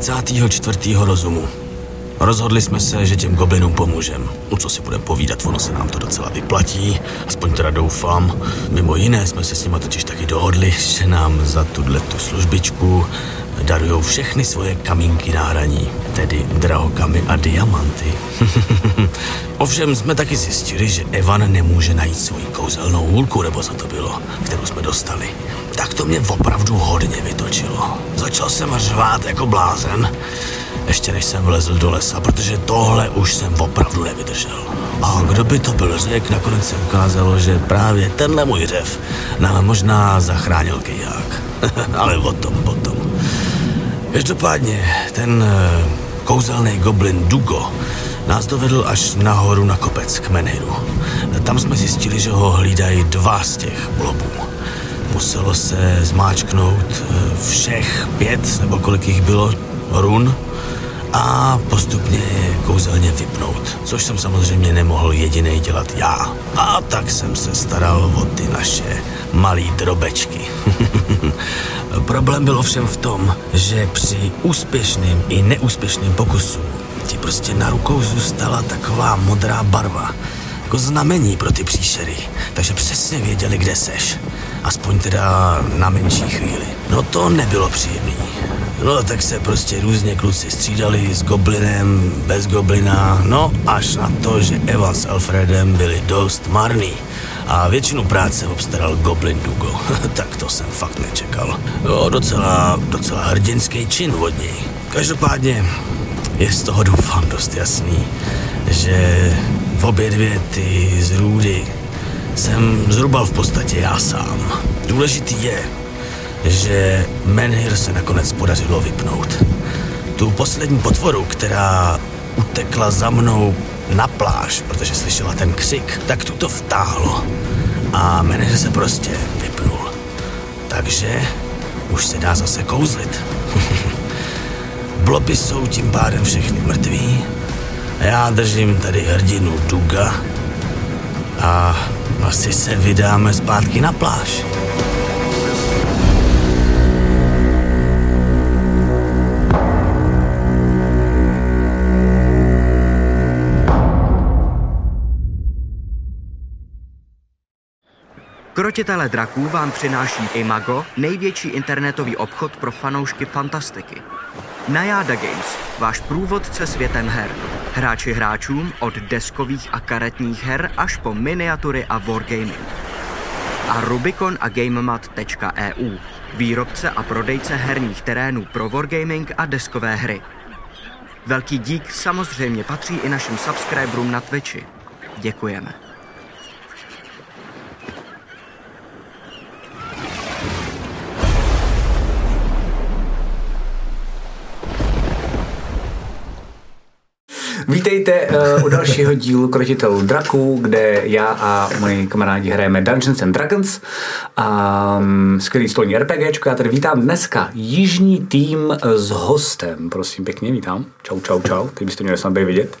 34. rozumu. Rozhodli jsme se, že těm goblinům pomůžem. No co si budeme povídat, ono se nám to docela vyplatí, aspoň teda doufám. Mimo jiné jsme se s nimi totiž taky dohodli, že nám za tuhle tu službičku darují všechny svoje kamínky na hraní, tedy drahokamy a diamanty. Ovšem jsme taky zjistili, že Evan nemůže najít svoji kouzelnou hůlku, nebo co to bylo, kterou jsme dostali. Tak to mě opravdu hodně vytočilo. Začal jsem řvát jako blázen, ještě než jsem vlezl do lesa, protože tohle už jsem opravdu nevydržel. A kdo by to byl řek, nakonec se ukázalo, že právě tenhle můj řev nám možná zachránil keják. Ale o tom potom. Každopádně, ten eh, kouzelný goblin Dugo nás dovedl až nahoru na kopec k Menhiru. Tam jsme zjistili, že ho hlídají dva z těch blobů. Muselo se zmáčknout eh, všech pět, nebo kolik jich bylo, run, a postupně je kouzelně vypnout, což jsem samozřejmě nemohl jediný dělat já. A tak jsem se staral o ty naše malý drobečky. Problém byl ovšem v tom, že při úspěšném i neúspěšném pokusu ti prostě na rukou zůstala taková modrá barva, jako znamení pro ty příšery, takže přesně věděli, kde seš. Aspoň teda na menší chvíli. No to nebylo příjemný. No tak se prostě různě kluci střídali s goblinem, bez goblina, no až na to, že Evan s Alfredem byli dost marný a většinu práce obstaral Goblin Dugo. tak to jsem fakt nečekal. No, docela, docela hrdinský čin od něj. Každopádně je z toho doufám dost jasný, že v obě dvě ty zrůdy jsem zhruba v podstatě já sám. Důležitý je, že Menhir se nakonec podařilo vypnout. Tu poslední potvoru, která utekla za mnou na pláž, protože slyšela ten křik, tak tu to vtáhlo. A Menhir se prostě vypnul. Takže už se dá zase kouzlit. Bloby jsou tím pádem všechny mrtví. Já držím tady hrdinu Duga. A asi se vydáme zpátky na pláž. Krotitele draků vám přináší Imago, největší internetový obchod pro fanoušky fantastiky. Najada Games, váš průvodce světem her. Hráči hráčům od deskových a karetních her až po miniatury a wargaming. A Rubicon a GameMat.eu, výrobce a prodejce herních terénů pro wargaming a deskové hry. Velký dík samozřejmě patří i našim subscriberům na Twitchi. Děkujeme. Vítejte uh, u dalšího dílu Krotitelů draků, kde já a moji kamarádi hrajeme Dungeons and Dragons. Um, skvělý stolní RPGčko. Já tady vítám dneska jižní tým s hostem. Prosím pěkně, vítám. Čau, čau, čau. Ty byste měli snad vidět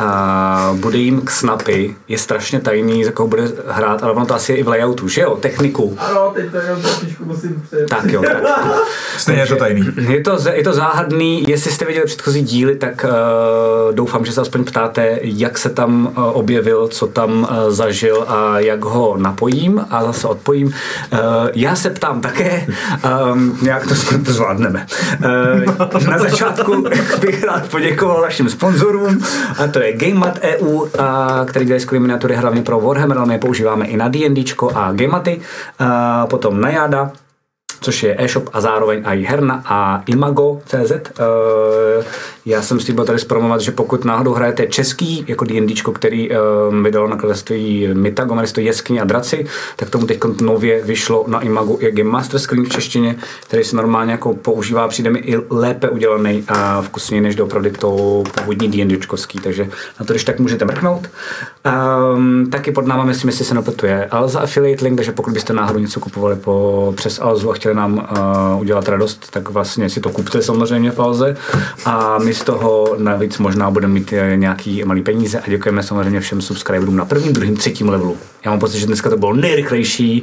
a bude jim k snapy, je strašně tajný, za koho bude hrát, ale ono to asi je i v layoutu, že jo, techniku. Ano, teď to trošičku musím před. Tak jo, tak. Stejně je to tajný. Je to, je to záhadný, jestli jste viděli předchozí díly, tak uh, doufám, že se aspoň ptáte, jak se tam uh, objevil, co tam uh, zažil a jak ho napojím a zase odpojím. Uh, já se ptám také, um, jak to, to zvládneme. Uh, na začátku bych rád poděkoval našim sponzorům, a to je GameMat EU, a, který dělají skvělé miniatury hlavně pro Warhammer, ale my je používáme i na D&Dčko a GameMaty. A potom Najada, což je e-shop a zároveň i herna a imago.cz. Eh, já jsem si byl tady zpromovat, že pokud náhodou hrajete český, jako D&Dčko, který um, vydalo nakladatelství Mitago, jmenuje to Jeskyně a draci, tak tomu teď nově vyšlo na Imagu i Game Master Screen v češtině, který se normálně jako používá, přijde mi i lépe udělaný a vkusněji než opravdu to původní D&Dčkovský, takže na to když tak můžete mrknout. Um, taky pod náma, myslím, jestli se nepletuje Alza Affiliate Link, takže pokud byste náhodou něco kupovali po, přes Alzu a chtěli nám uh, udělat radost, tak vlastně si to kupte samozřejmě v pauze a my z toho navíc možná budeme mít eh, nějaký malý peníze a děkujeme samozřejmě všem subscriberům na prvním, druhém, třetím levelu. Já mám pocit, že dneska to bylo nejrychlejší,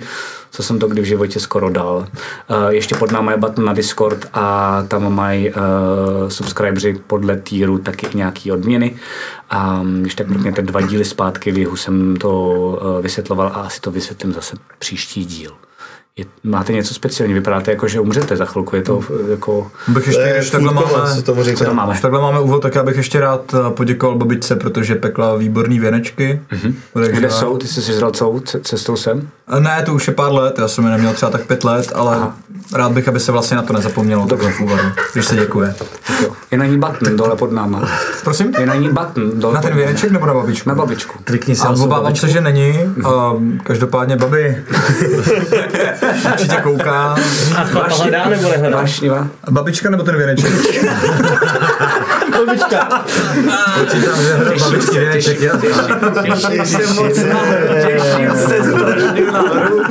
co jsem to kdy v životě skoro dal. Uh, ještě pod námi je button na Discord a tam mají uh, subscribeři podle týru taky nějaký odměny. A um, když tak mrkněte dva díly zpátky, v jihu jsem to uh, vysvětloval a asi to vysvětlím zase příští díl. Je, máte něco speciálního, vypadáte jako, že umřete za chvilku, je to uh, jako... Bych ještě, když takhle máme, tomu Co říká. tam máme? takhle máme úvod, tak já bych ještě rád eh, poděkoval babičce, protože pekla výborný věnečky. Mm-hmm. Kde jsou? Ty jsi si říkal celou ce- cestou sem? Ne, to už je pár let, já jsem je neměl třeba tak pět let, ale Aha. rád bych, aby se vlastně na to nezapomnělo takhle v úvodu, když se děkuje. Jo. Je na ní button dole pod náma. Prosím? Je na ní button dole Na ten věneček nebo na babičku? Na babičku. Klikni se obávám se, že není. Um, každopádně babi určitě kouká. A chlapa hledá nebo nehledá? Vášnivá. Babička nebo ten věneček? Babička. Počítám, že babičky věneček. je. Těším se moc na těším se strašně na hru.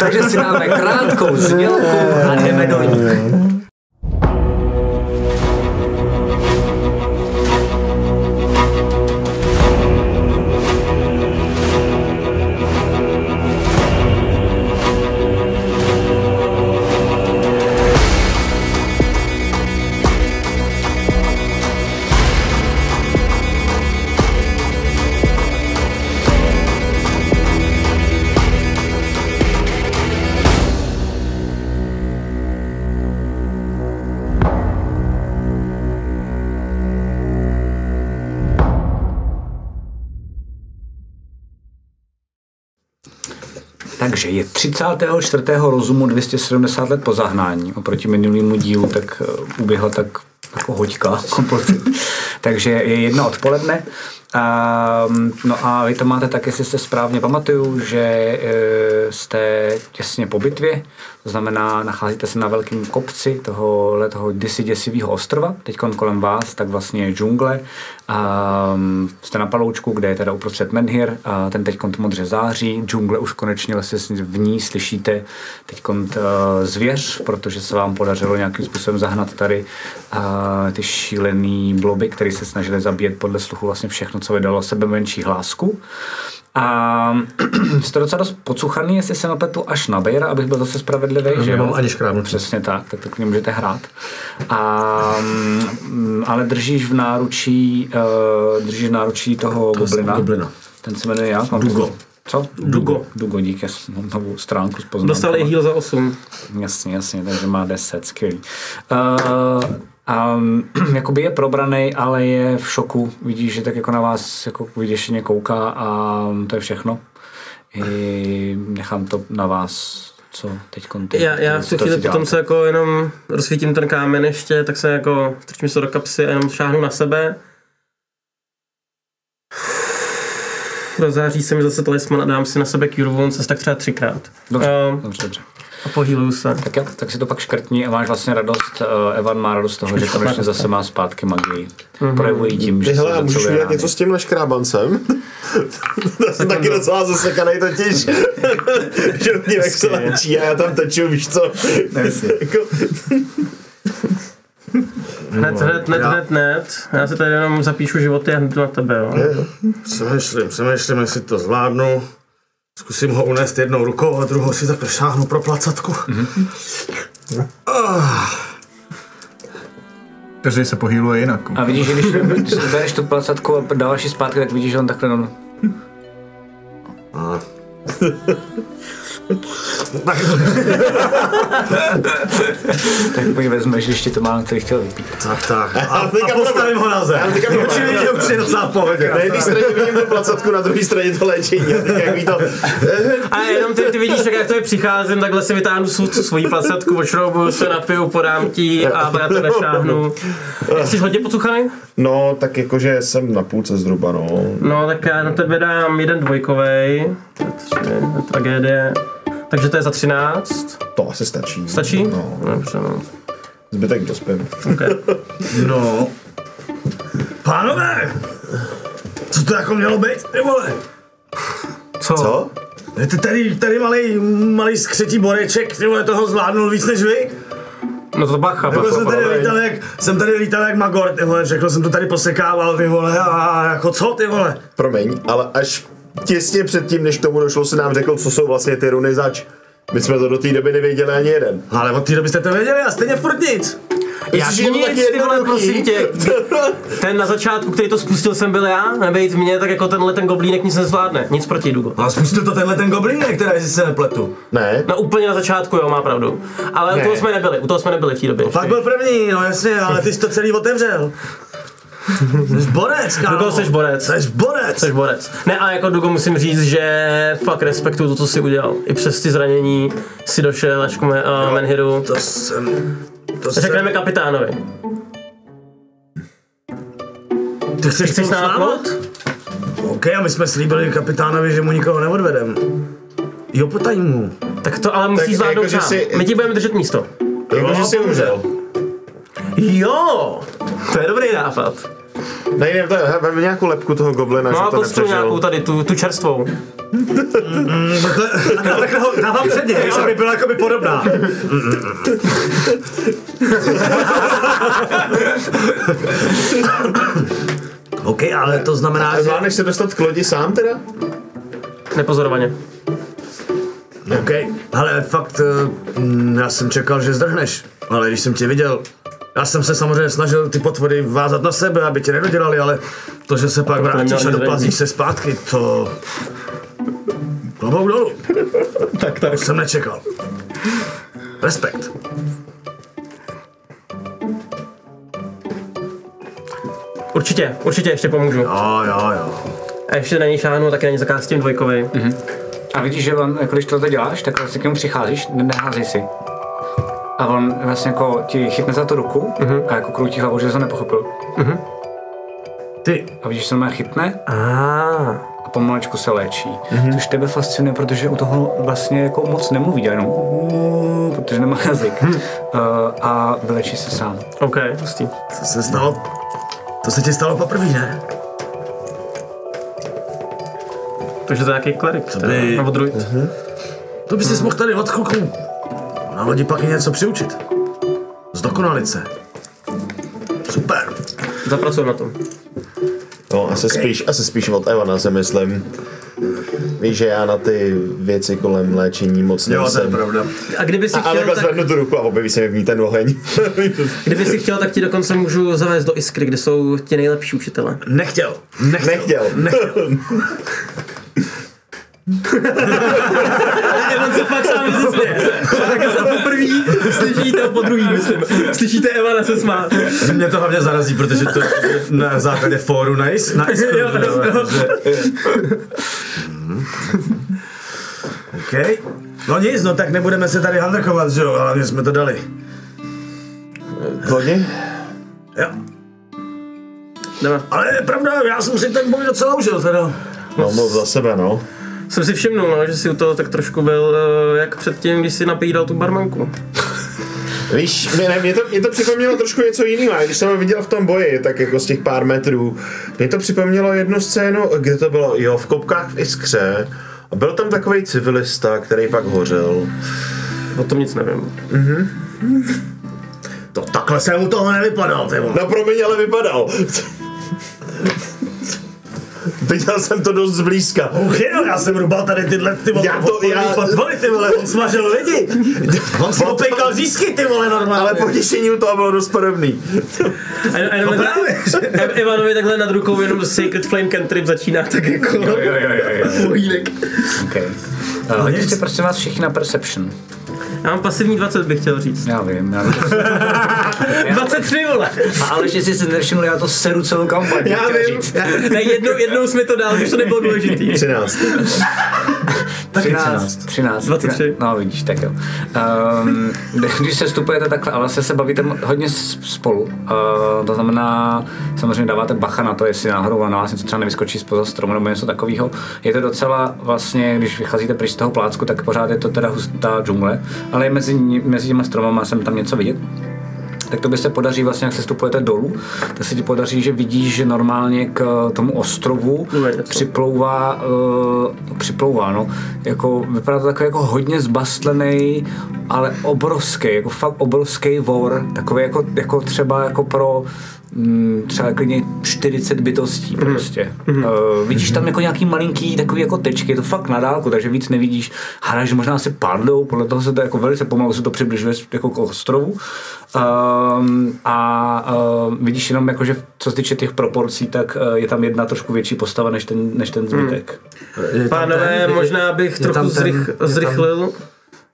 Takže si dáme krátkou znělku a jdeme do ní. Takže je 34. rozumu 270 let po zahnání. Oproti minulému dílu tak eh, uběhla tak jako hoďka. Takže je jedno odpoledne. A, no a vy to máte tak, jestli se správně pamatuju, že e, jste těsně po bitvě, to znamená, nacházíte se na velkém kopci tohohle toho kdysi děsivého ostrova, teď kolem vás, tak vlastně je džungle. A, mm, jste na paloučku, kde je teda uprostřed Menhir, a ten teď modře září, džungle už konečně vlastně v ní slyšíte teď zvěř, protože se vám podařilo nějakým způsobem zahnat tady a, ty šílený bloby, které se snažili zabíjet podle sluchu vlastně všechno, co vydalo sebe menší hlásku. A jste docela dost pocuchaný, jestli se napletu až na Bejra, abych byl zase spravedlivý. že jo? Nemám ani škrábnutí. Přesně tak, tak to k němu můžete hrát. A, mm, ale držíš v náručí, uh, držíš v náručí toho goblina. goblina. Ten se jmenuje jak? Mám Dugo. to- Co? Dugo. Dugo, díky, já jsem mám novou stránku s poznámkama. Dostal i heal za 8. Jasně, jasně, takže má 10, skvělý. Uh, a jakoby je probraný, ale je v šoku. Vidíš, že tak jako na vás jako vyděšeně kouká a to je všechno. I nechám to na vás, co teď ty, Já, já v tu chvíli potom se jako jenom rozsvítím ten kámen ještě, tak se jako strčím se do kapsy a jenom šáhnu na sebe. Rozáří se mi zase talisman a dám si na sebe Cure Wounds asi tak třeba třikrát. Dobře, Um, dobře, dobře. A pohýluju se. Tak jo, tak si to pak škrtni a máš vlastně radost, uh, Evan má radost z toho, že konečně zase má zpátky magii. Projevují tím, že Ty hele, se můžeš udělat rány. něco s tím naškrábancem? to jsem taky docela zasekanej totiž. že mě jak se léčí a já tam teču, víš co? jako, Hned, hned, hned, já- hned, hned. Já si tady jenom zapíšu životy a hned na tebe, jo. Přemýšlím, přemýšlím, jestli to zvládnu. Zkusím ho unést jednou rukou a druhou si takhle šáhnu pro placatku. Každý se pohýluje jinak. A vidíš, že když bereš tu placatku a dáváš ji zpátky, tak vidíš, že on takhle jenom... Tak, Tak mi vezmeš, ti to mám, co chtěl vypít. tak, tak. A, a postavím ho na zem. Já teďka vidím, že už je docela v pohodě. Na jedné straně vidím tu placatku, na druhé straně to léčení. Jak to... A jenom ty, ty vidíš, tak jak to je přicházím, takhle si vytáhnu svou, svoji placatku, ošroubuju se, napiju, podám ti a já to nešáhnu. Jsi hodně pocuchaný? No, tak jakože jsem na půlce zhruba, no. No, tak já na tebe dám jeden dvojkovej. To je tři, to je tragédie. Takže to je za 13. To asi stačí. Stačí? No, Dobře, no. zbytek dospím. Okay. No. Pánové! Co to jako mělo být, ty vole? Co? Co? Ty tady, tady malý, malý skřetí boreček, ty vole, toho zvládnul víc než vy? No to bacha, Jako bacha, jsem tady bacha. lítal jak, jsem tady lítal jak Magor, ty vole, řekl jsem to tady posekával, ty vole, a jako co, ty vole? Promiň, ale až těsně předtím, než k tomu došlo, se nám řekl, co jsou vlastně ty runy zač. My jsme to do té doby nevěděli ani jeden. Ale od té doby jste to věděli a stejně furt nic. Jak to nic, ty vole, prosím tě. Ten na začátku, který to spustil, jsem byl já, nebejt mě, tak jako tenhle ten goblínek nic nezvládne. Nic proti Dugo. A spustil to tenhle ten goblínek, který si se nepletu. Ne? No úplně na začátku, jo, má pravdu. Ale u Ne. toho jsme nebyli, u toho jsme nebyli v té době. Pak byl první, no jasně, ale ty jsi to celý otevřel. Jsi borec, kámo. Dugo, jsi borec. Jsi borec. Jsi borec. Ne, a jako Dugo musím říct, že fakt respektuju to, co jsi udělal. I přes ty zranění si došel až k me, uh, Menhiru. To jsem... To jsem... Řekneme kapitánovi. Ty chceš, Chceš nápnout? OK, a my jsme slíbili kapitánovi, že mu nikoho neodvedem. Jo, potaň mu. Tak to ale musíš Tak zvládnout jako, sám. si- My ti budeme držet místo. Jako, že jsi umřel. Jo, to je dobrý nápad. Ne, ne, to je, vem nějakou lepku toho goblina, No že to kostru nějakou nepřežil. tady, tu, tu čerstvou. Takhle ho dávám před něj, aby byla jakoby podobná. OK, ale to znamená, A že... zvládneš se dostat k lodi sám teda? Nepozorovaně. OK, ale fakt, eh, mm, já jsem čekal, že zdrhneš, ale když jsem tě viděl, já jsem se samozřejmě snažil ty potvory vázat na sebe, aby tě nedodělali, ale to, že se pak vrátíš a doplazíš se zpátky, to... Klobouk dolů. Tak, tak. To jsem nečekal. Respekt. Určitě, určitě ještě pomůžu. Jo, jo, jo. A ještě na šáhnu, taky na něj zakázat s tím dvojkovi. A vidíš, že on, jako když tohle děláš, tak vlastně k němu přicházíš, ne- neházej si. A on vlastně jako ti chytne za tu ruku a jako kroutí hlavou, že to nepochopil. Ty, A vidíš, že se normálně chytne A a pomalečku se léčí. Což tebe fascinuje, protože u toho vlastně jako moc nemluví, dělá jenom protože nemá jazyk. Uh, a vylečí se sám. OK, hustý. co se stalo? To se ti stalo poprvé, ne? Takže to je nějaký klerik. Nebo druid. To by si mohl tady od kluků. Na lodi pak i něco přiučit. Zdokonalit se. Super. Zapracujeme na tom. No, asi, spíš, asi spíš od Evana si myslím. Víš, že já na ty věci kolem léčení moc nejsem. pravda. A kdyby si A, chtěl, tak, zvednu tu ruku a objeví se mi v ní ten oheň. kdyby si chtěl, tak ti dokonce můžu zavést do Iskry, kde jsou ti nejlepší učitelé. Nechtěl. Nechtěl. Nechtěl. Nechtěl. On se fakt sám vysměje. Tak se poprvý slyšíte, po druhý myslím. Slyšíte Evana se smát. Mě to hlavně zarazí, protože to je na základě fóru na, is, na Iskru, Jo, jo, jo. že- OK. No nic, no tak nebudeme se tady handrkovat, že jo, ale my jsme to dali. Lodi? Jo. Jdeme. Ale je pravda, já jsem si ten boj docela užil teda. No, mluv za sebe, no. Jsem si všimnul, no, že si u toho tak trošku byl eh, jak předtím, když si napídal tu barmanku. Víš, mě, ne, mě, to, mě to připomnělo trošku něco jiného. Když jsem ho viděl v tom boji, tak jako z těch pár metrů, mě to připomnělo jednu scénu, kde to bylo, jo, v kopkách v Iskře. A byl tam takový civilista, který pak hořel. O tom nic nevím. To takhle jsem u toho nevypadal, ty vole. No promiň, ale vypadal. Viděl jsem to dost zblízka. Uch, jo, já jsem rubal tady tyhle ty vole, Já to- já- potvory, ty vole, on smažil lidi. On si opekal řízky, ty vole, normálně. Ale potěšení u toho bylo dost podobný. A, a jenom No takhle, Ivanovi takhle nad rukou jenom Sacred Flame Cantrip začíná tak jako Jo, jo, jo, jo. pohýnek. Okay. Uh, si prosím vás všichni na Perception. Já mám pasivní 20, bych chtěl říct. Já vím, já vím. 23 vole! A ale že jsi si nevšiml, já to seru celou kampaň. Já vím. říct. Ne, jednou, jednou jsme to dal, když to nebylo důležitý. 13. 13, 13. 23. No vidíš, tak jo. Um, když se vstupujete takhle a vlastně se bavíte hodně spolu, uh, to znamená, samozřejmě dáváte bacha na to, jestli náhodou na vás něco třeba nevyskočí spoza stromu nebo něco takového. Je to docela vlastně, když vycházíte pryč z toho plácku, tak pořád je to teda hustá džungle, ale mezi, mezi těma stromama jsem tam něco vidět. tak to by se podaří vlastně, jak se stupujete dolů, tak se ti podaří, že vidíš, že normálně k tomu ostrovu připlouvá, uh, připlouvá, no, jako, vypadá to takový jako hodně zbastlený, ale obrovský, jako fakt obrovský vor, takový jako, jako třeba jako pro třeba klidně 40 bytostí prostě. Uh, vidíš tam jako nějaký malinký takový jako tečky, je to fakt na dálku, takže víc nevidíš. Hráš možná asi pandou, podle toho se to jako velice pomalu se to přibližuje jako k ostrovu. Um, a uh, vidíš jenom jako, že co se týče těch proporcí, tak uh, je tam jedna trošku větší postava než ten, než ten zbytek. Je tam Pánové, ten- možná bych trochu ten- zrych, je tam- zrychlil.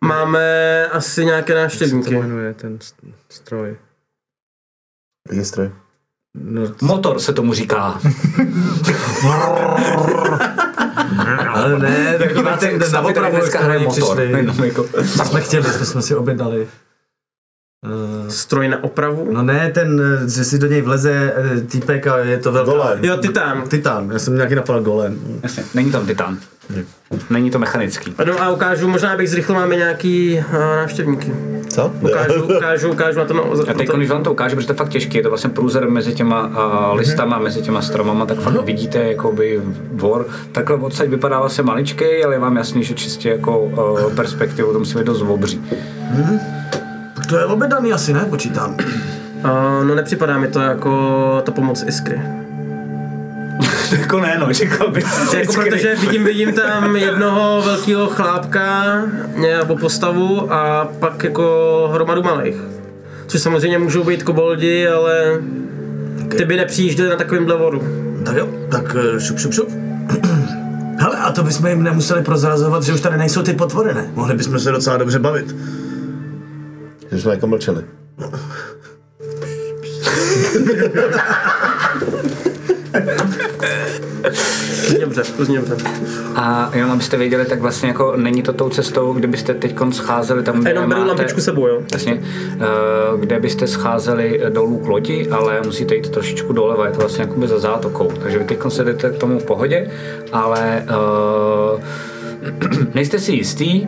Máme asi nějaké Jak se návštěvníky. to jmenuje, ten st- stroj. No, Motor se tomu říká. ale ne, tak to ten, ten na opravu, dneska hraje motor. přišli. Jenom jako, Co jsme chtěli, jsme, jsme si objednali. Uh, Stroj na opravu. no ne, ten, eh, že si do něj vleze eh, týpek a je to velká... Golem. Jo, Titán. Titán, já jsem nějaký napadl golem. jasně, není tam titán. Není to mechanický. No a ukážu, možná bych zrychlil, máme nějaký uh, návštěvníky. Co? Ukážu, ukážu, ukážu na to na, A teď, když vám to ukáže, protože to je fakt těžké, je to vlastně průzer mezi těma uh, listama, mezi těma stromama, tak fakt vidíte jakoby vor. Takhle odsaď vypadá vlastně maličký, ale je vám jasný, že čistě jako uh, perspektivu to musí být dost obří. Tak to je objednaný asi, ne? Počítám. Uh, no nepřipadá mi to jako ta pomoc Iskry. jako ne, no, řekl bych. Jako protože vidím, vidím tam jednoho velkého chlápka nějakou postavu a pak jako hromadu malých. Což samozřejmě můžou být koboldi, ale ty by nepřijížděli na takovýmhle voru. Tak jo, tak eh, šup, šup, šup. Hele, a to bychom jim nemuseli prozrazovat, že už tady nejsou ty potvory, ne? Mohli bychom se docela dobře bavit. Že jsme jako mlčeli. Dobře, to zní dobře. A jenom abyste věděli, tak vlastně jako není to tou cestou, kdybyste teď scházeli tam, kde jenom máte- lampičku sebou, jo? Jasně, eh, kde byste scházeli dolů k lodi, ale musíte jít trošičku doleva, je to vlastně jakoby za zátokou. Takže vy teď se jdete k tomu v pohodě, ale uh, nejste si jistý,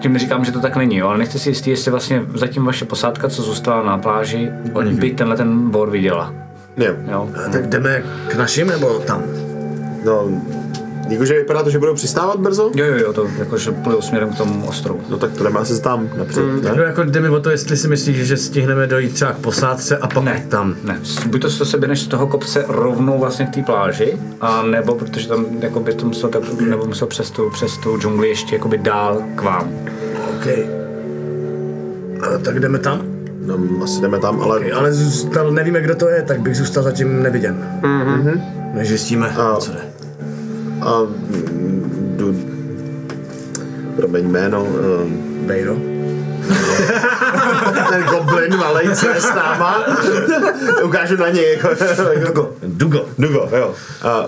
tím neříkám, že to tak není, jo, ale nejste si jistý, jestli vlastně zatím vaše posádka, co zůstala na pláži, by tenhle ten bor viděla. Jo. Jo? A tak jdeme k našim nebo tam? No, jakože vypadá to, že budou přistávat brzo? Jo, jo, jo, to jakože plujou směrem k tomu ostrovu. No tak to nemá se tam napřed, No ne? jako jde mi o to, jestli si myslíš, že stihneme dojít třeba k posádce a pak Ne. tam. Ne, buď to se běhneš z toho kopce rovnou vlastně k té pláži, a nebo protože tam jakoby to musel, tak, nebo musel přes tu, přes tu džungli ještě jakoby dál k vám. OK. A, tak jdeme tam. No, asi jdeme tam, ale Okay, ale zůstal, nevíme, kdo to je, tak bych zůstal zatím neviděn. Mm-hmm. Než zjistíme, A- co jde. A jdu... Promiň jméno. Um, Bejro. ten goblin malej, co je s náma. Ukážu na něj. Jako, Dugo. Dugo. Dugo, jo. A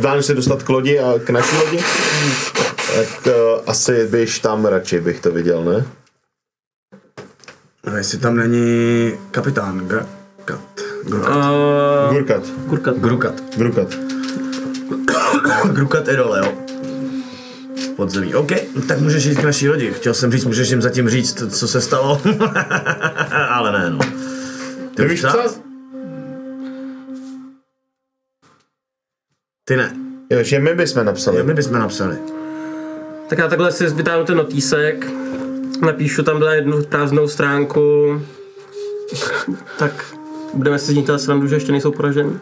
dám se dostat k lodi a k naší lodi. Tak uh, asi běž tam radši, bych to viděl, ne? A jestli tam není kapitán Grakat. Grukat. Uh, Gurkat. kurka. Grukat. Grukat. Grukat je dole, jo. Podzemí. OK, tak můžeš jít k naší lodi. Chtěl jsem říct, můžeš jim zatím říct, co se stalo. Ale ne, no. Ty Nevíš už co? Ty ne. Jo, že my bychom napsali. Jo, my bychom napsali. Tak já takhle si vytáhnu ten notýsek, napíšu tam na jednu prázdnou stránku, tak budeme si z nich dělat srandu, že ještě nejsou poraženi.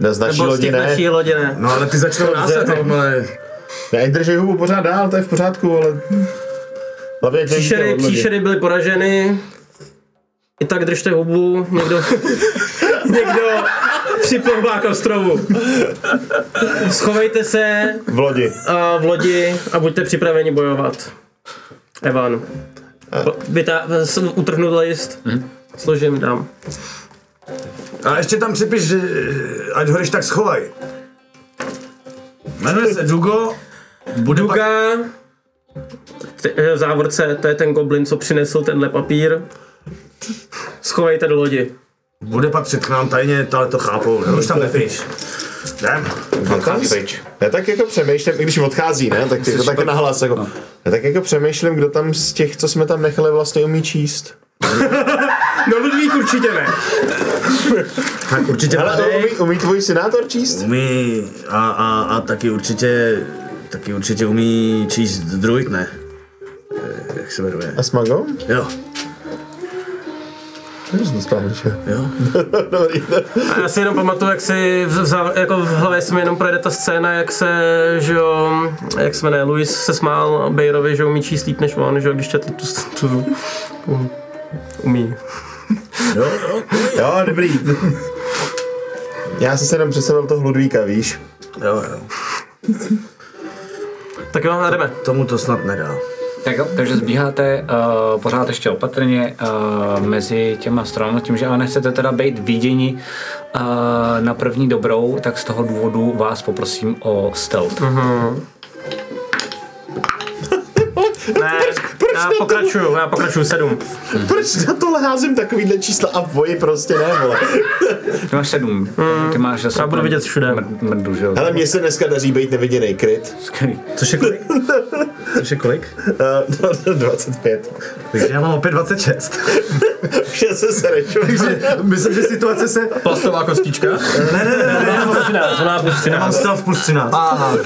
Ne, z naší Nebo lodi ne. naší lodi ne. No ale ty začnou násad, ale... Ne, ať držej hubu pořád dál, to je v pořádku, ale... Hlavně Příšery, příšery byly poraženy, i tak držte hubu, někdo, někdo připlouvá k ostrovu. Schovejte se V lodi. a v lodi a buďte připraveni bojovat. Evan. Vytá, utrhnu list, složím, dám. A ještě tam připiš, že ať ho když tak schovaj. Jmenuje se Dugo. Bude pak... Duga, t- v závorce, to je ten goblin, co přinesl tenhle papír. Schovejte do lodi. Bude pak před k nám tajně, ale to chápou, ne? Už tam nepíš. Jdem. Pryč. Já tak jako přemýšlím, i když odchází, ne, tak jako taky nahlas, jako, já tak jako přemýšlím, kdo tam z těch, co jsme tam nechali, vlastně umí číst. No Ludvík určitě ne. Tak určitě Ale mladý. umí, umí tvůj senátor číst? Umí a, a, a taky určitě taky určitě umí číst druid, ne? Eh, Jak se jmenuje? A s magou? Jo, To jsem to správně, že? jo. Dobrý. A já si jenom pamatuju, jak si v, v, jako v hlavě se mi jenom projde ta scéna, jak se, že jo, jak se jmenuje, Louis se smál Bejrovi, že umí číst líp než on, že jo, když četl tu, tu, tu umí. Jo, jo. Jo, dobrý. Já jsem se jenom představil toho Ludvíka, víš? Jo, jo. Tak jo, jdeme. Tomu to snad nedá. Tak jo, takže zbíháte uh, pořád ještě opatrně uh, mezi těma stranami, tím, že ale nechcete teda být viděni uh, na první dobrou, tak z toho důvodu vás poprosím o stealth. Ne, já pokračuju, já pokračuju sedm. Proč na tohle házím takovýhle čísla a v boji prostě ne, vole? Ty máš sedm, ty máš zase Já budu vidět všude. mr- mrdu, že jo? Ale mně se dneska daří být neviděný kryt. Skvělý. Což je kolik? Což je kolik? Uh, 25. Takže já mám opět 26. Už se sereču. Myslím, že situace se... Plastová kostička? Ne, ne, ne, ne, Plus 13, ona plus 13. mám stealth plus 13. Aha,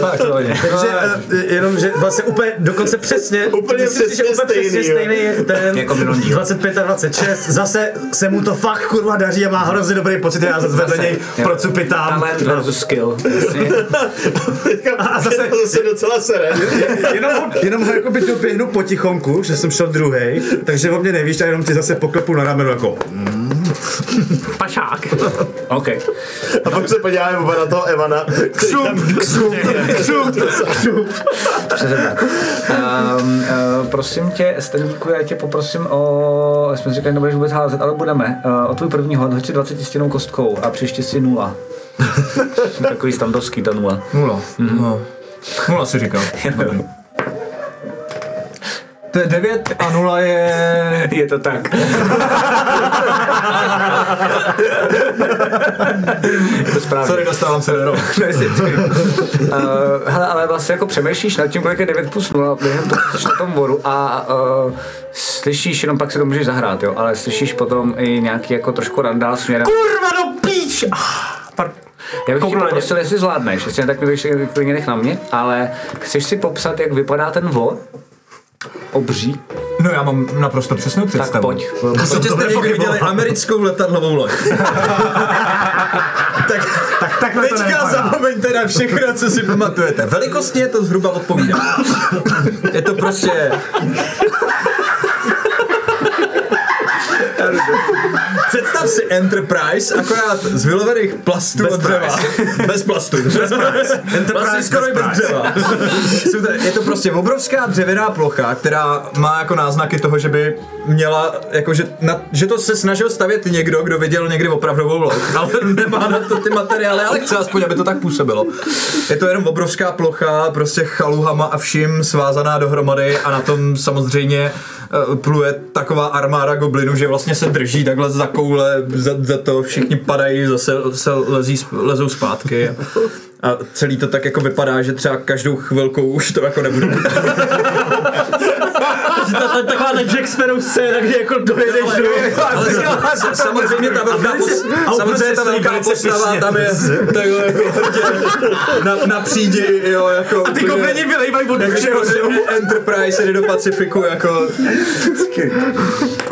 tak to hodně. Takže eh, jenom, že vlastně úplně dokonce přesně, Úplně myslím si, že přesně úplně přesně stejný, je ten Jako minulý díl. 25 a 26. Zase se mu to fakt kurva daří a má hrozně dobrý pocit, já zase vedle něj procupitám. Talent versus skill. A zase- to zase docela sere. Jenom, ho- jenom ho jakoby doběhnu potichonku, že jsem šel druhý, takže o mě nevíš a jenom ti zase poklepu na rameno jako Pašák. OK. A pak se podíváme oba na toho Evana. který tam- Přesně tak. Um, uh, prosím tě, Staníku, já tě poprosím o, jsme říkali, nebudeš vůbec házet, ale budeme. Uh, o tvůj první hod, hoď si 20 stěnou kostkou a příště si nula. Takový standovský ta nula. Nula. No. Nula si říkal. To je 9 a 0 je... Je to tak. je to správně. Sorry, dostávám se do. Uh, hele, ale vlastně jako přemýšlíš nad tím, kolik je 9 plus 0 během toho, co jsi na tom vodu a uh, slyšíš, jenom pak si to můžeš zahrát, jo, ale slyšíš potom i nějaký jako trošku randál směrem. Kurva do píč! Ah, par- Já bych Kouknu ně. poprosil, jestli zvládneš, jestli ne, tak mi to ještě klidně nech na mě, ale chceš si popsat, jak vypadá ten vor? Obří? No já mám naprosto přesnou Tak představu. pojď. Prostě jste někdy viděli americkou letadlovou loď. tak, tak takhle teďka zapomeňte na všechno, co si pamatujete. Velikostně to zhruba odpovídá. Je to prostě... Představ si Enterprise, akorát z vylovených plastů od dřeva. Bez plastů. Bez price. Vlastně skoro i bez dřeva. Je to prostě obrovská dřevěná plocha, která má jako náznaky toho, že by měla, jako že, na, že to se snažil stavět někdo, kdo viděl někdy opravdovou loď, ale nemá na to ty materiály, ale chce aspoň, aby to tak působilo. Je to jenom obrovská plocha, prostě chaluhama a vším svázaná dohromady a na tom samozřejmě eh, pluje taková armáda goblinů, že vlastně se drží takhle za koule, za, za to všichni padají, zase se lezí, lezou zpátky. A celý to tak jako vypadá, že třeba každou chvilkou už to jako nebude. To taková ta Jack Sparrow scéna, kdy jako dojedeš do... Samozřejmě ta velká, pos, samozřejmě ta velká postava tam je takhle jako na, na přídi, jo, jako A ty kobleni vylejvají všeho, že jo? Enterprise jde do Pacifiku, jako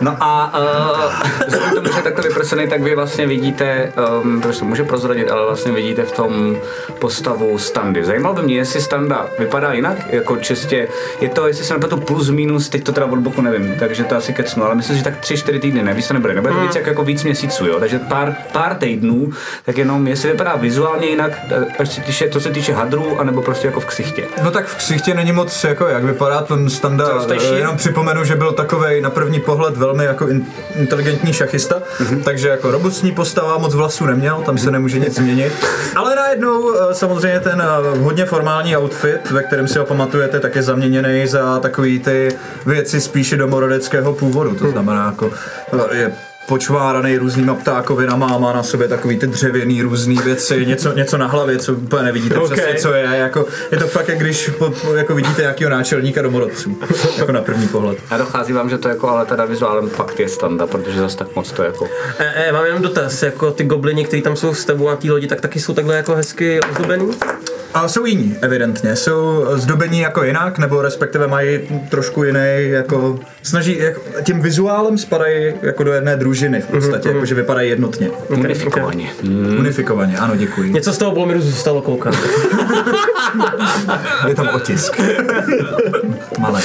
No a uh, vzhledem tomu, že takto vyprsený, tak vy vlastně vidíte, um, to se může prozradit, ale vlastně vidíte v tom postavu standy. Zajímalo by mě, jestli standa vypadá jinak, jako čistě, je to, jestli se nepletu plus minus, teď to teda od boku nevím, takže to asi kecnu, ale myslím, že tak 3-4 týdny, ne, víc to nebude, nebude to víc jak, jako víc měsíců, jo, takže pár, pár týdnů, tak jenom jestli vypadá vizuálně jinak, eh, až se týče, to se týče hadrů, anebo prostě jako v ksichtě. No tak v ksichtě není moc jako jak vypadá ten standa, Roztejší? Eh, jenom připomenu, že byl takovej na první pohled velmi jako in, inteligentní šachista, Mhm. takže jako robustní postava, moc vlasů neměl, tam se nemůže nic změnit. Ale najednou eh, samozřejmě ten hodně formální outfit, ve kterém si ho pamatujete, tak je zaměněný za takový ty věci spíše domorodeckého původu, to znamená jako eh, je počváraný různýma ptákovinama, má na sobě takový ty dřevěný různý věci, něco, něco na hlavě, co úplně nevidíte Ok. přesně, co je. Jako, je to fakt, jak když po, po, jako vidíte nějakého náčelníka domorodců, jako na první pohled. A dochází vám, že to jako ale teda vizuálem fakt je standa, protože zase tak moc to jako... E, e, mám jenom dotaz, jako ty goblini, kteří tam jsou s tebou na té lodi, tak taky jsou takhle jako hezky ozdobený? A jsou jiní, evidentně. Jsou zdobení jako jinak, nebo respektive mají trošku jiný, jako snaží, jako, tím vizuálem spadají jako do jedné družiny v podstatě, jako že vypadají jednotně. Unifikovaně. Unifikovaně, ano, děkuji. Něco z toho Bolmiru zůstalo koukám. Je tam otisk. Malé.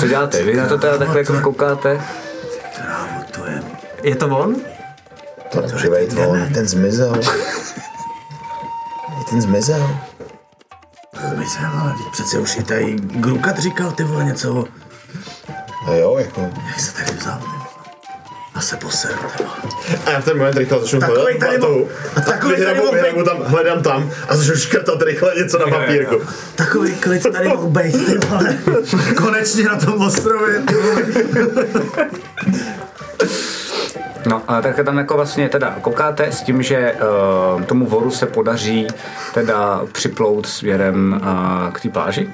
Co děláte? Vy na to teda takhle jako koukáte? Je to on? To nemůže být on, ten zmizel. Ten zmizel. Zmizel, ale teď přece už i tady Grukat říkal ty vole něco. A jo, jako. Jak se tady vzal? ty? A se poser. A já v ten moment rychle začnu hledat tady mo- a takovej tady Vyhrabu, mohl vyhrabu být- tam, hledám tam a začnu škrtat rychle něco na papírku. Takový klid tady mohl být, ty vole. Konečně na tom ostrově, ty vole. No, a tak tam jako vlastně teda koukáte s tím, že uh, tomu voru se podaří teda připlout směrem uh, k té pláži.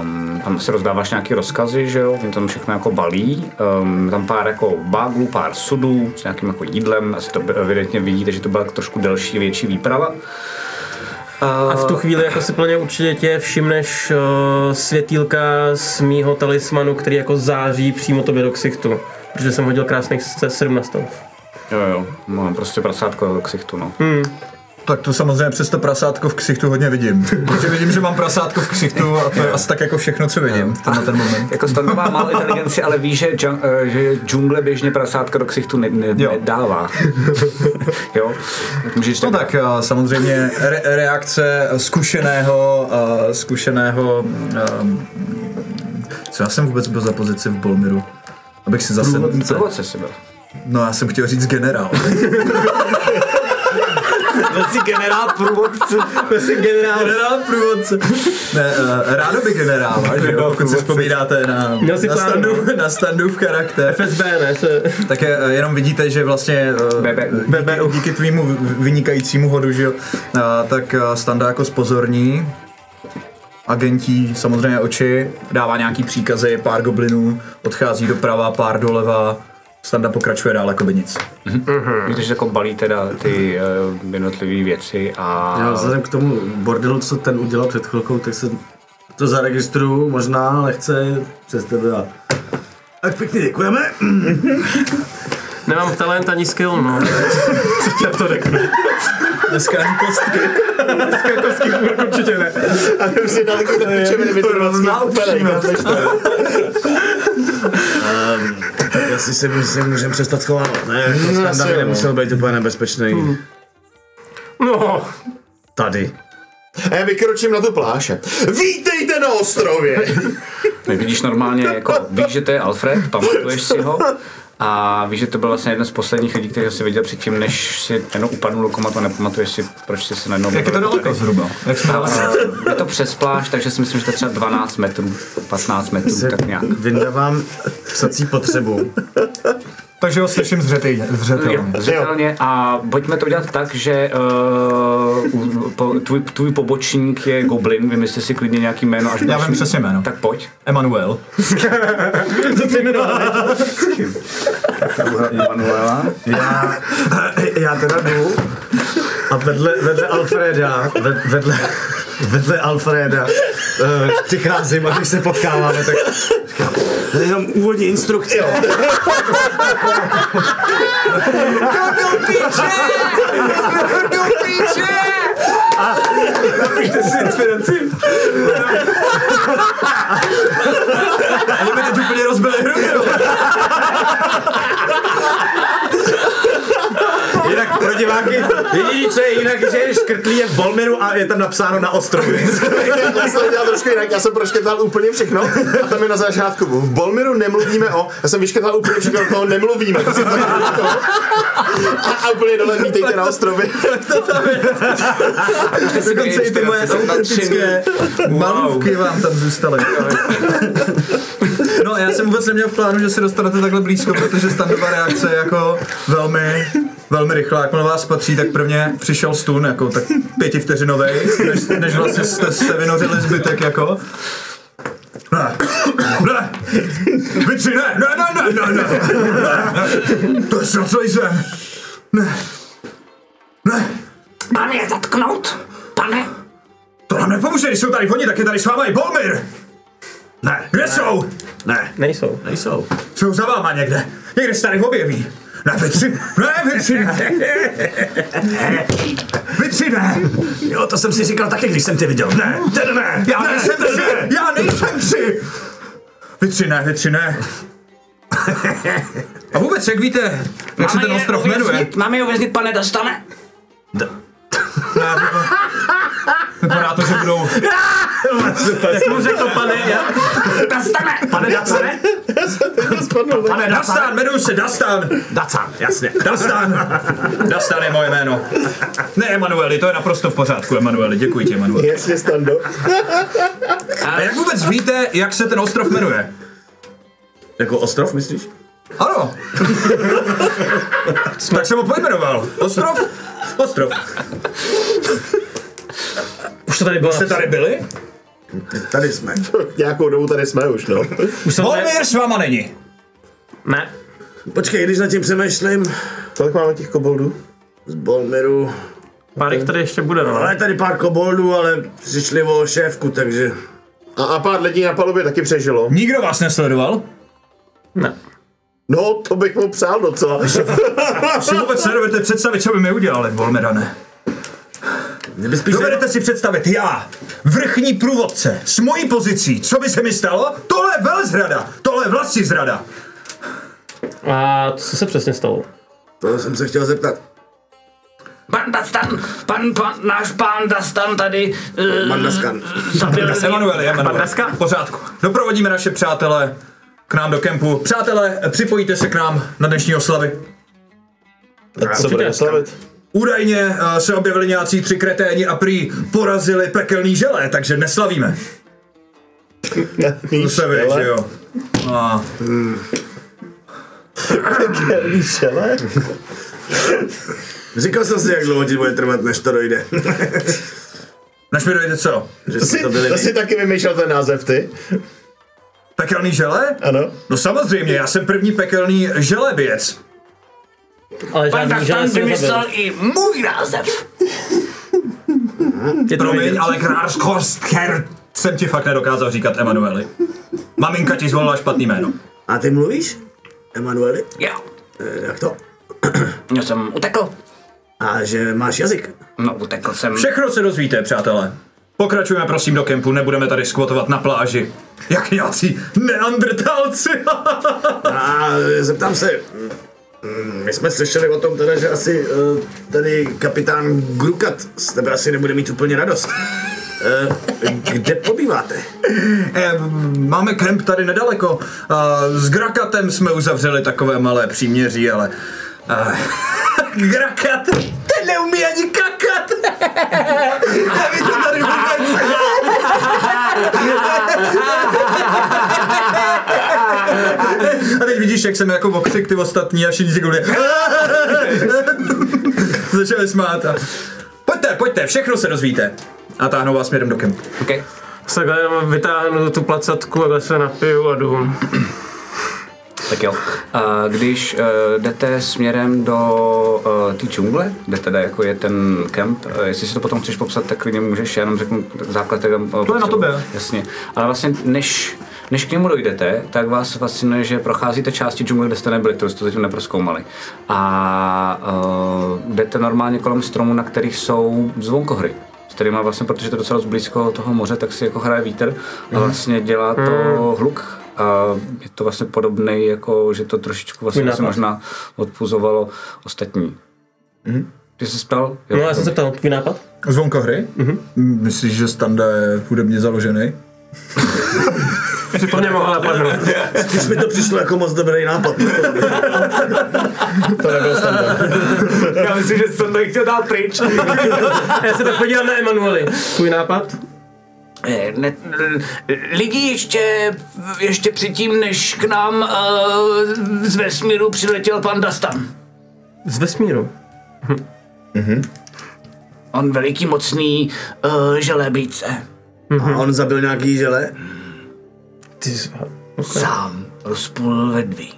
Um, tam se rozdáváš nějaký rozkazy, že jo, tam všechno jako balí, um, tam pár jako báglů, pár sudů s nějakým jako jídlem, asi to evidentně vidíte, že to byla trošku delší, větší výprava. A v tu chvíli jako si plně určitě tě všimneš uh, světýlka z mýho talismanu, který jako září přímo tobě do ksichtu. Protože jsem hodil krásných se- 7 na stav. Jo, jo, mám prostě prasátko do ksichtu, no. Tak to samozřejmě přes to prasátko v ksichtu hodně vidím. Protože vidím, že mám prasátko v ksichtu a to je asi tak jako všechno, co vidím v tenhle ten moment. Jako Standa má malou inteligenci, ale ví, že, džung, eh, že džungle běžně prasátka do ksichtu ne, ne, Jo. nedává. jo? Tak můžeš No tak a samozřejmě re- reakce zkušeného, a zkušeného, um, co já jsem vůbec byl za pozici v Bolmiru? Abych si zase, Průvodce si byl. no já jsem chtěl říct generál. Byl jsi generál průvodce. Jsi generál. Generál průvodce. Ne, uh, rádo by generála, že jo, pokud si vzpomínáte na, jsi na, plán, standu, no? na standův charakter. FSB, ne? Se... Tak je, eh, jenom vidíte, že vlastně eh, BBU. díky, díky tvýmu vynikajícímu hodu, že jo, eh, tak eh, Standa jako spozorní, agentí samozřejmě oči, dává nějaký příkazy, pár goblinů, odchází doprava, pár doleva, Standa pokračuje dál jako by nic. Víte, že jako balí teda ty uh, jednotlivé věci a... Já vzhledem k tomu bordelu, co ten udělal před chvilkou, tak se to zaregistruju možná lehce přes tebe a... Tak pěkně děkujeme. Nemám talent ani skill, no. Co tě to řeknu? Dneska ani kostky. Dneska kostky určitě ne. A už si dal taky ten pičoviny vytrvací úplně. Tak asi si myslím, můžeme přestat schovávat, ne? Jako No, Standa by nemusel být úplně nebezpečný. No, Tady. A já vykročím na tu pláže. Vítejte na ostrově! Vidíš normálně, jako víš, že to je Alfred, pamatuješ si ho a víš, že to byl vlastně jeden z posledních lidí, kterého si viděl předtím, než si jenom upadnul do komatu a nepamatuješ si, proč jsi se najednou... Jak je to daleko zhruba? Jak jsme A, je to přes pláž, takže si myslím, že to je třeba 12 metrů, 15 metrů, tak nějak. Vyndávám psací potřebu. Takže ho slyším zřetelně. Zřetelně. zřetelně a pojďme to udělat tak, že uh, po, tvůj, tvůj pobočník je Goblin, vymysli si klidně nějaký jméno, až Já vím přesně jméno. Tak pojď. Emanuel. Manuela. Já, já teda jdu a vedle, vedle Alfreda, ved, vedle, vedle Alfreda uh, přicházím a když se potkáváme, tak říkám, to je jenom úvodní instrukce. Napište si inspiraci. Ani mi teď úplně rozbili hru. jo. Diváky, jediný, co je jinak, že je škrtlý je v Bolmiru a je tam napsáno na ostrově. já jsem to dělal trošku jinak, já jsem proškrtal úplně všechno a tam je na začátku. V Bolmiru nemluvíme o, já jsem vyškrtal úplně všechno, o toho nemluvíme. To tam to. a, a úplně dole vítejte na ostrově. Dokonce i ty moje autentické malůvky vám tam zůstaly. No já jsem vůbec vůbec neměl v plánu, že se dostanete takhle blízko, protože standardová reakce je jako velmi, velmi rychlá. Jak na vás patří, tak prvně přišel stun, jako tak pětivteřinový, než, než vlastně jste se vynořili zbytek, jako. Ne, ne, vy tři ne, ne, ne, ne, ne, ne, ne, to je celý zem. Ne, ne, Pane, je zatknout? Pane? to nám nepomůže, když jsou tady oni, tak je tady s váma i Bolmir. Ne, Kde jsou? ne, Nejsou. nejsou. Jsou za váma někde. Někde se tady objeví. Ne, vy tři, ne, vy tři ne. Vy tři ne. Jo, to jsem si říkal taky, když jsem tě viděl. Ne, ten ne, Já ne, nejsem ten tři, ne. já nejsem tři. Vy tři ne, vy tři ne. A vůbec, jak víte, jak se ten ostrov jmenuje? Máme je uvěznit, pane Dastane? Ne, vypadá- to, že budou... Jak mu řekl pane, jak? Dastane! Pane Dacane? Pane Dastan, jmenuji se Dastan. Dacan, jasně. Dastan. Dastan je moje jméno. Ne, Emanueli, to je naprosto v pořádku, Emanueli. Děkuji ti, Emanueli. Jasně, Stando. A jak vůbec víte, jak se ten ostrov jmenuje? Jako ostrov, myslíš? Ano. tak jsem ho pojmenoval. Ostrov? Ostrov. Už to tady bylo. Jste tady byli? Tady jsme. Nějakou dobu tady jsme už, no. Už jsem tady... Volmír s váma není. Ne. Počkej, když nad tím přemýšlím, Kolik máme těch koboldů? z Bolmeru. Pár jich tady ještě bude, no. Ale je tady pár koboldů, ale přišli o šéfku, takže... A, a pár lidí na palubě taky přežilo. Nikdo vás nesledoval? Ne. No, to bych mu přál docela. Si vůbec nedovedete představit, co by mi udělali, Volmerane. Spíš Dovedete si představit, já, vrchní průvodce, s mojí pozicí, co by se mi stalo? Tohle je velzrada, tohle je vlastní zrada. A co se přesně stalo? To jsem se chtěl zeptat. Pan Dastan, pan, pan, náš pán Dastan tady... Uh, Pan Daskan. Zabil Emanueli, Emanueli. Daska? V pořádku. Doprovodíme naše přátele k nám do kempu. Přátelé, připojíte se k nám na dnešní oslavy. Co budeme slavit? Údajně uh, se objevili nějací tři kreténi a prý porazili pekelný želé, takže neslavíme. To se ví, že jo. A, Žele? Říkal jsem si, jak dlouho ti bude trvat, než to dojde. než mi dojde co? že To jsme si, to byli to my. si taky vymýšlel ten název, ty? Pekelný želé? Ano. No samozřejmě, já jsem první pekelný želeběc. Ale Pan žádný si vymyslel i můj název. Je Promiň, ale Krárskostker jsem ti fakt nedokázal říkat Emanueli. Maminka ti zvolila špatný jméno. A ty mluvíš? Emanueli? Jo, Eh, Jak to? já jsem utekl. A že máš jazyk? No, utekl jsem. Všechno se dozvíte, přátelé. Pokračujeme prosím do kempu, nebudeme tady skvotovat na pláži. Jak nějací neandrtálci. A zeptám se, my jsme slyšeli o tom teda, že asi eh, tady kapitán Grukat z tebe asi nebude mít úplně radost. Eh, Kde pobýváte? Eh, Máme kemp tady nedaleko. S Grakatem jsme uzavřeli takové malé příměří, ale... Grakat, ten neumí ani kakat. To tady vůbec. A teď vidíš, jak jsem jako okřik ty ostatní a všichni si kvůli... Začali smát a... Pojďte, pojďte, všechno se dozvíte. A táhnou vás směrem do kempu. Okay. Se takhle jenom vytáhnu tu placatku, takhle se napiju a jdu. Tak jo. A když uh, jdete směrem do uh, té džungle, kde teda jako je ten kemp, uh, jestli si to potom chceš popsat, tak klidně můžeš, já jenom řeknu základ. Uh, To je na tobě. Jasně. Ale vlastně než, než k němu dojdete, tak vás fascinuje, že procházíte části džungle, kde jste nebyli, kterou jste zatím neproskoumali. A uh, jdete normálně kolem stromů, na kterých jsou zvonkohry s kterýma vlastně, protože to je docela blízko toho moře, tak si jako hraje vítr a vlastně dělá to hluk a je to vlastně podobný, jako že to trošičku vlastně, nápad. možná odpuzovalo ostatní. Ty jsi ptal? Jo. No já jsem se ptal, tvůj nápad? Zvonko hry? Mm-hmm. Myslíš, že Standa je hudebně založený? To nemohla napadnout. Když mi to přišlo jako moc dobrý nápad. To nebyl standard. Já myslím, že jsem to chtěl dát pryč. Já se tak podívám na Emanueli. Tvůj nápad? Eh, Ne, lidi ještě, ještě předtím, než k nám uh, z vesmíru přiletěl pan Dastan. Z vesmíru. On veliký, mocný uh, želebíce. A on zabil nějaký žele? Ty jsi... Sám rozpůl ledví.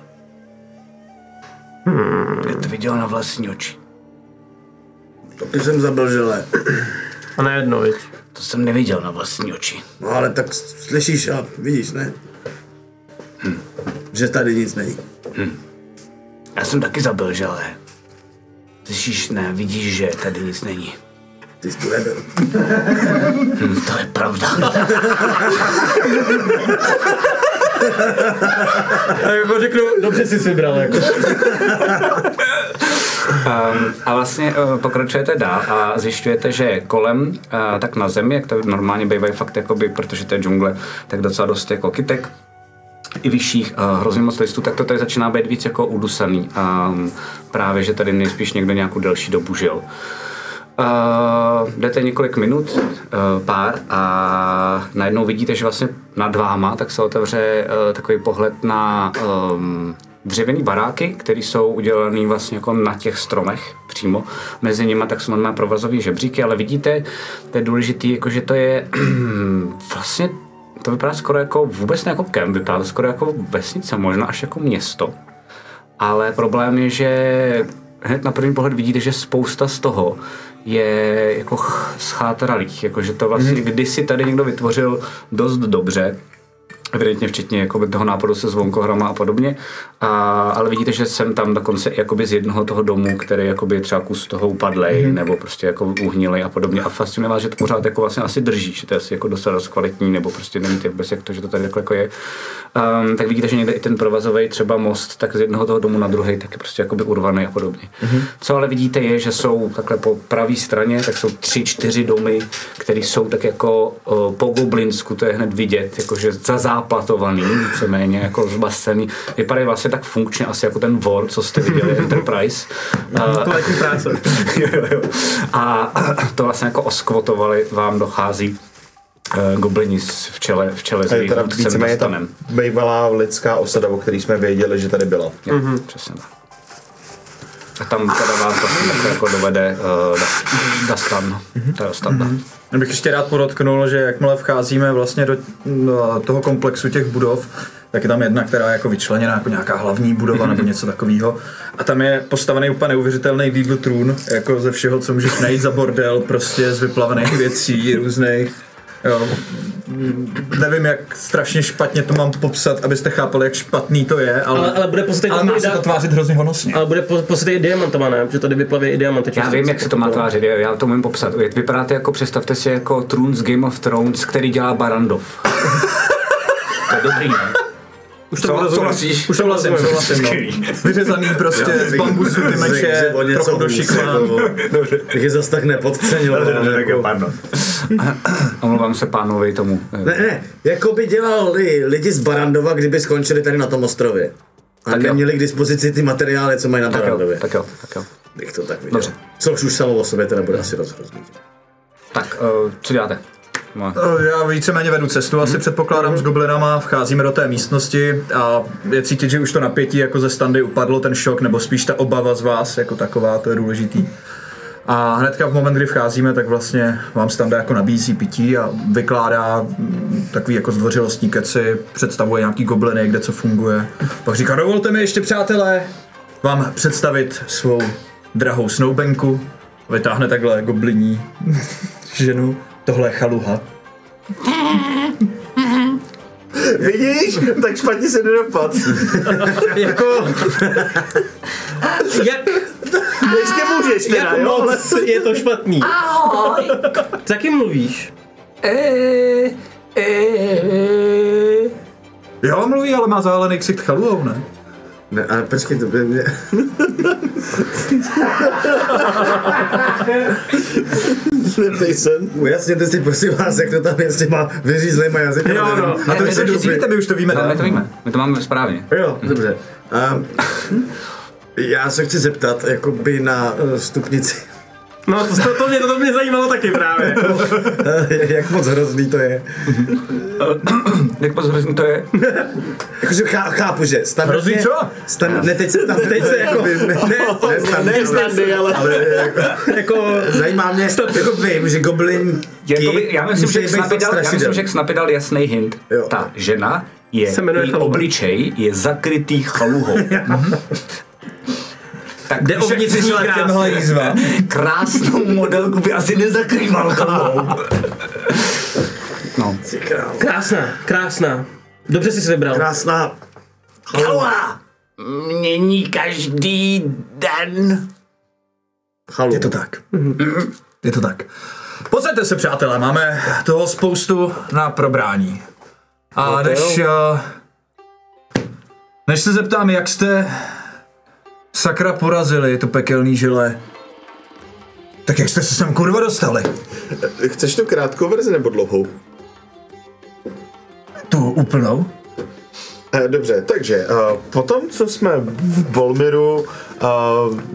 Hmm. Já to viděl na vlastní oči. Taky jsem zabil žele. A ne jedno, viď? To jsem neviděl na vlastní oči. No ale tak slyšíš a vidíš, ne? Že tady nic není. Já jsem taky zabil žele. Slyšíš, ne, vidíš, že tady nic není. Ty jsi tu nebyl. To je pravda. A jako řeknu, dobře jsi vybral, jako. Um, a vlastně uh, pokračujete dál a zjišťujete, že kolem, uh, tak na zemi, jak to normálně bývají fakt, jakoby, protože to je džungle, tak docela dost jako kytek, i vyšších, uh, hrozně moc listů, tak to tady začíná být víc jako udusaný. Um, právě, že tady nejspíš někdo nějakou delší dobu žil. Uh, jdete několik minut, uh, pár a najednou vidíte, že vlastně nad váma tak se otevře uh, takový pohled na um, dřevěný baráky, které jsou udělané vlastně jako na těch stromech přímo. Mezi nimi tak jsou normálně provazové žebříky, ale vidíte, to je důležité, jako že to je vlastně to vypadá skoro jako vůbec ne jako kemp, vypadá to skoro jako vesnice, možná až jako město. Ale problém je, že hned na první pohled vidíte, že spousta z toho je jako ch- schátralých, jako že to vlastně mm. kdysi tady někdo vytvořil dost dobře, evidentně včetně jakoby toho nápadu se zvonkohrama a podobně, a, ale vidíte, že jsem tam dokonce jakoby z jednoho toho domu, který jakoby třeba kus toho upadlej, mm. nebo prostě jako uhnilej a podobně a fascinuje vás, že to pořád jako vlastně asi drží, že to je asi jako dost kvalitní, nebo prostě nevíte vůbec jak to, že to tady takhle jako je. Um, tak vidíte, že někde i ten provazový třeba most, tak z jednoho toho domu na druhý, tak je prostě jakoby urvaný a podobně. Mm-hmm. Co ale vidíte je, že jsou takhle po pravé straně, tak jsou tři, čtyři domy, které jsou tak jako uh, po goblinsku, to je hned vidět, jakože zazáplatovaný, víceméně jako zbasený. Vypadají vlastně tak funkčně asi jako ten War, co jste viděli, Enterprise. Práce. jo, jo. A to vlastně jako oskvotovali, vám dochází uh, goblini s- v čele, v čele s To je jejich teda víceméně ta bývalá lidská osada, o který jsme věděli, že tady byla. Jo, mm-hmm. přesně tak. A tam teda vás vlastně takhle jako dovede uh, Dastan. Mm-hmm. To je standard. Mm-hmm. Já bych ještě rád podotknul, že jakmile vcházíme vlastně do, do toho komplexu těch budov, tak je tam jedna, která je jako vyčleněná jako nějaká hlavní budova nebo něco takového. A tam je postavený úplně neuvěřitelný Lidl trůn, jako ze všeho, co můžeš najít za bordel, prostě z vyplavených věcí, různých. Jo. Nevím, jak strašně špatně to mám popsat, abyste chápali, jak špatný to je, ale, Ale, ale bude ale má se to tvářit hrozně honosně. Ale bude po- podstatě i diamantama, ne? Protože tady vyplaví i diamanty. Já vím, jak se to má tvářit, já to umím popsat. Vypadáte jako, představte si jako trůn z Game of Thrones, který dělá Barandov. to je dobrý, ne? Už to rozumím. souhlasíš? Už to Souhlasím, souhlasím, no. Vyřezaný prostě z bambusu, ty meče, trochu do šikma. jako, Tak je zas tak nepodceňoval. jako. pardon. Omlouvám se pánovi tomu. eh, Ne, ne, jako by dělali lidi z Barandova, kdyby skončili tady na tom ostrově. A Tak jo. neměli k dispozici ty materiály, co mají na Tak jo, Barandově. tak jo, tak jo. Bych to tak viděl. Dobře. Což už samo o sobě teda bude asi rozhrozný. Tak, uh, co děláte? Eh, Já víceméně vedu cestu, asi předpokládám s goblinama, vcházíme do té místnosti a je cítit, že už to napětí jako ze standy upadlo, ten šok, nebo spíš ta obava z vás jako taková, to je důležitý. A hnedka v moment, kdy vcházíme, tak vlastně vám standa jako nabízí pití a vykládá mm, takový jako zdvořilostní keci, představuje nějaký gobliny, kde co funguje. Pak říká, dovolte mi ještě přátelé vám představit svou drahou snoubenku. Vytáhne takhle gobliní ženu. Tohle je chaluha. Vidíš? Tak špatně se nedopad. Jako... Jak, Ještě můžeš teda, jak jo? Ale moc je to špatný? Ahoj! Taky mluvíš? Eh, eh, Jo, mluví, ale má záhalený ksicht chaluhou, ne? Ne, ale počkej, to by mě... Tyson. Ujasněte si prosím vás, jak to tam je s těma vyřízlejma jazyky. Jo, no. A to vy se dozvíte, my už to víme. No, my to víme, my to máme správně. Jo, dobře. Um, já se chci zeptat, jakoby na uh, stupnici No to, to, mě, to mě zajímalo taky právě. Jak moc hrozný to je. Jak moc hrozný to je? Jakože chá, chápu, že standardně... Hrozný co? Stan, ne, teď se tam, teď se jako... Ne, ne, ne, standardně, Ne standy, ale... ale jako, jako, zajímá mě, jako vím, že goblin Jakoby, já myslím, že Snapy dal, já myslím, že Snapy dal jasný hint. Jo. Ta žena je, Se její obličej je zakrytý chaluhou. tak Jde o vnitřní jízva. krásnou modelku by asi nezakrýval chaluhou. No. krásná, krásná. Dobře jsi si vybral. Krásná Chaluha mění každý den. chalu. Je to tak. Je to tak. Posaďte se, přátelé, máme toho spoustu na probrání. A než, uh, než se zeptám, jak jste sakra porazili to pekelný žile, tak jak jste se sem kurva dostali? Chceš tu krátkou verzi nebo dlouhou? Tu úplnou? Eh, Dobře, takže uh, potom, co jsme v Bolmiru uh,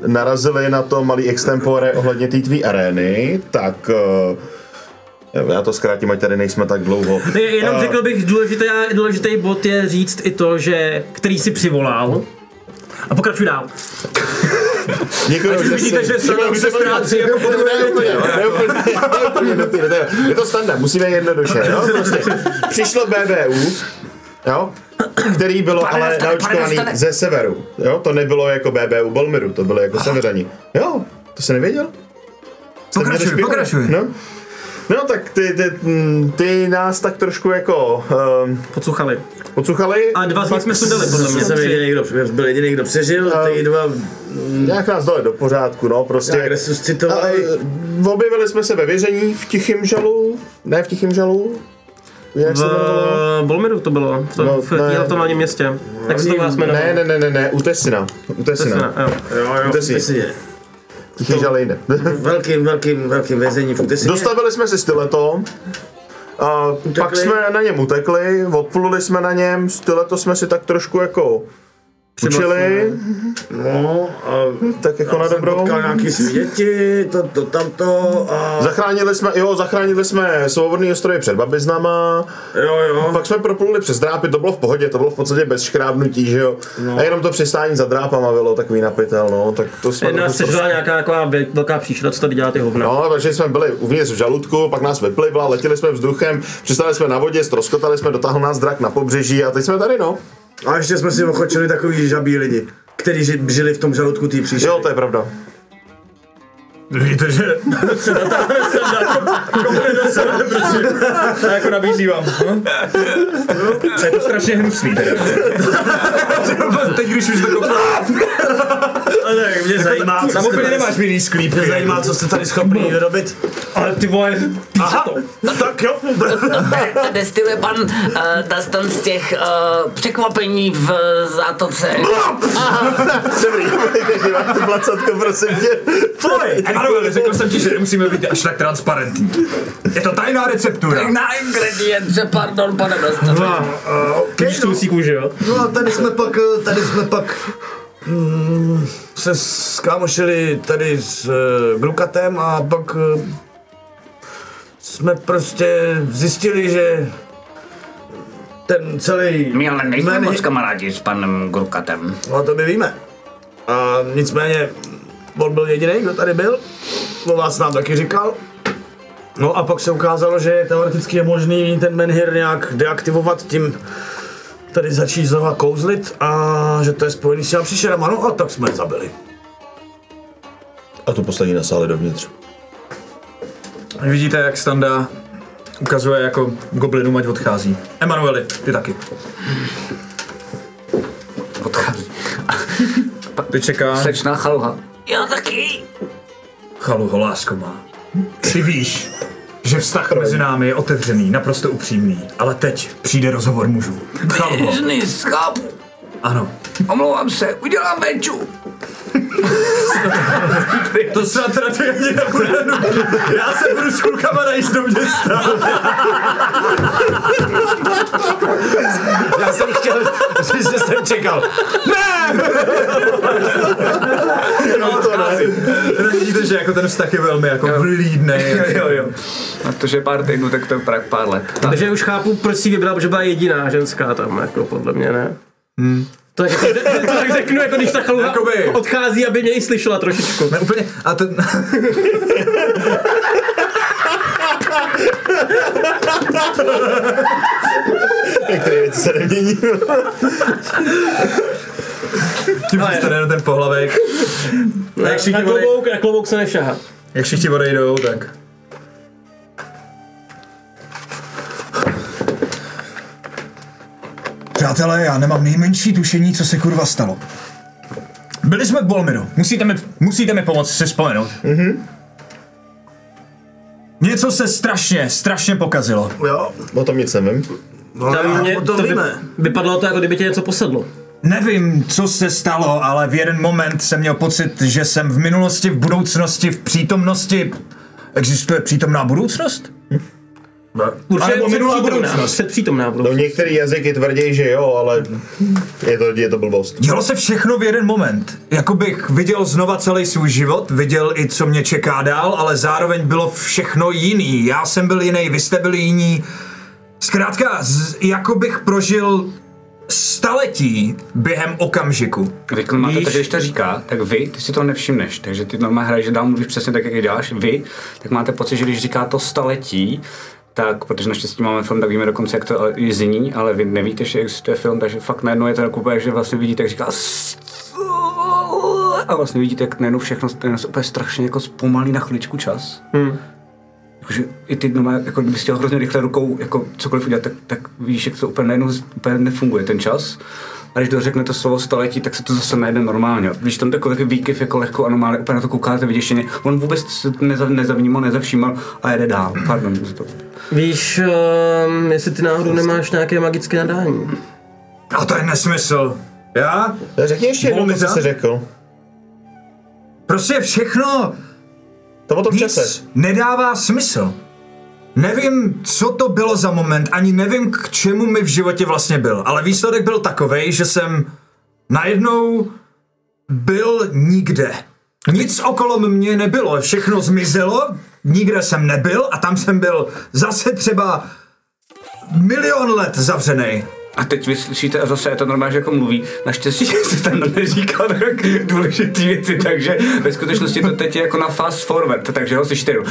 narazili na to malý extempore ohledně té tvý arény, tak uh, já to zkrátím, ať tady nejsme tak dlouho. Jenom Eh, řekl bych, důležitý, důležitý bod je říct i to, že který si přivolal. A pokračuj dál. Děkuji, Ať už vidíte, že se tam se ztrácí jako je- Je to standard, musíme jednoduše. Jo? Prostě přišlo BBU, jo? který bylo Pane ale dostane, naočkovaný ze severu. Jo? To nebylo jako BBU Bolmiru, to bylo jako severani. Jo, to se nevěděl? Pokračuj, pokračuj. No. No tak ty, ty, mm, ty nás tak trošku jako um, Pocuchali. pocuchali. A dva z nich jsme sundali, podle mě. Jsem jediný, kdo, byl jediný, kdo přežil, a ty dva Nějak nás dali do pořádku, no, prostě. nějak resuscitovali. A, objevili jsme se ve vězení v Tichým žalu, ne v Tichým žalu, jak se to jmenovalo? V Bolmiru to bylo, v, No, no, v ne. Jíltonálním městě. Jak se to vás jmenovalo? Ne, ne, ne, ne, ne, u Tesina. U Tesina. Jo. Jo, jo, Utesí. Tichý žal jinde. Velkým, velkým, velkým vězení v Utesině. Dostavili jsme si styleto, a pak jsme na něm utekli, odpluli jsme na něm, styleto jsme si tak trošku jako učili, No, a tak jako na dobrou. potkal nějaký světi, to, to, tamto a... Zachránili jsme, jo, zachránili jsme svobodný ostrovy před babiznama, Jo, jo. Pak jsme propluli přes drápy, to bylo v pohodě, to bylo v podstatě bez škrábnutí, že jo. No. A jenom to přistání za drápama bylo takový napitel, no, tak to jsme... Jedna trochu sežrala nějaká taková ve- velká příšera, co tady dělá ty hovna. No, takže jsme byli uvnitř v žaludku, pak nás vyplivla, letěli jsme vzduchem, přistali jsme na vodě, stroskotali jsme, dotáhl nás drak na pobřeží a teď jsme tady, no. A ještě jsme si ochočili takový žabí lidi, kteří ži- žili v tom žaludku té příšery. Jo, to je pravda. Víte, že... To jako nabízí vám. hm? Je to strašně hnusný teda. Teď když už to Tak mě zajímá, co Tam jste úplně tady, nemáš milý sklíp. mě zajímá, co jste tady schopný vyrobit. Ale ty vole, Aha, tak jo. Destyluje pan uh, Dustin z těch uh, překvapení v zátoce. Dobrý, takže máš tu placatko, prosím tě. Pojď! Emanuel, řekl jsem ti, že nemusíme být až tak transparentní. Je to tajná receptura. Na ingredience, pardon, pane Dustin. Vidíš tu usí kůži, jo? No a tady jsme pak, eh, tady jsme pak mm, se skámošili tady s uh, Grukatem a pak uh, jsme prostě zjistili, že ten celý... My ale nejsme Jmény- moc kamarádi s panem Grukatem. No to my víme. A nicméně, on byl jediný, kdo tady byl. O vás nám taky říkal. No a pak se ukázalo, že teoreticky je možný ten menhir nějak deaktivovat tím tady začít znova kouzlit a že to je spojený s těma příšerama. No a tak jsme je zabili. A tu poslední nasáli dovnitř. Vidíte, jak Standa ukazuje jako goblinům, ať odchází. Emanueli, ty taky. Odchází. Ty čeká Slečná chaluha. Já taky. chaluho, lásko má. Ty víš, že vztah mezi námi je otevřený, naprosto upřímný. Ale teď přijde rozhovor mužů. Chaluho, chápu. Ano. Omlouvám se, udělám benču. To se teda ty ani nebude Já se budu s klukama najíst do města. Já jsem chtěl, že jsem čekal. No to ne. Vidíte, že jako ten vztah je velmi jako vlídnej. jo, jo. A to, že je pár týdnů, tak to je pár, pár let. Takže už chápu, proč si vybral, že byla jediná ženská tam, jako podle mě, ne? Hmm. To, tak, to, to, tak řeknu, jako když ta chalupa Jakoby- odchází, aby mě i slyšela trošičku. Ne, úplně, a ten... Některé věci se nemění. Tím přestane jenom ten pohlavek. Na odej, klobouk, na klobouk se nešahá. jak všichni odejdou, tak... Přátelé, já nemám nejmenší tušení, co se kurva stalo. Byli jsme v Bolmiru. Musíte mi, musíte mi pomoct si vzpomenout. Mhm. Něco se strašně, strašně pokazilo. Jo, O tom nic nevím. no, Tam mě, to vy, víme. vypadalo to, jako kdyby tě něco posedlo. Nevím, co se stalo, ale v jeden moment jsem měl pocit, že jsem v minulosti, v budoucnosti, v přítomnosti... Existuje přítomná budoucnost? Určitě Anebo minulá předpřítomná, budoucnost. předpřítomná No budoucnost. některý jazyky tvrdí, že jo, ale je to, je to blbost. Dělo se všechno v jeden moment. Jako bych viděl znova celý svůj život, viděl i, co mě čeká dál, ale zároveň bylo všechno jiný. Já jsem byl jiný, vy jste byli jiní. Zkrátka, z, jako bych prožil staletí během okamžiku. Vy máte to, že když to říká, tak vy, ty si to nevšimneš, takže ty normálně hraješ, že dál mluvíš přesně tak, jak je děláš. Vy, tak máte pocit, že když říká to staletí, tak, protože naštěstí máme film, tak víme dokonce, jak to je zní, ale vy nevíte, že existuje film, takže fakt najednou je to takové, že vlastně vidíte, jak říká a vlastně vidíte, jak najednou všechno se úplně strašně jako zpomalí na chviličku čas. Hmm. Jakože i ty normálně, jako kdyby chtěl hrozně rychle rukou jako cokoliv udělat, tak, tak víš, jak to úplně najednou úplně nefunguje ten čas. A když dořekne to slovo staletí, tak se to zase najde normálně. Víš, tam takový výkyv jako lehkou anomálie, úplně na to koukáte vyděšeně. On vůbec se neza, nezavnímal, nezavšímal a jede dál. Pardon. za to. Víš, um, jestli ty náhodou nemáš nějaké magické nadání. A to je nesmysl. Já? Řekni ještě jednou, co jsi řekl. Prostě všechno To o tom čase. nic nedává smysl. Nevím, co to bylo za moment, ani nevím, k čemu mi v životě vlastně byl, ale výsledek byl takový, že jsem najednou byl nikde. Nic okolo mě nebylo, všechno zmizelo, nikde jsem nebyl a tam jsem byl zase třeba milion let zavřený. A teď vy slyšíte, a zase je to normálně, že jako mluví. Naštěstí se tam neříká tak důležitý věci, takže ve skutečnosti to teď je jako na fast forward, takže ho slyšíte jenom.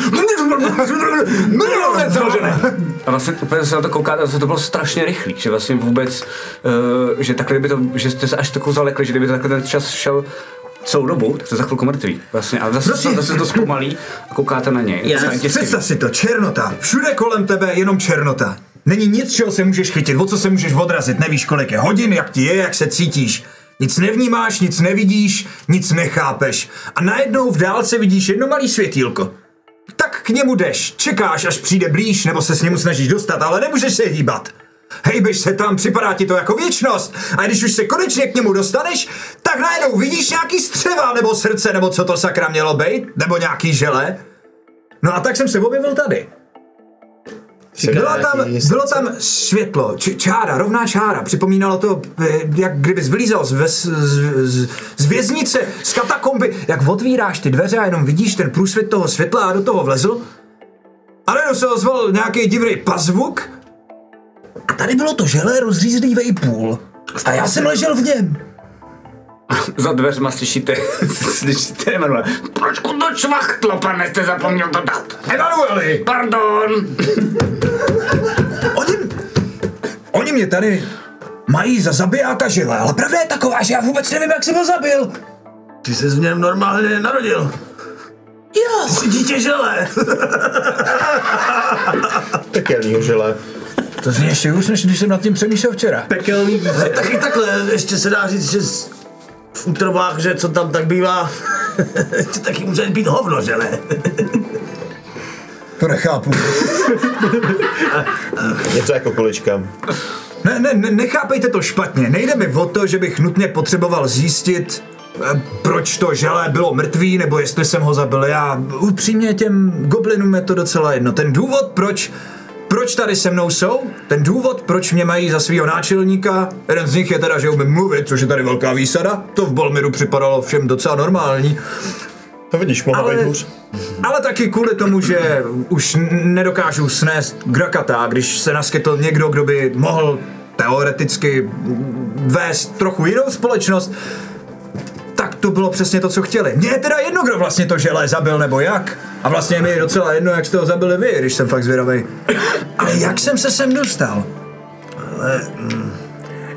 A vlastně úplně se na to koukáte, zase to bylo strašně rychlý, že vlastně vůbec, uh, že takhle kdyby to, že jste se až takovou zalekli, že kdyby to takhle ten čas šel celou dobu, tak jste za chvilku mrtví. Vlastně, a zase, Prosím. zase to zpomalí a koukáte na něj. Já- To je těžký. Představ si to, černota. Všude kolem tebe jenom černota. Není nic, čeho se můžeš chytit, o co se můžeš odrazit, nevíš, kolik je hodin, jak ti je, jak se cítíš. Nic nevnímáš, nic nevidíš, nic nechápeš. A najednou v dálce vidíš jedno malý světýlko. Tak k němu jdeš, čekáš, až přijde blíž, nebo se s němu snažíš dostat, ale nemůžeš se hýbat. Hejbeš se tam, připadá ti to jako věčnost. A když už se konečně k němu dostaneš, tak najednou vidíš nějaký střeva, nebo srdce, nebo co to sakra mělo být, nebo nějaký žele. No a tak jsem se objevil tady. Byla tam, bylo tam světlo, č- čára, rovná čára. Připomínalo to, eh, jak kdybys vylízal z, ves, z, z, z věznice, z katakomby, jak otvíráš ty dveře a jenom vidíš ten průsvět toho světla a do toho vlezl. A najednou se ozval nějaký divný pazvuk tady bylo to želé rozřízlý vejpůl. A já jsem ležel v něm. Za dveřma slyšíte, slyšíte Emanuele. Proč to čvachtlo, pane, jste zapomněl to dát? Emanueli! Pardon. Oni, oni mě tady mají za zabijáka žele, ale pravda je taková, že já vůbec nevím, jak se byl zabil. Ty jsi v něm normálně narodil. Jo. Ty jsi dítě žele. Pekelnýho žele. To zní ještě hůř, než když jsem nad tím přemýšlel včera. Pekelný dítě. Taky takhle, ještě se dá říct, že v útrobách, že co tam tak bývá, že taky může být hovno, že ne? To nechápu. Něco jako kulička. Ne, ne, ne, nechápejte to špatně. Nejde mi o to, že bych nutně potřeboval zjistit, eh, proč to želé bylo mrtvý, nebo jestli jsem ho zabil já. Upřímně těm goblinům je to docela jedno. Ten důvod, proč proč tady se mnou jsou, ten důvod, proč mě mají za svého náčelníka, jeden z nich je teda, že umím mluvit, což je tady velká výsada, to v Bolmiru připadalo všem docela normální. To vidíš, mohla Ale- být hůř. Ale taky kvůli tomu, že už nedokážu snést Grakata, když se naskytl někdo, kdo by mohl teoreticky vést trochu jinou společnost, tak to bylo přesně to, co chtěli. Mně je teda jedno, kdo vlastně to želé zabil nebo jak. A vlastně mi je docela jedno, jak jste ho zabili vy, když jsem fakt zvědavý. Ale jak jsem se sem dostal?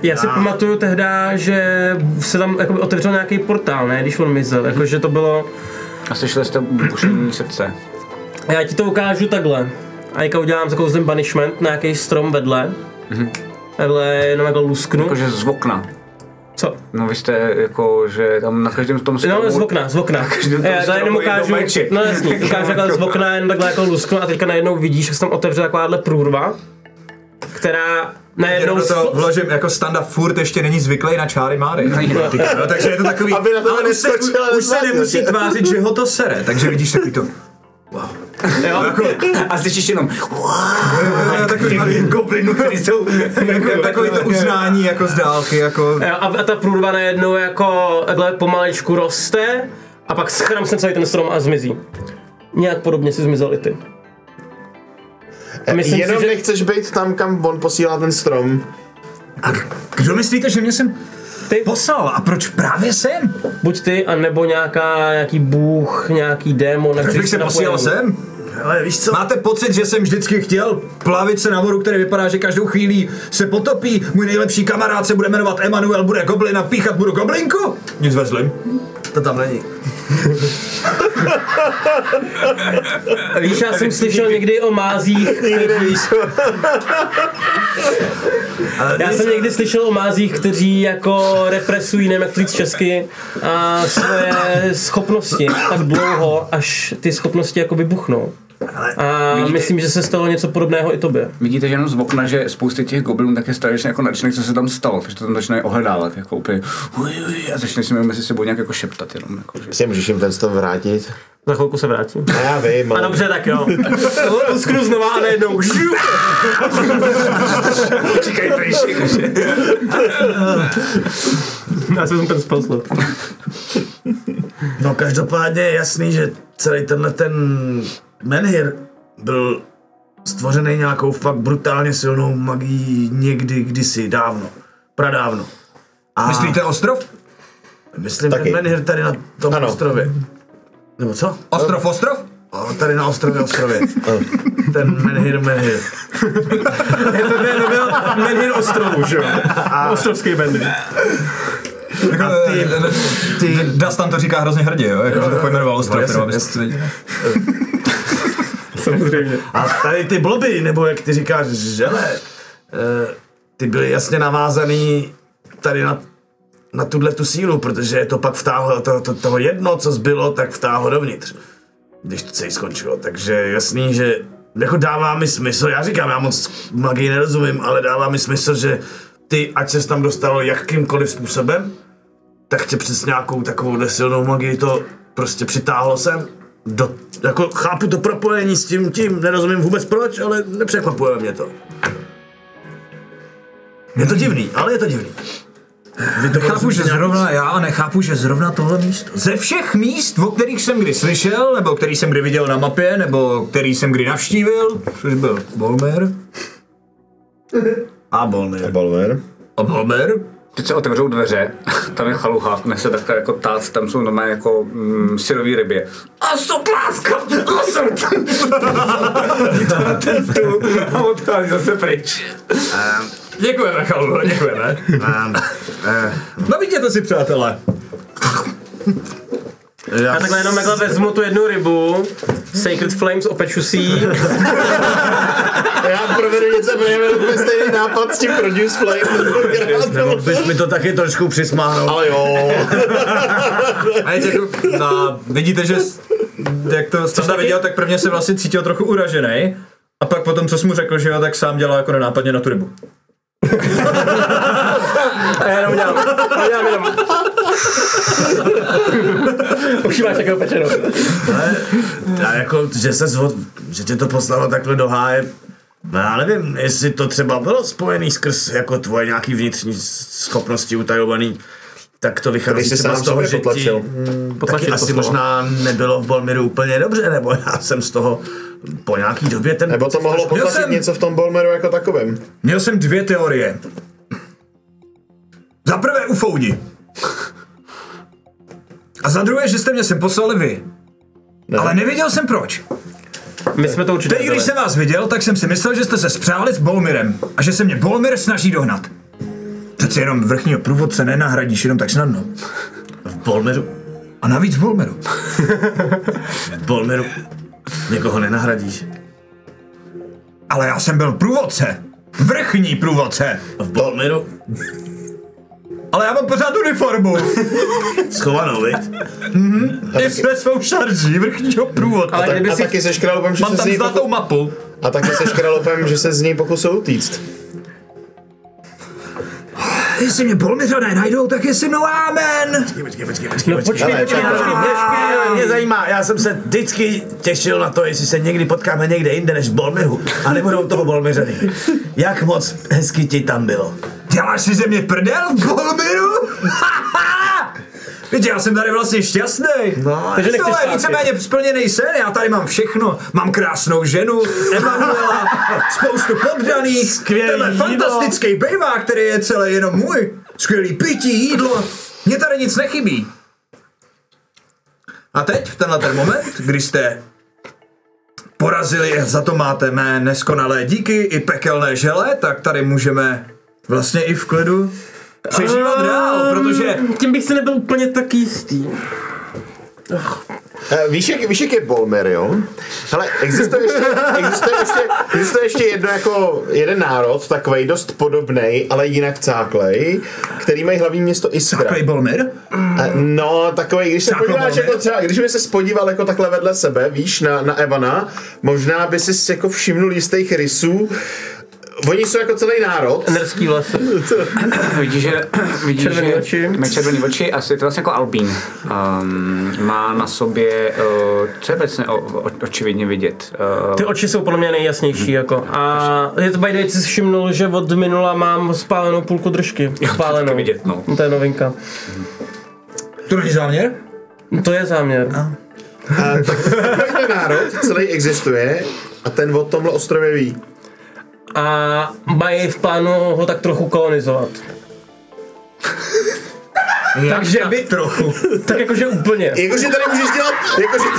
Já si pamatuju tehdy, že se tam jakoby otevřel nějaký portál, ne, když on mizel, jakože to bylo, A slyšeli jste bušení srdce. a já ti to ukážu takhle. A teďka udělám takový banishment na nějaký strom vedle. Takhle jenom jako lusknu. Jakože z okna. Co? No vy jste jako, že tam na každém tom stromu... No, z okna, z okna. každém tom Já jenom ukážu, no jasně, ukážu takhle z okna, jen takhle jako lusknu a teďka najednou vidíš, jak se tam otevře takováhle průrva, která najednou... Jenom spo- vložím, jako standa furt ještě není zvyklý na čáry máry. No, takže je to takový, Aby na to ale už se, už se na nemusí tvářit, že ho to sere, takže vidíš takový to. Jo? A slyšíš jenom... Jo, takový malý goblinů, který jsou jako, takový to uznání jako z dálky, jako... Jo, a, a ta průrva najednou jako takhle pomalečku roste a pak schrám se celý ten strom a zmizí. Nějak podobně si zmizel i ty. A myslím Jenom si, že- nechceš být tam, kam on posílá ten strom. A kdo myslíte, že mě jsem Ty. poslal? A proč právě sem? Buď ty, anebo nějaká, nějaký bůh, nějaký démon, Proč bych se jsi posílal sem? Ale víš co? Máte pocit, že jsem vždycky chtěl plavit se na vodu, který vypadá, že každou chvíli se potopí? Můj nejlepší kamarád se bude jmenovat Emanuel, bude goblin a píchat budu goblinku? Nic ve zlým. To tam není. Víš, já jsem slyšel někdy o mázích, kteří... Já jsem někdy slyšel o mázích, kteří jako represují, nevím jak to říct česky, a svoje schopnosti tak dlouho, až ty schopnosti jako vybuchnou. A myslím, že se stalo něco podobného i tobě. Vidíte, že jenom z okna, že spousty těch goblinů tak je strašně jako nadšených, co se tam stalo, takže to tam začínají ohledávat, jako úplně uj, uj, a začínají si mezi sebou nějak jako šeptat jenom. Jako, že... Si můžeš jim ten stav vrátit? Za chvilku se vrátím. A já vím, A ale... dobře, tak jo. Lusknu znova a najednou. ještě, jakože. Já jsem ten spell slot. No každopádně je jasný, že celý tenhle ten menhir byl stvořený nějakou fakt brutálně silnou magií někdy, kdysi, dávno. Pradávno. A Myslíte ostrov? myslím Taky. ten menhir tady na tom Ano. ostrově. Nebo co? Ostrov, ostrov? O, tady na ostrově, ostrově. ten menhir, menhir. Je to, to byl Menhir ostrovu, že jo? Ostrovský Menhir. Jako, ty, ty, Dastan to říká hrozně hrdě, jo? Jako, že to pojmenoval ostrov. Samozřejmě. A tady ty bloby, nebo jak ty říkáš, žele, eh, ty byly jasně navázaný tady na, na tuhle tu sílu, protože je to pak vtáhlo, to, to, toho jedno, co zbylo, tak vtáhlo dovnitř, když to celý skončilo. Takže jasný, že jako dává mi smysl, já říkám, já moc magii nerozumím, ale dává mi smysl, že ty, ať se tam dostalo jakýmkoliv způsobem, tak tě přes nějakou takovou silnou magii to prostě přitáhlo sem. Do, jako chápu to propojení s tím tím, nerozumím vůbec proč, ale nepřekvapuje mě to. Je to divný, ale je to divný. Vy to Chápu, rozumíte že zrovna já a nechápu, že zrovna tohle místo. Ze všech míst, o kterých jsem kdy slyšel, nebo který jsem kdy viděl na mapě, nebo který jsem kdy navštívil, což byl Bolmer A Bolnir. Balmer. a Bolmer, Teď se otevřou dveře, tam je chalucha, nese takhle jako tác, tam jsou normálně jako mm, syrový rybě. A sopláska! A srt! na ten stůl a odchází zase pryč. Děkujeme, chaluho, děkujeme. Um, eh, Navítěte si, přátelé. Já takhle jenom takhle vezmu tu jednu rybu, Sacred Flames opeču si ji. Já provedu něco, protože mám úplně stejný nápad s tím Produce Flame. nebo bys mi to taky trošku přismáhnul. Ale jo. A je jako, no, vidíte, že jak to Standa viděl, tak prvně se vlastně cítil trochu uražený. A pak potom, co jsi mu řekl, že jo, tak sám dělá jako nenápadně na tu rybu. A já jenom dělám, já dělám jenom. Už máš takovou pečenou. A jako, že se zvod, že tě to poslalo takhle do háje, no já nevím, jestli to třeba bylo spojený skrz jako tvoje nějaký vnitřní schopnosti utajovaný. Tak to vychází třeba sám z toho, že ti potlačil. mm, taky Potlačil to asi slovo. možná nebylo v Bolmiru úplně dobře, nebo já jsem z toho po nějaký době ten... Nebo to mohlo potlačit jsem- něco v tom Bolmeru jako takovém. Měl jsem dvě teorie. Za prvé ufouni. A za druhé, že jste mě sem poslali vy. Ne. Ale nevěděl jsem proč. My jsme to určitě Teď, když jsem vás viděl, tak jsem si myslel, že jste se spřáli s Bolmirem a že se mě Bolmir snaží dohnat. Přece jenom vrchního průvodce nenahradíš jenom tak snadno. V Bolmiru, A navíc v Bolmeru. v Bolmiru někoho nenahradíš. Ale já jsem byl průvodce. Vrchní průvodce. V Bolmiru Ale já mám pořád uniformu. schovanou, viď? I jsme svou šarží vrchního průvodce. Ale Tak, kdyby a si... taky seš králopem, že Mám se z tam zlatou poku... mapu. A taky seš králopem, že se z něj pokusil utíct. Jestli mě Bolmiřané najdou, tak je se mnou amen. Počkej, počkej, počkej, No počkej. počkej, počkej, počkej, Mě, mě zajímá, já jsem se vždycky těšil na to, jestli se někdy potkáme někde jinde než v Bolmiru a nebudou toho Bolmiřany. Jak moc hezky ti tam bylo? Děláš si ze mě prdel v Bolmiru? Víte, já jsem tady vlastně šťastný. No, Takže nechceš to je víceméně splněný sen, já tady mám všechno. Mám krásnou ženu, Emanuela, spoustu poddaných, Skvělý tenhle fantastický bejvák, který je celý jenom můj. Skvělý pití, jídlo. Mně tady nic nechybí. A teď, v tenhle ten moment, kdy jste porazili, za to máte mé neskonalé díky i pekelné žele, tak tady můžeme vlastně i v klidu přežívat dál, protože Tím bych si nebyl úplně tak jistý. Eh, Víš, jak, víš, jak je Bolmer, jo? Hele, existuje ještě, existuje ještě, existuje ještě jedno jako jeden národ, takový dost podobný, ale jinak cáklej, který mají hlavní město Iskra. takový Bolmir, Eh, No, takový, když se podíváš, Bolmer? jako třeba, když by se spodíval jako takhle vedle sebe, víš, na, na Evana, možná by si jako všimnul jistých rysů. Oni jsou jako celý národ. Nerský vlasy. Vidíš, že, vidíš, Červený že oči. má červený oči a je to vlastně jako albín. Um, má na sobě, uh, co je vlastně o, o, očividně vidět. Uh, Ty oči jsou podle mě nejjasnější, jako. A je to by the si všimnul, že od minula mám spálenou půlku držky. Spálenou. vidět, no. To je novinka. to není záměr? To je záměr. A tak takový ten národ celý existuje a ten o tomhle ostrově ví. A mají v plánu ho tak trochu kolonizovat. Takže by... Trochu. Tak jakože úplně. Jakože tady můžeš dělat, jakože...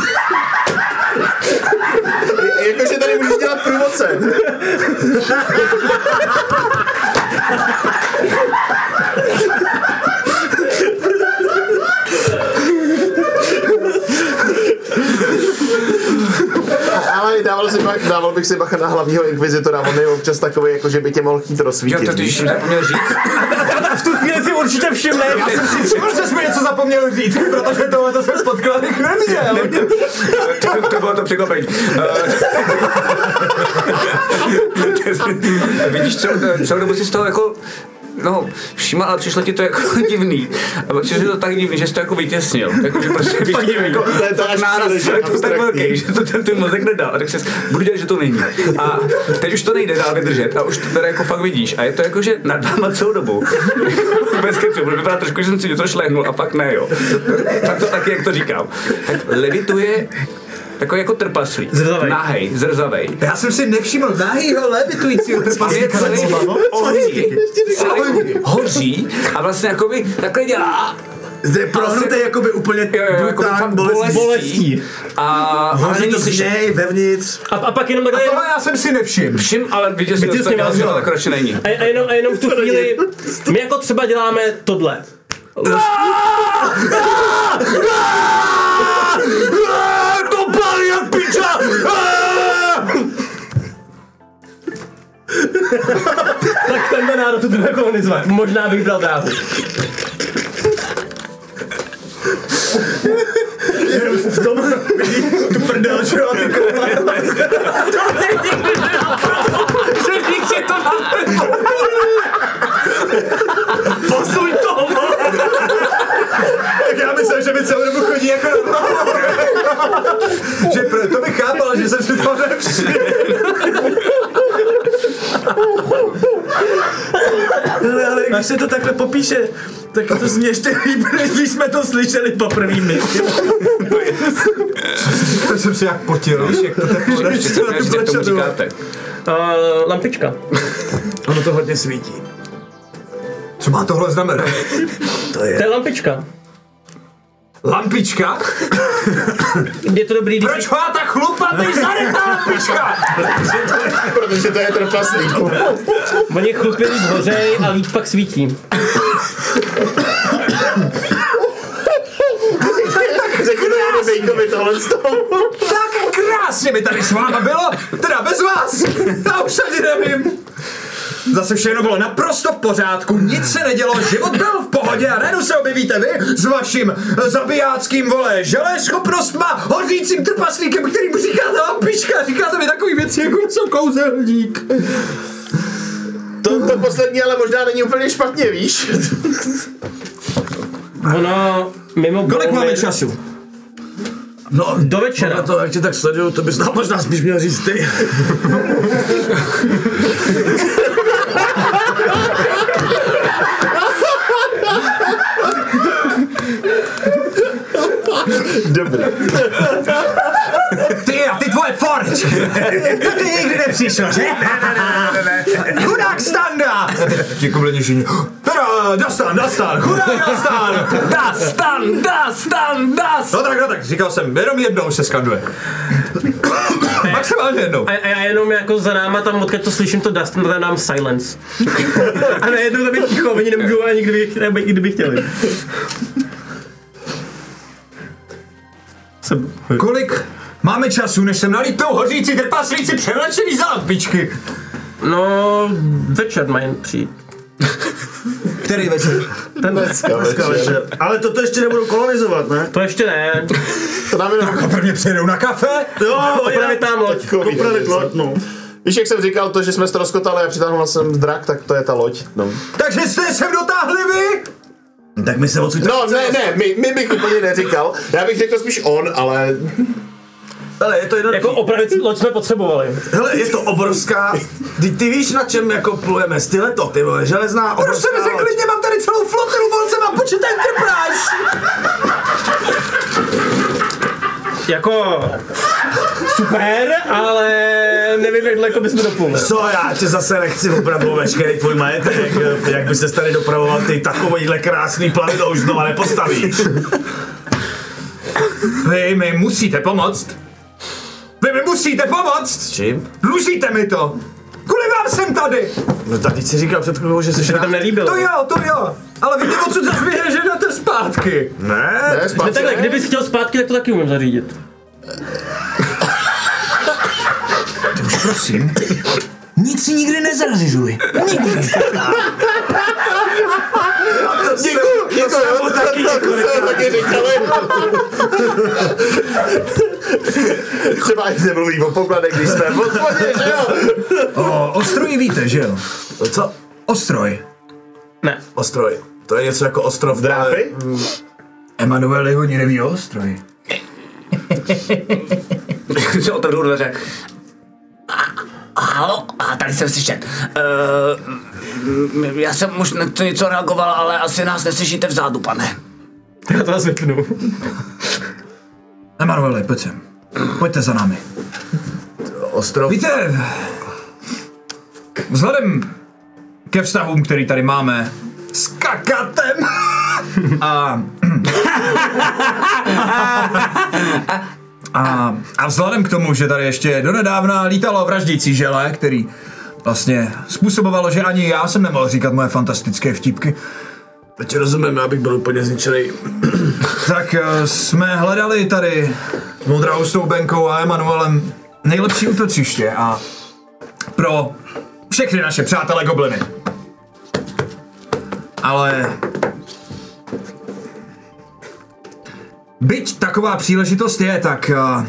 Jakože tady můžeš dělat průvodce. Ale dával, si bach, dával bych si bacha na hlavního inkvizitora, on je občas takový, jako že by tě mohl chtít jo, rozsvítit. to víš? když zapomněl říct. A v tu chvíli si určitě všimne. Já jsem si všiml, že jsme něco zapomněli říct, protože tohle to jsem v podkladech neměl. to, to bylo to překvapení. Eh, Vidíš, celou, celou dobu si z toho jako No, všiml, ale přišlo ti to jako divný. A pak přišlo to tak divný, že jsi to jako vytěsnil. Jako, že prostě víš, jako, To je to až náraz, je to tak velký, že to ten, ten mozek nedá. A tak se budu dělat, že to není. A teď už to nejde dál vydržet a už to teda jako fakt vidíš. A je to jako, že nad váma celou dobu. Bez kecu, bude vypadat trošku, že jsem si něco šlehnul a pak ne, jo. Tak to taky, jak to říkám. Tak levituje takový jako trpaslík. Zrzavej. Nahej, zrzavej. Já jsem si nevšiml nahýho levitujícího trpaslíka. celý hoří, celý hoří a vlastně jakoby takhle dělá. Zde je prohnutý jakoby úplně Jo, jo, brutální bolestí. Bolestí. A Hoří to z slyšet. něj, vevnitř. A, a pak jenom takhle... Tohle já jsem si nevšiml. Všim, ale viděl jsi Viděl to, tak, to radši není. A, a, jenom, a jenom v tu chvíli, my jako třeba děláme tohle. Tak tenhle národ to bude kolonizovat. Možná bych bral dráhu. V tom vidí tu prdel, že jo, a ty koule. Posuň to! Tak já myslím, že mi celou dobu chodí jako že pro, to bych chápal, že jsem si to nevšiml. Ale, ale když se to takhle popíše, Tak to zní ještě líp, než když jsme to slyšeli poprvé my. To jsem si jak potil, víš, jak to teplo Ještě se jak tomu říkáte. Uh, lampička. Ono to hodně svítí. Co má tohle znamenat? To je... To je lampička. Lampička? Je to dobrý. Proč má tak chlupatý zadek ta lampička? Protože to je trpaslík. Oni chlupělí zhořej a líp pak svítí. Řekni to jenom Bejkovi tohle z toho. Tak krásně mi tady s váma bylo, teda bez vás. Já už ani nevím. Zase všechno bylo naprosto v pořádku, nic se nedělo, život byl v pohodě a najednou se objevíte vy s vaším zabijáckým vole želé schopnostma, hořícím trpaslíkem, který mu říkáte lampička, říkáte mi takový věci, jako jsem kouzelník. To, to poslední ale možná není úplně špatně, víš? Ono mimo Kolik máme času? No, Do večera. to, jak tě tak sleduju, to bys nám možná spíš měl říct ty. Dobrý. Ty a ty tvoje forečky. To ty nikdy nepřišel, že? Ne, ne, ne, ne, ne. Chudák standa. Ti kublenější. Teda, dastan, dastan, chudák dastan. Dastan, dastan, das! No tak, no tak, říkal jsem, jenom jednou se skanduje. Maximálně jednou. A, a já jenom jako za náma tam, odkud to slyším, to Dustin, to dám silence. a najednou tam je ticho, oni nemůžou ani kdyby, kdyby chtěli. Jsem, Kolik máme času, než sem nalítou hořící trpaslíci převlečený za lampičky? no, večer mají přijít. Který večer? Ten, Dneska večer. Ale toto ještě nebudou kolonizovat, ne? to ještě ne. To nám jenom Jako prvně přijedou na kafe? Jo, Opravit tam loď. Opravit loď, no. Víš, jak jsem říkal, to, že jsme ztroskotali a přitáhnul jsem drak, tak to je ta loď. No, Takže jste sem dotáhli vy? Tak my se odsud... no ne, ne, my, my bych úplně neříkal. Já bych řekl spíš on, ale Hele, je to jedno... Jako opravit loď jsme potřebovali. Hele, je to obrovská... Ty, ty víš, na čem jako plujeme? Styleto, ty vole, železná Proč obrovská mi řekli, loď. že mám tady celou flotilu, vol jsem mám počít Enterprise? Jako super, ale nevím, jak daleko bychom dopluli. Co, já tě zase nechci opravdu veškerý tvůj majetek, jak by se tady dopravoval ty takovýhle krásný plavidlo už znova nepostavíš. Vy mi musíte pomoct. Vy mi musíte pomoct. Čím? Dlužíte mi to. Kvůli vám jsem tady. No tak teď si říkal před chvílou, že Se tam nelíbilo. To jo, to jo. Ale vy mě odsud zase vyhrženete zpátky. Ne, ne, zpátky. takhle, kdybys chtěl zpátky, tak to taky umím zařídit. Prosím. Nic si nikdy nezařizuj. Nikdy. Děkuju, děkuju, to taky, to taky říkali. Třeba ani nemluví o pokladech, když jsme v hospodě, že jo? O ostroji víte, že jo? co? Ostroj. Ne. Ostroj. To je něco jako ostrov Drápy? Emanuele hodně neví o ostroji. se otevřou dveře. Halo, a tady jsem slyšet. Uh, já jsem už na to něco reagoval, ale asi nás neslyšíte vzadu, pane. Já to vás vypnu. Emanuele, pojď sem. Pojďte za námi. Ostrov. Víte, vzhledem ke vztahům, který tady máme s kakatem a, a, a vzhledem k tomu, že tady ještě donedávna lítalo vraždící žele, který vlastně způsobovalo, že ani já jsem nemohl říkat moje fantastické vtipky, Teď rozumím, abych byl úplně zničený. tak eh, jsme hledali tady s Modraustou Benkou a Emanuelem nejlepší útočiště a pro všechny naše přátelé gobliny. Ale byť taková příležitost je, tak eh,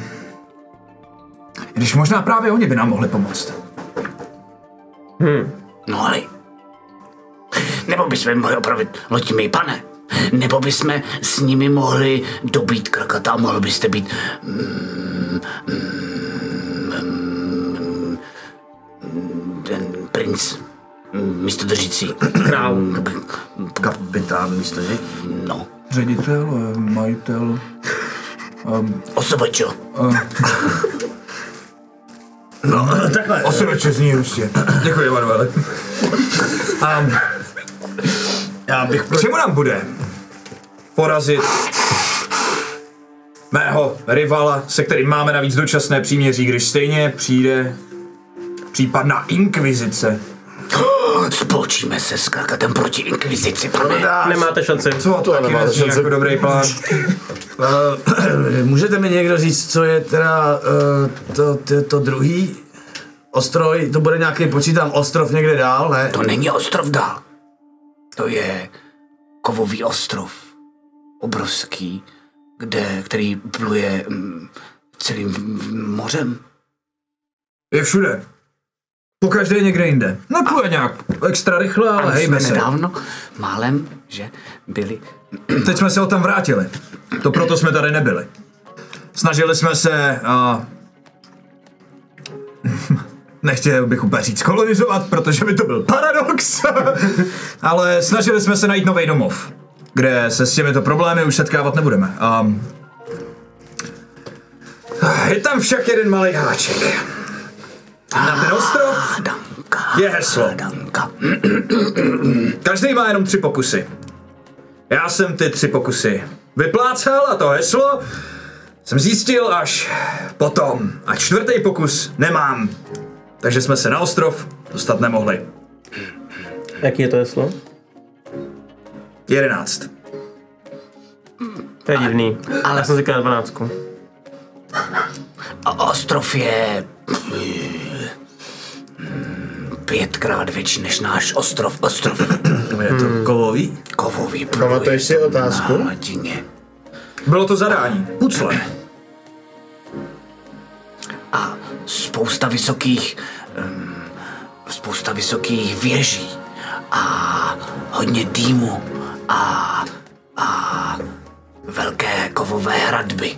když možná právě oni by nám mohli pomoct. No ale... Nebo bychom mohli opravit loď my, pane. Nebo bychom s nimi mohli dobít krakata a mohl byste být... Mm, mm, mm, ten princ. Místo držící. Král. Kapitán místo něj. No. Ředitel, eh, majitel, Osobočo. No, takhle. osroče zní prostě. Děkuji, Emanuele. Um, já bych K čemu nám bude? Porazit mého rivala, se kterým máme navíc dočasné příměří, když stejně přijde případná inkvizice. Spolčíme se s krakatem proti inkvizici, pane. Nemáte šanci. Co to taky nemáte šanci. jako dobrý plán. Uh, můžete mi někdo říct, co je teda uh, to, to, to druhý ostroj? To bude nějaký, počítám, ostrov někde dál, ne? To není ostrov dál. To je kovový ostrov. Obrovský, kde, který pluje mm, celým mořem. Je všude. Pokaždé někde jinde. Nepluje nějak extra rychle, ale hejme jsme se. nedávno málem, že byli... Teď jsme se o tam vrátili. To proto jsme tady nebyli. Snažili jsme se a... Nechtěl bych úplně říct kolonizovat, protože by to byl paradox. Ale snažili jsme se najít nový domov, kde se s těmito problémy už setkávat nebudeme. A... Je tam však jeden malý háček. Na ten ostrov Danka, je heslo. Danka. Každý má jenom tři pokusy. Já jsem ty tři pokusy vyplácel a to heslo jsem zjistil až potom. A čtvrtý pokus nemám. Takže jsme se na ostrov dostat nemohli. Jaký je to heslo? Jedenáct. To je divný. Ale já jsem říkal na dvanáctku. A ostrov je... Pětkrát větší než náš ostrov. Ostrov Je to kovový? kovový. Pamatuješ si otázku? Na latině. Bylo to zadání. Pucle. A spousta vysokých... Um, spousta vysokých věží. A hodně dýmu. A... A... Velké kovové hradby.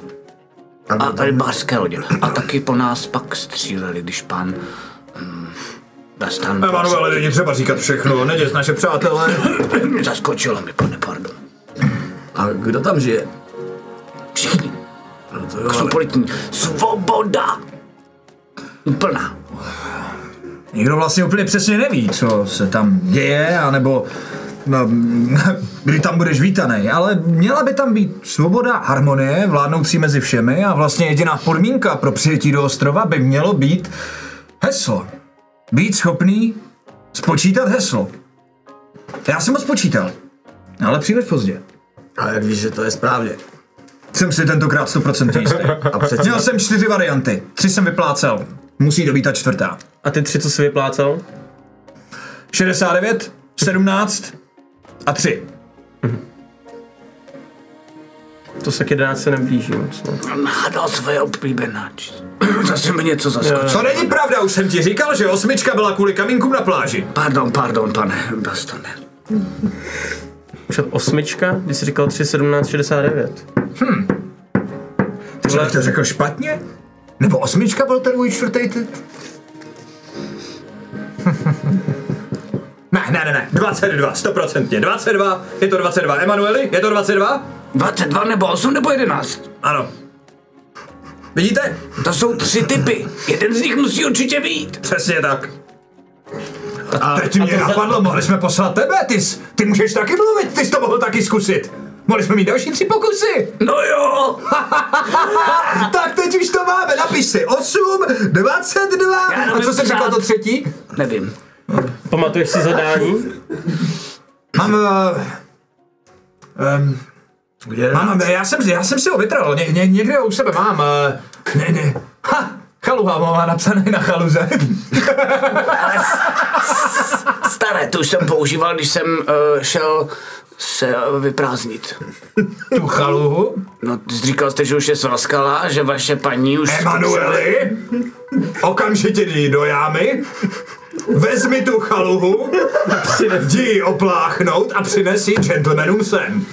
A rybářské lodě. A taky po nás pak stříleli, když pan... Um, Bastan... Emanuele, není třeba říkat všechno. Neděs naše přátelé. Zaskočilo mi, pane, pardon. A kdo tam žije? Všichni. No to jo, ale... Svoboda! Úplná. Nikdo vlastně úplně přesně neví, co se tam děje, anebo no, kdy tam budeš vítaný, ale měla by tam být svoboda, harmonie, vládnoucí mezi všemi a vlastně jediná podmínka pro přijetí do ostrova by mělo být heslo. Být schopný spočítat heslo. Já jsem ho spočítal, ale příliš pozdě. A jak víš, že to je správně? Jsem si tentokrát 100% jistý. A předtím, Měl jsem čtyři varianty, tři jsem vyplácel. Musí to být ta čtvrtá. A ty tři, co jsi vyplácal? 69, 17 a 3. To se k 11 se neblíží moc. No. Hádal svoje oblíbená číslo. Zase mi něco zaskočilo. To není pravda, už jsem ti říkal, že osmička byla kvůli kamínkům na pláži. Pardon, pardon, pane Bastane. Před osmička, když jsi říkal 3, 17, 69. Takže bych to řekl špatně? Nebo osmička byl ten můj čtvrtý typ? ne, ne, ne, ne, 22, stoprocentně, 22, je to 22, Emanueli, je to 22? 22 nebo 8 nebo 11? Ano. Vidíte? To jsou tři typy. Jeden z nich musí určitě být. Přesně tak. A teď mě napadlo, mohli jsme poslat tebe, ty, jsi- ty můžeš taky mluvit, ty jsi to mohl taky zkusit. Mohli jsme mít další tři pokusy. No jo! tak teď už to máme, napiš si 8, 22, Já a co jsem říkal to třetí? Nevím. Pamatuješ si zadání? Mám, uh, um, mám, já jsem, já jsem si ho vytral, ně, ně, někde ho u sebe mám, uh, ne, ne, ha, chaluha má napsaný na chaluze. Ale s- s- staré, to už jsem používal, když jsem uh, šel se vyprázdnit. tu chaluhu? No, říkal jste, že už je svraskala, že vaše paní už... Emanueli, okamžitě jdi do jámy, vezmi tu chaluhu, jdi ji opláchnout a přines ji gentlemanům sem.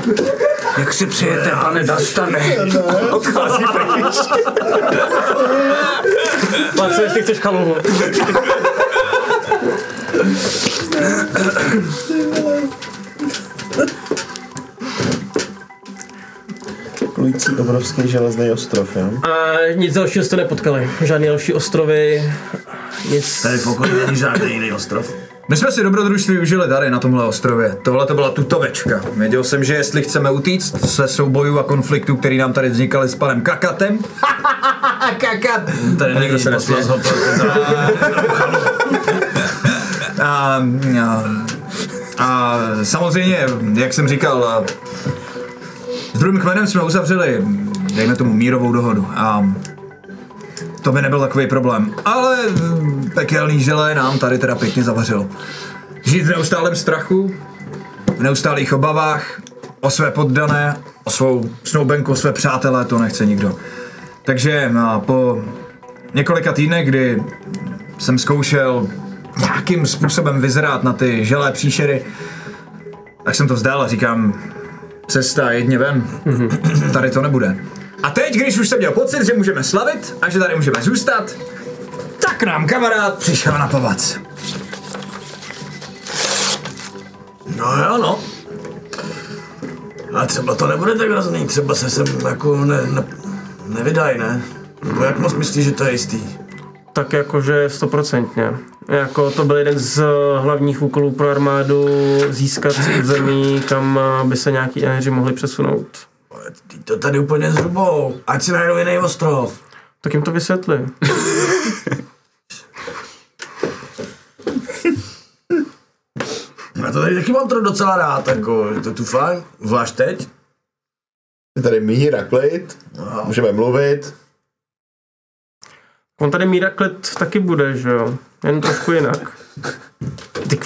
Jak si přijete, pane Dastane? Odchází pryč. Pane, co jestli chceš chaluhu? Klující obrovský železný ostrov, jo? A nic dalšího jste nepotkali. Žádné další ostrovy, nic. Tady pokud není žádný jiný ostrov. My jsme si dobrodružství užili tady na tomhle ostrově. Tohle to byla tutovečka. Věděl jsem, že jestli chceme utíct se soubojů a konfliktů, který nám tady vznikaly s panem Kakatem, Kakat! Tady někdo se. A, a, a samozřejmě, jak jsem říkal, a s druhým kmenem jsme uzavřeli, dejme tomu, mírovou dohodu. A to by nebyl takový problém. Ale pekelný žele nám tady teda pěkně zavařilo. Žít v neustálém strachu, v neustálých obavách, o své poddané, o svou snoubenku, o své přátelé, to nechce nikdo. Takže no, po několika týdnech, kdy jsem zkoušel nějakým způsobem vyzrát na ty želé příšery, tak jsem to vzdal a říkám, cesta jedně ven, tady to nebude. A teď, když už jsem měl pocit, že můžeme slavit a že tady můžeme zůstat, tak nám kamarád přišel na pomoc. No jo, no. A třeba to nebude tak hrozný, třeba se sem jako ne, ne, nevydaj, ne? Nebo jak moc myslíš, že to je jistý? Tak jakože stoprocentně. Jako to byl jeden z hlavních úkolů pro armádu získat území, kam eh, by se nějaký energy mohli přesunout. Ty to tady úplně zhrubou, ať si najdou jiný ostrov. Tak jim to vysvětli. Já to tady taky mám to docela rád, jako, je to tu fajn, zvlášť teď. Je tady mír a klid, můžeme mluvit. On tady Míra Klet taky bude, že jo? Jen trošku jinak.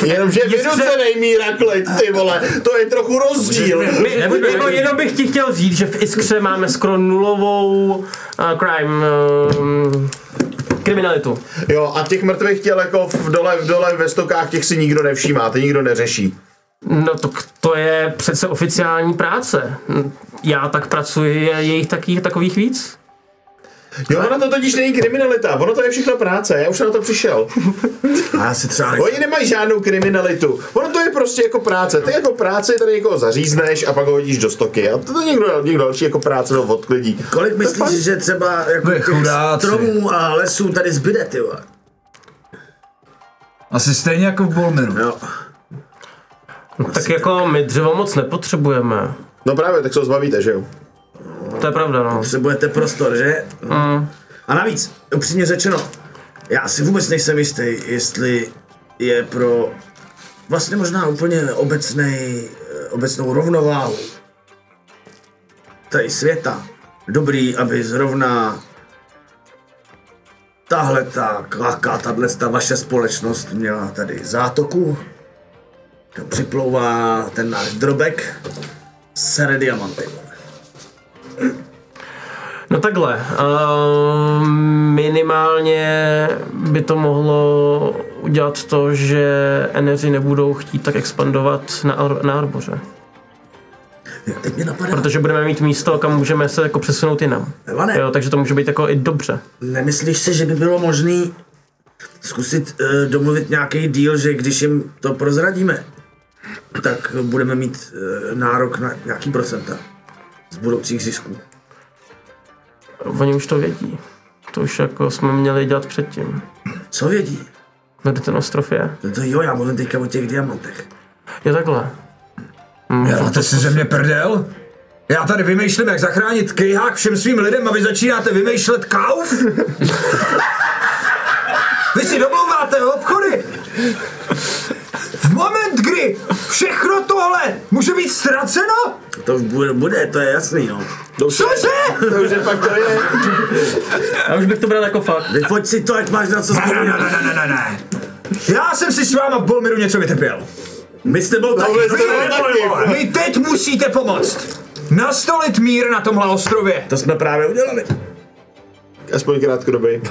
Jenomže vynucenej mír a klid, ty vole, to je trochu rozdíl. My, jako jenom bych ti chtěl říct, že v Iskře máme skoro nulovou uh, crime um, kriminalitu. Jo, a těch mrtvých těl jako v dole, v dole ve stokách těch si nikdo nevšímá, ty nikdo neřeší. No to, to je přece oficiální práce. Já tak pracuji, je jich taky, takových víc. Jo, ono to totiž není kriminalita, ono to je všechno práce, já už jsem na to přišel. A já si třeba Oni nemají žádnou kriminalitu, ono to je prostě jako práce, ty jako práce tady někoho zařízneš a pak ho hodíš do stoky a to, to někdo, někdo další jako práce to odklidí. Kolik To myslíš, fakt- že třeba jako těch stromů a lesů tady zbyde, ty vole? Asi stejně jako v Bolmiru. Jo. No, tak jako my dřevo moc nepotřebujeme. No právě, tak se ho zbavíte, že jo? To je pravda, no. Potřebujete prostor, že? Mm. A navíc, upřímně řečeno, já si vůbec nejsem jistý, jestli je pro vlastně možná úplně obecnej, obecnou rovnováhu tady světa dobrý, aby zrovna tahle ta klaka, tahle ta vaše společnost měla tady zátoku, připlouvá ten náš drobek, sere diamanty. No takhle, uh, minimálně by to mohlo udělat to, že energy nebudou chtít tak expandovat na, Ar- na Arboře. Teď mě napadá, Protože budeme mít místo, kam můžeme se jako přesunout jinam. Evane. Jo, takže to může být jako i dobře. Nemyslíš si, že by bylo možné zkusit uh, domluvit nějaký deal, že když jim to prozradíme, tak budeme mít uh, nárok na nějaký procenta z budoucích zisků. Oni už to vědí. To už jako jsme měli dělat předtím. Co vědí? No, Kde ten ostrov je? No to jo, já mluvím teďka o těch diamantech. Je takhle. Děláte si ze mě prdel? Já tady vymýšlím, jak zachránit kejhák všem svým lidem a vy začínáte vymýšlet kauf? Vy si domlouváte obchody? V moment, kdy všechno tohle může být ztraceno? To bude, bude to je jasný, no. Cože? To už je fakt to je. Já už bych to bral jako fakt. Vyfoť si to, ať máš na co Ne, ne, vzpomínat. ne, ne, ne, ne. Já jsem si s váma v Bolmiru něco vytrpěl. My s tebou taky. vy jste taky. Vy teď musíte pomoct. Nastolit mír na tomhle ostrově. To jsme právě udělali. Aspoň krátkodobý.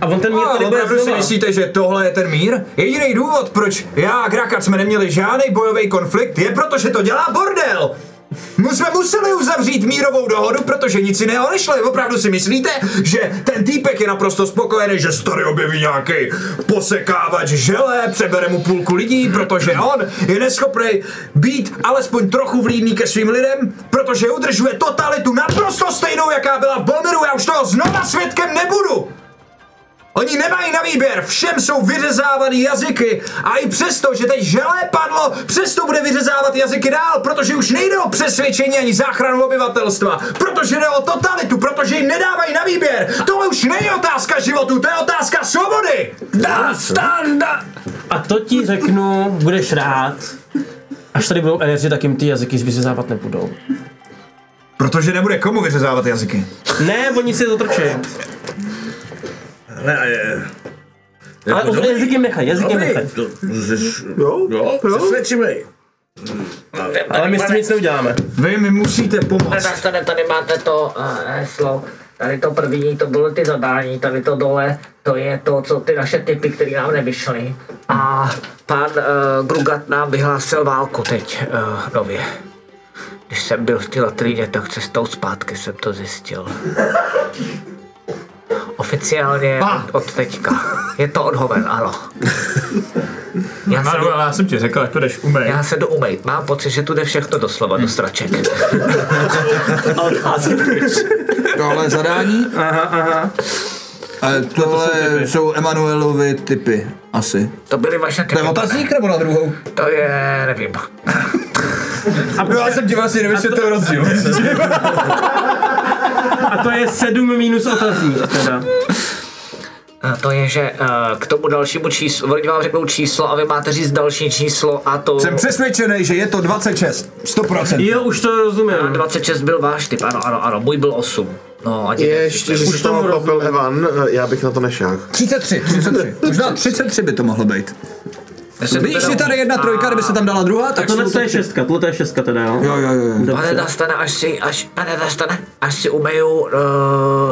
A on ten mír tady bude opravdu si myslíte, že tohle je ten mír? Jediný důvod, proč já a Grakat jsme neměli žádný bojový konflikt, je proto, že to dělá bordel. My jsme museli uzavřít mírovou dohodu, protože nic jiného nešlo. Opravdu si myslíte, že ten týpek je naprosto spokojený, že tady objeví nějaký posekávač žele, přebere mu půlku lidí, protože on je neschopný být alespoň trochu vlídný ke svým lidem, protože udržuje totalitu naprosto stejnou, jaká byla v Bolmeru. Já už toho znova svědkem nebudu. Oni nemají na výběr, všem jsou vyřezávaný jazyky a i přesto, že teď želé padlo, přesto bude vyřezávat jazyky dál, protože už nejde o přesvědčení ani záchranu obyvatelstva, protože jde o totalitu, protože jim nedávají na výběr. Tohle už není otázka životu, to je otázka svobody. Da, standa. A to ti řeknu, budeš rád, až tady budou energie, tak jim ty jazyky vyřezávat nebudou. Protože nebude komu vyřezávat jazyky. Ne, oni si to trčí. Ne, a je... Ale už jazyky nechaj, jazyky Dobrý, nechaj. to, jo, jo, přesvědčivej. Ale my s tím nic neuděláme. Vy mi musíte pomoct. Tady, tady, tady máte to uh, heslo. Tady to první, to bylo ty zadání, tady to dole, to je to, co ty naše typy, které nám nevyšly. A pan uh, Grugat nám vyhlásil válku teď uh, nově. Když jsem byl v té latríně, tak cestou zpátky jsem to zjistil. Oficiálně Ah. od, od teďka. Je to odhoven, ano. Já se, jdu, já jsem ti řekl, jak to jdeš umej. já se jdu umejt. Mám pocit, že tu jde všechno doslova do straček. A odcházím pryč. Tohle zadání. Aha, aha. A tohle jsou Emanuelovy typy, asi. To byly vaše To je typy. otazník nebo na druhou? To je, nevím. Jo, já jsem ti vlastně nevysvětlil rozdíl. A to je 7 minus otazník teda. A To je, že eh, k tomu dalšímu číslu, oni vám řeknou číslo a vy máte říct další číslo a to... Jsem přesvědčený, že je to 26. 100%. Jo, už to rozumím. A 26 byl váš typ, ano, ano, ano, můj byl 8. No, ať Ještě, že Už tomu kopil Evan, já bych na to nešel. 33, 33. Možná 33 by to mohlo být. Víš, je tady jedna trojka, kdyby se tam dala druhá, tak Tohle to to je šestka, tohle je šestka teda, jo? Jo, jo, jo. Pane Dastane, až si, až, pane Dastane, až si umeju uh,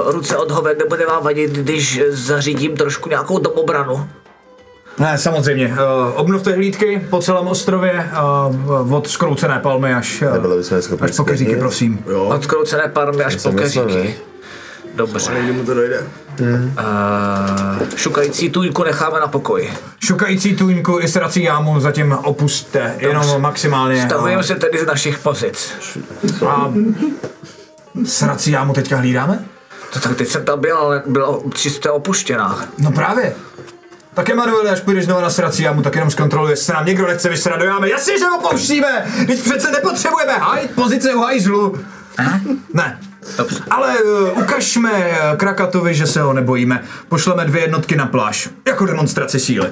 ruce od hoven, nebude vám vadit, když zařídím trošku nějakou domobranu. Ne, samozřejmě. Uh, obnovte hlídky po celém ostrově, uh, od skroucené palmy až, uh, až po keříky, prosím. Od kroucené parmy až po keříky. Ne? Dobře. Někdy mu to dojde. Uh, šukající tůňku necháme na pokoji. Šukající tůňku i srací jámu zatím opustte, jenom maximálně. Stahujeme se tedy z našich pozic. A, a srací jámu teďka hlídáme? To tak teď jsem tam byl, ale byla čistě opuštěná. No právě. Tak Emanuele, až půjdeš znovu na srací jámu, tak jenom zkontroluje, jestli se nám někdo nechce vysrat do jámy. Jasně, že opouštíme! Teď přece nepotřebujeme hájit pozice u hajzlu. Ne. Dobře. Ale uh, ukažme uh, Krakatovi, že se ho nebojíme. Pošleme dvě jednotky na pláž. Jako demonstraci síly.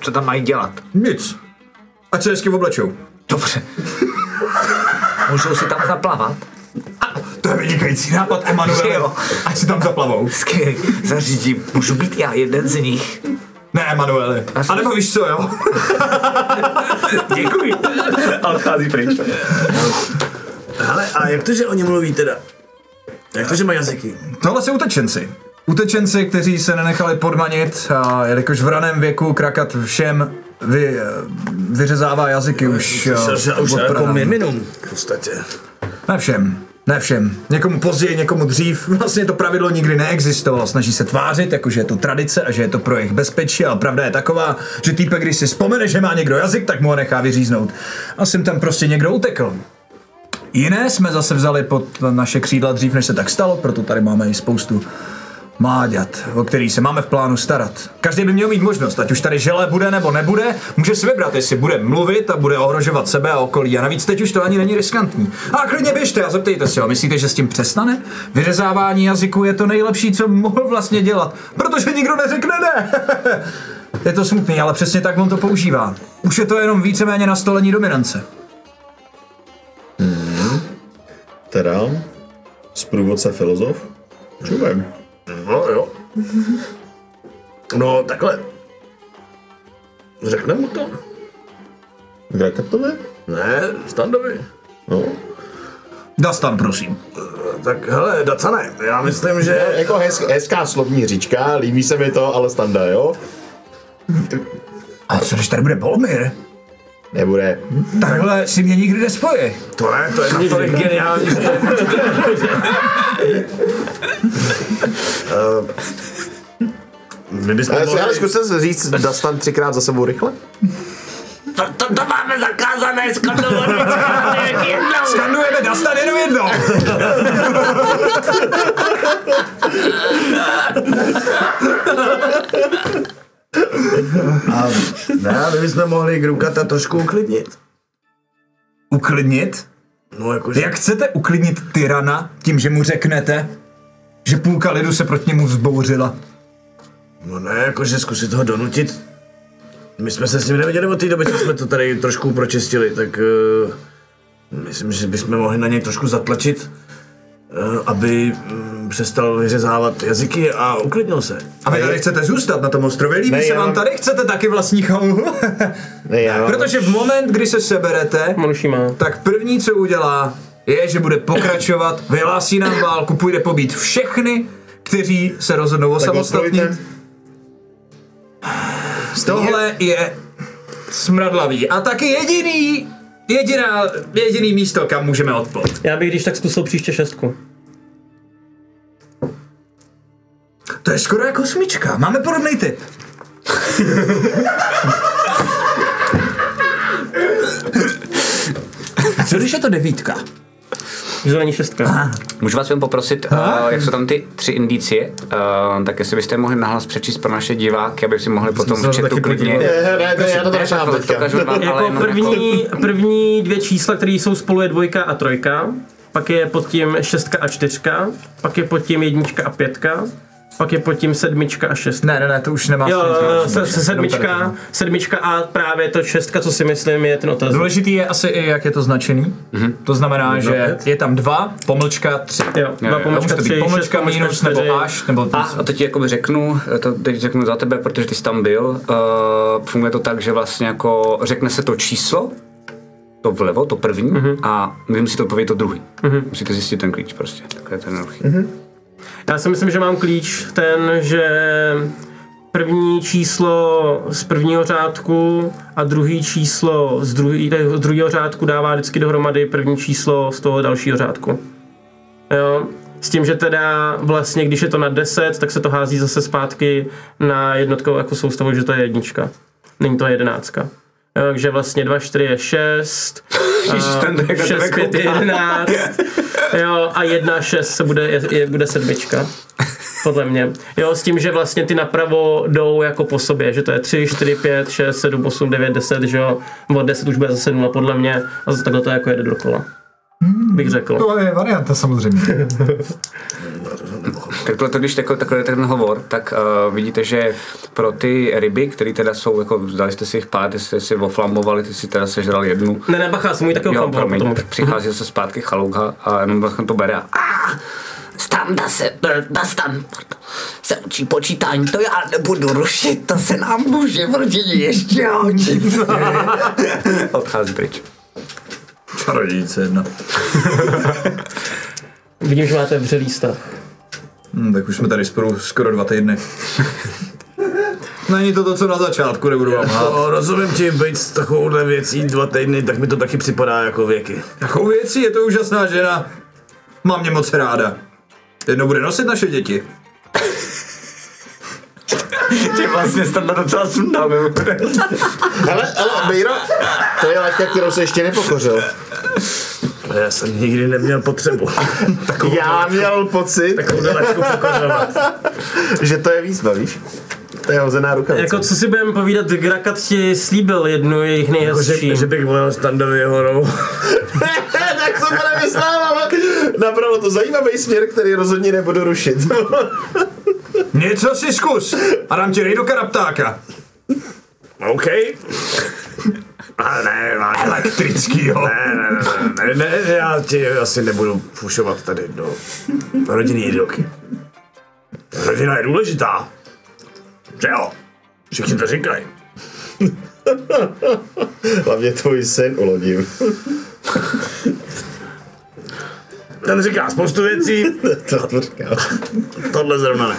Co tam mají dělat? Nic. Ať se hezky oblečou. Dobře. Můžou si tam zaplavat? To je vynikající nápad, Emanuele. Jo. Ať si tam zaplavou. Skvělý. Zařídím. Můžu být já jeden z nich. Ne, Emanuele. A nebo víš co, jo? Děkuji. A odchází pryč. Hele, a jak to, že oni mluví teda? Jak to, že mají jazyky? Tohle jsou utečenci. Utečenci, kteří se nenechali podmanit a jelikož v raném věku Krakat všem vy, vyřezává jazyky už, Slyšel, že eh, už jako minimum v podstatě. Ne všem. Ne všem. Někomu později, někomu dřív. Vlastně to pravidlo nikdy neexistovalo. Snaží se tvářit, jako že je to tradice a že je to pro jejich bezpečí, ale pravda je taková, že týpek, když si vzpomene, že má někdo jazyk, tak mu ho nechá vyříznout. A sem tam prostě někdo utekl. Jiné jsme zase vzali pod naše křídla dřív, než se tak stalo, proto tady máme i spoustu mláďat, o který se máme v plánu starat. Každý by měl mít možnost, ať už tady žele bude nebo nebude, může si vybrat, jestli bude mluvit a bude ohrožovat sebe a okolí. A navíc teď už to ani není riskantní. A klidně běžte a zeptejte se ho, myslíte, že s tím přestane? Vyřezávání jazyku je to nejlepší, co mohl vlastně dělat, protože nikdo neřekne ne. je to smutný, ale přesně tak on to používá. Už je to jenom víceméně nastolení dominance. Teda, sprůvodce filozof? Čuvem. No jo. No takhle. Řekne mu to? Grakatovi? Ne, Standovi. No. Dastan, prosím. Tak hele, Dacane, já myslím, že... Jako hezk, hezká slovní říčka, líbí se mi to, ale standa, jo? A co když tady bude Bolmir? Nebude. Takhle si mě nikdy nespojí. To ne, to je natolik geniální, Eh, My bychom mohli... zkuste se říct Dastan třikrát za sebou rychle? To, to, to máme zakázané skandovat jednou. Skandujeme Dastan jenom jednou. A ne, my bychom mohli Grukata trošku uklidnit. Uklidnit? No jakože... Jak chcete uklidnit tyrana tím, že mu řeknete, že půlka lidu se proti němu vzbouřila? No ne, jakože zkusit ho donutit. My jsme se s ním neviděli od té doby, co jsme to tady trošku pročistili, tak uh, myslím, že bychom mohli na něj trošku zatlačit, uh, aby um, přestal vyřezávat jazyky a uklidnil se. A vy tady chcete zůstat na tom ostrově? Líbí Ne, se vám tady? Chcete taky vlastní chalupu? Ne, já Protože v moment, kdy se seberete, tak první, co udělá, je, že bude pokračovat, vyhlásí nám válku, půjde pobít všechny, kteří se rozhodnou osamostatnit. odpovíte. Tohle je smradlavý. A taky jediný, jediná, jediný místo, kam můžeme odplout. Já bych když tak zkusil příště šestku. To je skoro jako osmička. Máme podobný typ. A co když je to devítka? Že to není šestka. Můžu vás jen poprosit, uh, jak jsou tam ty tři indicie, uh, tak jestli byste mohli nahlas přečíst pro naše diváky, aby si mohli potom v chatu klidně... Ne, ne, já to nechám Jako první, první dvě čísla, které jsou spolu je dvojka a trojka, pak je pod tím šestka a čtyřka, pak je pod tím jednička a pětka, pak je pod tím sedmička a šestka. Ne, ne, ne, to už nemá Jo, smysl. se, se sedmička, sedmička a právě to šestka, co si myslím, je ten otazník. Důležitý je asi i, jak je to značený. To znamená, že je tam dva, pomlčka tři. Jo, dva jo, pomlčka tři, pomlčka, šestka, minus, nebo až, nebo... A, a teď jakoby řeknu, to teď řeknu za tebe, protože ty jsi tam byl, uh, funguje to tak, že vlastně jako řekne se to číslo, to vlevo, to první, mm-hmm. a vy musíte odpovědět to druhý. Mm-hmm. Musíte zjistit ten klíč prostě, takhle je to jednoduchý. Mm-hmm. Já si myslím, že mám klíč ten, že první číslo z prvního řádku a druhý číslo z, druhý, z druhého řádku dává vždycky dohromady první číslo z toho dalšího řádku. Jo? S tím, že teda vlastně, když je to na 10, tak se to hází zase zpátky na jednotkovou jako soustavu, že to je jednička. Není to jedenáctka. Takže vlastně 2, 4 je 6, Ježiš, ten jak na 6, tebe 5 je kouká. 11, jo, a 1, 6 se bude, je, je, bude sedmička. Podle mě. Jo, s tím, že vlastně ty napravo jdou jako po sobě, že to je 3, 4, 5, 6, 7, 8, 9, 10, že jo. Od 10 už bude zase 0 podle mě a zase takhle to jako jede dokola. Bych řekl. To je varianta samozřejmě. Tak tohle, když takhle, takhle ten hovor, tak uh, vidíte, že pro ty ryby, které teda jsou, jako dali jste si jich pár, ty jste si oflambovali, ty si teda sežral jednu. Ne, ne, bacha, jsem taky ochamboval promiň, potom. tak přichází zase zpátky chalouka a jenom vlastně to bere a Standa se, Dastan, se učí počítání, to já nebudu rušit, to se nám může v rodině ještě hodit. odchází pryč. Čarodějnice jedna. Vidím, že máte vřelý stav. Hm, tak už jsme tady spolu skoro dva týdny. Není to to, co na začátku, nebudu vám hát. No, rozumím ti, být s takovouhle věcí dva týdny, tak mi to taky připadá jako věky. Jakou věcí, je to úžasná žena. Mám mě moc ráda. Jednou bude nosit naše děti. Tě vlastně standa docela mimochodem. Hele, ale Bejro, to je laťka, kterou se ještě nepokořil. Já jsem nikdy neměl potřebu. Já měl pocit, že to je výzva, víš? To je hozená ruka. Jako co si budeme povídat, Grakat ti slíbil jednu jejich Jako, nejhezčí. že, že bych volil standově horou. tak jsem to nemyslel, ale nabralo to zajímavý směr, který rozhodně nebudu rušit. Něco si zkus a dám ti do karaptáka. OK. A ne, vážně. Elektrický, jo. Ne, ne, ne, ne, ne, já ti asi nebudu fušovat tady do rodinný idylky. Rodina je důležitá. Že jo? Všichni to říkají. Hlavně tvůj sen ulodím. Ten říká spoustu věcí, to to říkám. tohle zrovna ne.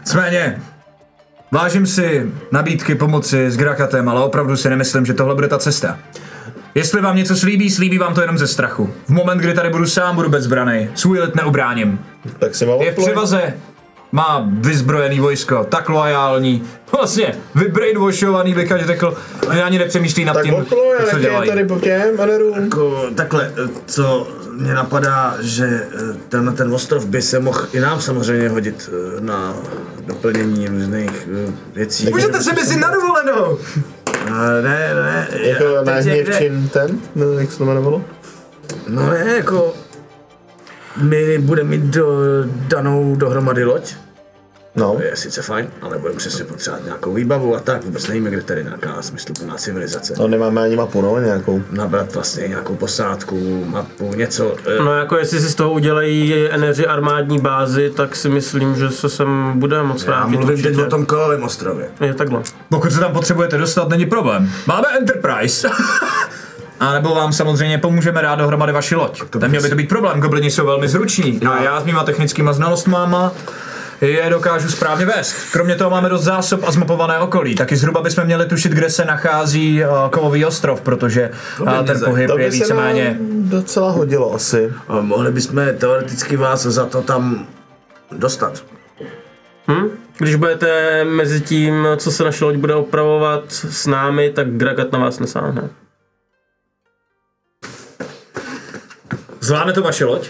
Nicméně, Vážím si nabídky pomoci s Grakatem, ale opravdu si nemyslím, že tohle bude ta cesta. Jestli vám něco slíbí, slíbí vám to jenom ze strachu. V moment, kdy tady budu sám, budu bezbraný. Svůj lid neubráním. Tak si má Je v převaze, má vyzbrojený vojsko, tak loajální. Vlastně, vybrainwashovaný Vikač řekl, že ani nepřemýšlí nad Tak tím, odpluj, co jak je dělají. tady po těm, Aneru. Jako, takhle, eh, co mě napadá, že eh, ten, ten ostrov by se mohl i nám samozřejmě hodit eh, na doplnění různých věcí. Můžete se mezi na dovolenou! Eh, Ne, ne, Jako já- na někde- ten, no, jak se to jmenovalo? No ne, jako my budeme mít do, danou dohromady loď. No. To je sice fajn, ale budeme přesně potřebovat nějakou výbavu a tak. Vůbec nevíme, kde tady nějaká smysluplná civilizace. No nemáme ani mapu, no, nějakou. Nabrat vlastně nějakou posádku, mapu, něco. eh, No jako jestli si z toho udělají eneři armádní bázi, tak si myslím, že se sem bude moc Já vrátit mluvím teď o tom kolovém ostrově. Je takhle. Pokud se tam potřebujete dostat, není problém. Máme Enterprise. A nebo vám samozřejmě pomůžeme dát dohromady vaši loď. Neměl by to být problém, goblini jsou velmi zruční. A já s mýma technickýma znalostmama je dokážu správně vést. Kromě toho máme dost zásob a zmapované okolí. Taky zhruba bychom měli tušit, kde se nachází uh, kovový ostrov, protože uh, ten pohyb To je by se nám víceméně... docela hodilo asi. A mohli bychom teoreticky vás za to tam dostat. Hm? Když budete mezi tím, co se naše loď bude opravovat s námi, tak Gragat na vás nesáhne. Zvládne to vaše loď?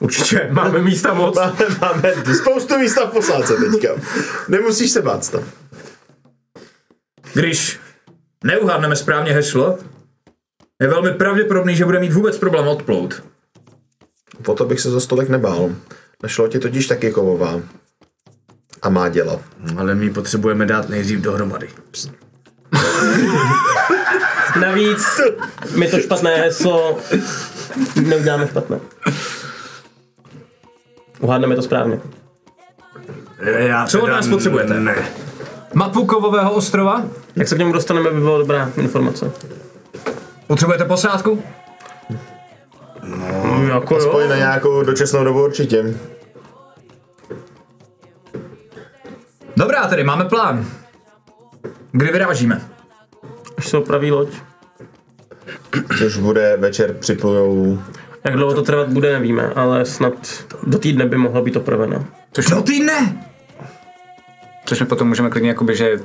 Určitě, máme místa moc. Máme, máme spoustu místa v posádce teďka. Nemusíš se bát tam. Když neuhádneme správně heslo, je velmi pravděpodobný, že bude mít vůbec problém odplout. Po to bych se za stolek nebál. Naše loď je totiž taky kovová. A má děla. Ale my ji potřebujeme dát nejdřív dohromady. Navíc, my to špatné heslo neuděláme špatné. Uhádneme to správně. Já Co od nás potřebujete? Ne. Mapu kovového ostrova? Jak se k němu dostaneme, by byla dobrá informace. Potřebujete posádku? No, jako Aspoň na nějakou dočasnou dobu určitě. Dobrá, tedy máme plán. Kdy vyrážíme? Až se opraví loď. Což bude večer připlujou Jak dlouho to trvat bude, nevíme, ale snad do týdne by mohla být opravena. Což, Do týdne! což my potom můžeme klidně, jakoby, že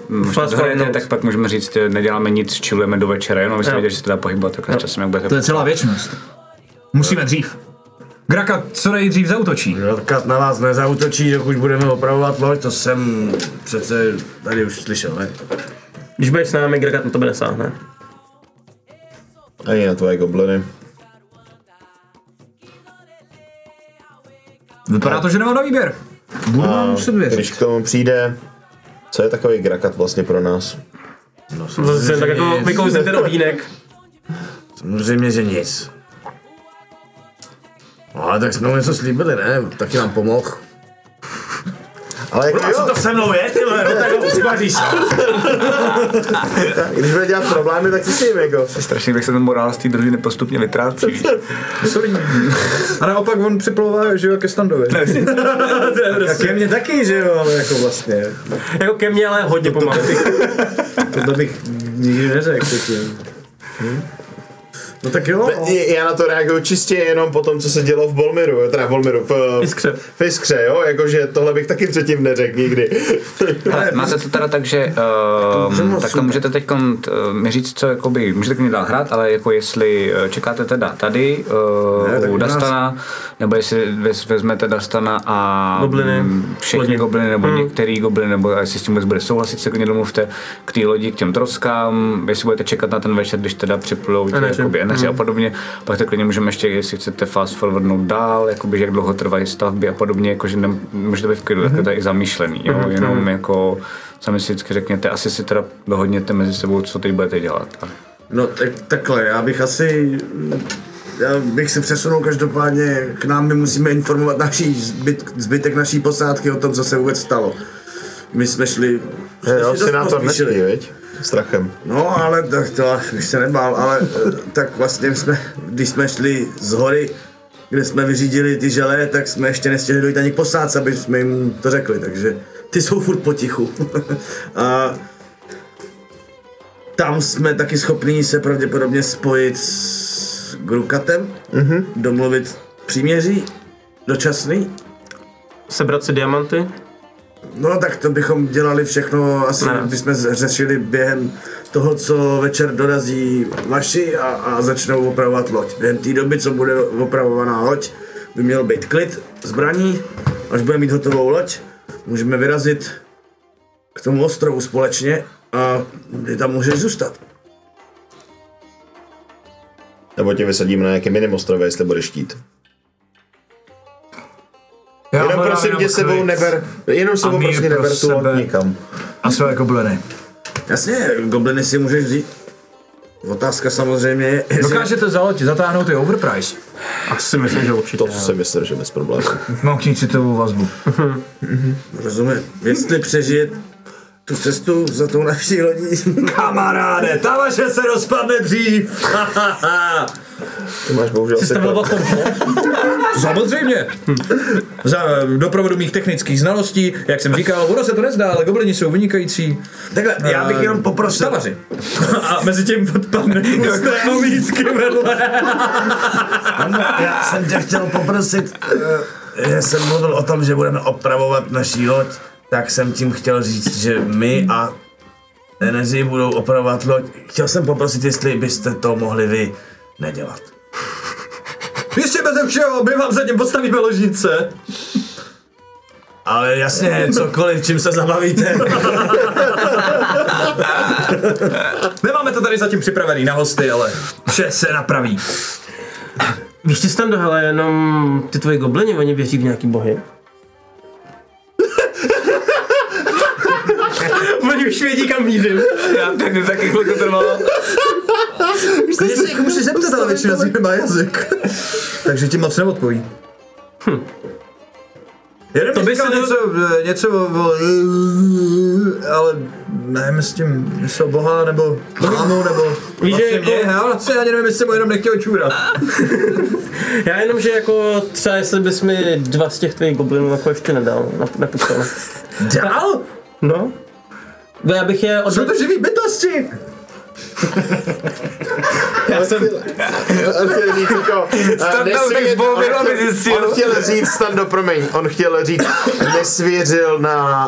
dohrajete, tak pak můžeme říct, že neděláme nic, chillujeme do večera, jenom abyste věděli, že se to dá pohybovat takhle časem, jak budete To je celá věčnost. Musíme dřív. Graka co nejdřív zautočí. Rodkat na vás nezautočí, dokud budeme opravovat loď, to jsem přece tady už slyšel, ne? Když budeš s námi, Gragat na tebe nesáhne. ani na tvoje gobliny. Vypadá to, že nemám na výběr. Budu vám muset Když věřit. k tomu přijde, co je takový grakat vlastně pro nás? Zase tak jako vykouzlit ten ohýnek. Samozřejmě, že nic. No, ale tak jsme mu něco slíbili, ne? Taky nám pomohl. Ale jako jo, to se mnou je, ty vole, no tak ho usmaříš. když bude dělat problémy, tak si s ním jako. Strašně, jak se ten morál z té družiny postupně vytrácí. víš. A naopak on připlouvá, že jo, ke standovi. A ke mně taky, že jo, ale jako vlastně. Jako ke mně, ale hodně pomalu. To bych nikdy neřekl. Hm? No tak jo. Já na to reaguju čistě jenom po tom, co se dělo v Bolmiru, teda v Bolmiru, v Iskře. v Iskře, jo, jakože tohle bych taky předtím neřekl nikdy. Ale máte to teda tak, že um, takhle můžete teď uh, mi říct, co jakoby, můžete klidně dál hrát, ale jako jestli uh, čekáte teda tady uh, Ne, tak u nás- Dastana, nebo jestli vez, vezmete Dastana a Gobliny. mm, všechny Lodi. gobliny, nebo hmm. některý gobliny, nebo jestli s tím vůbec bude souhlasit, se klidně domluvte k té lodi, k těm troskám, jestli budete čekat na ten večer, když teda Eneři. jakoby eneři Mhm. a podobně, pak to klidně můžeme ještě, jestli chcete fast forwardnout dál, jakoby, že jak dlouho trvají stavby a podobně, jakože ne, můžete být v klidu, mm-hmm. tak i zamýšlený, jo? Mhm, jenom mhm. jako sami si vždycky řekněte, asi si teda dohodněte mezi sebou, co teď budete dělat. A No tak, takhle, já bych asi... Já bych se přesunul každopádně, k nám my musíme informovat naší zbyt, zbytek naší posádky o tom, co se vůbec stalo. My jsme šli... jsme Jo, si na to nespí, viď? Strachem. No, ale tak to bych se nebál, ale eh, tak vlastně jsme, když jsme šli z hory, kde jsme vyřídili ty želé, tak jsme ještě nestihli dojít ani k posádce, aby jsme jim to řekli, takže ty jsou furt potichu. a tam jsme taky schopní se pravděpodobně spojit s Grukatem, mm-hmm. domluvit příměří dočasný. Sebrat si diamanty? No tak to bychom dělali všechno, asi Ne. bychom řešili během toho, co večer dorazí vaši a, a začnou opravovat loď. Během té doby, co bude opravovaná loď, by měl být klid zbraní, až bude mít hotovou loď, můžeme vyrazit k tomu ostrovu společně a ty tam můžeš zůstat. Nebo tě vysadíme na nějakém jiném ostrově, jestli budeš štít. Já Jenom prosím tě sebou klid neber, jenom sebou prostě pro neber tu loď sebe. nikam. A své gobliny. Jasně, gobliny si můžeš vzít. Otázka samozřejmě je. Dokážete za loď zatáhnout i overprice? Asi myslím, že určitě. To si myslím, že bez problémů. Mám k ní citovou vazbu. Rozumím. Jestli přežije tu cestu za tou naší lodí. Kamaráde, ta vaše se rozpadne dřív. Ty máš bohužel Jsi asi stavil pravdu. Samozřejmě. Za eh, doprovodu mých technických znalostí, jak jsem říkal, ono se to nezdá, ale goblini jsou vynikající. Takhle, já bych jenom poprosil. Stavaři. A mezi tím odpadne pusté omítky vedle. Já jsem tě chtěl poprosit, eh, že jsem mluvil o tom, že budeme opravovat naší loď, tak jsem tím chtěl říct, že my a Energy budou opravovat loď. Chtěl jsem poprosit, jestli byste to mohli vy nedělat. Jistě bez všeho, my vám za tím postavíme ložnice. Ale jasně, cokoliv, čím se zabavíte. Nemáme to tady zatím připravený na hosty, ale vše se napraví. Víš, ty jsi tam dohele, jenom ty tvoji goblini, oni věří v nějaký bohy. oni už vědí, kam mířím. Já tak taky chvilku trvalo. Když se jich můžeš zeptat, ale většina z nich nemá jazyk. Takže ti moc neodpoví. Hm. Jeden To to by se něco, eh, něco o, ale nevím s tím, něco boha, nebo mámu, nebo Víš, že vlastně jako- mě, já vlastně ani nevím, jestli mu jenom nechtěl čůrat. Já jenom, že jako třeba jestli bys mi dva z těch tvých goblinů jako ještě nedal, nepustil. Dál? No. No já bych je od... Jsou to živý bytosti! Já jsem... On chtěl říct jako... Standa nesvěř- tak s Bohem, on. On chtěl říct, Stando, promiň, on chtěl říct, nesvěřil na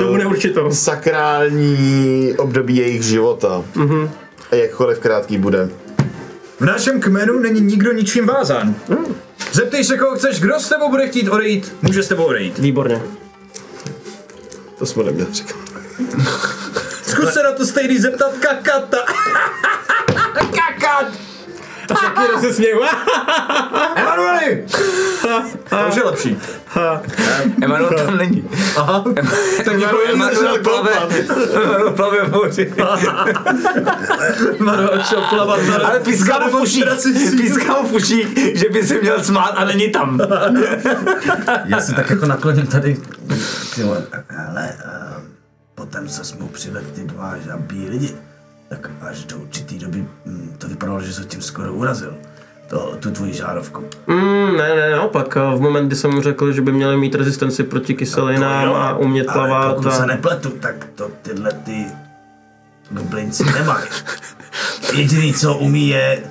Dobu uh, neurčitou. sakrální období jejich života. Mm-hmm. Jakkoliv krátký bude. V našem kmenu není nikdo ničím vázán. Zeptej se, koho chceš, kdo s tebou bude chtít odejít, může s tebou odejít. Výborně. To jsme neměli říkat. Zkus se na to stejný zeptat kakata. Kakat! Taky se směju. Emanueli! To už je lepší. Emanuel tam není. Aha. Tak děkuji, Emanuel plave. Emanuel plave v moři. Emanuel šel plavat Ale píská mu fušík. Píská mu fušík, že by se měl smát a není tam. Já si tak jako nakloním tady. Ty vole, ale uh, potom, jsme mu přivedli ty dva žabí lidi, tak až do určitý doby hm, to vypadalo, že se tím skoro urazil. To, tu tvoji žárovku. Mm, ne, ne, naopak. V moment, kdy jsem mu řekl, že by měli mít rezistenci proti kyselinám jo, a umět ale plavat. pokud se A... nepletu, tak to tyhle ty goblinci nemají. Jediný, co umí, je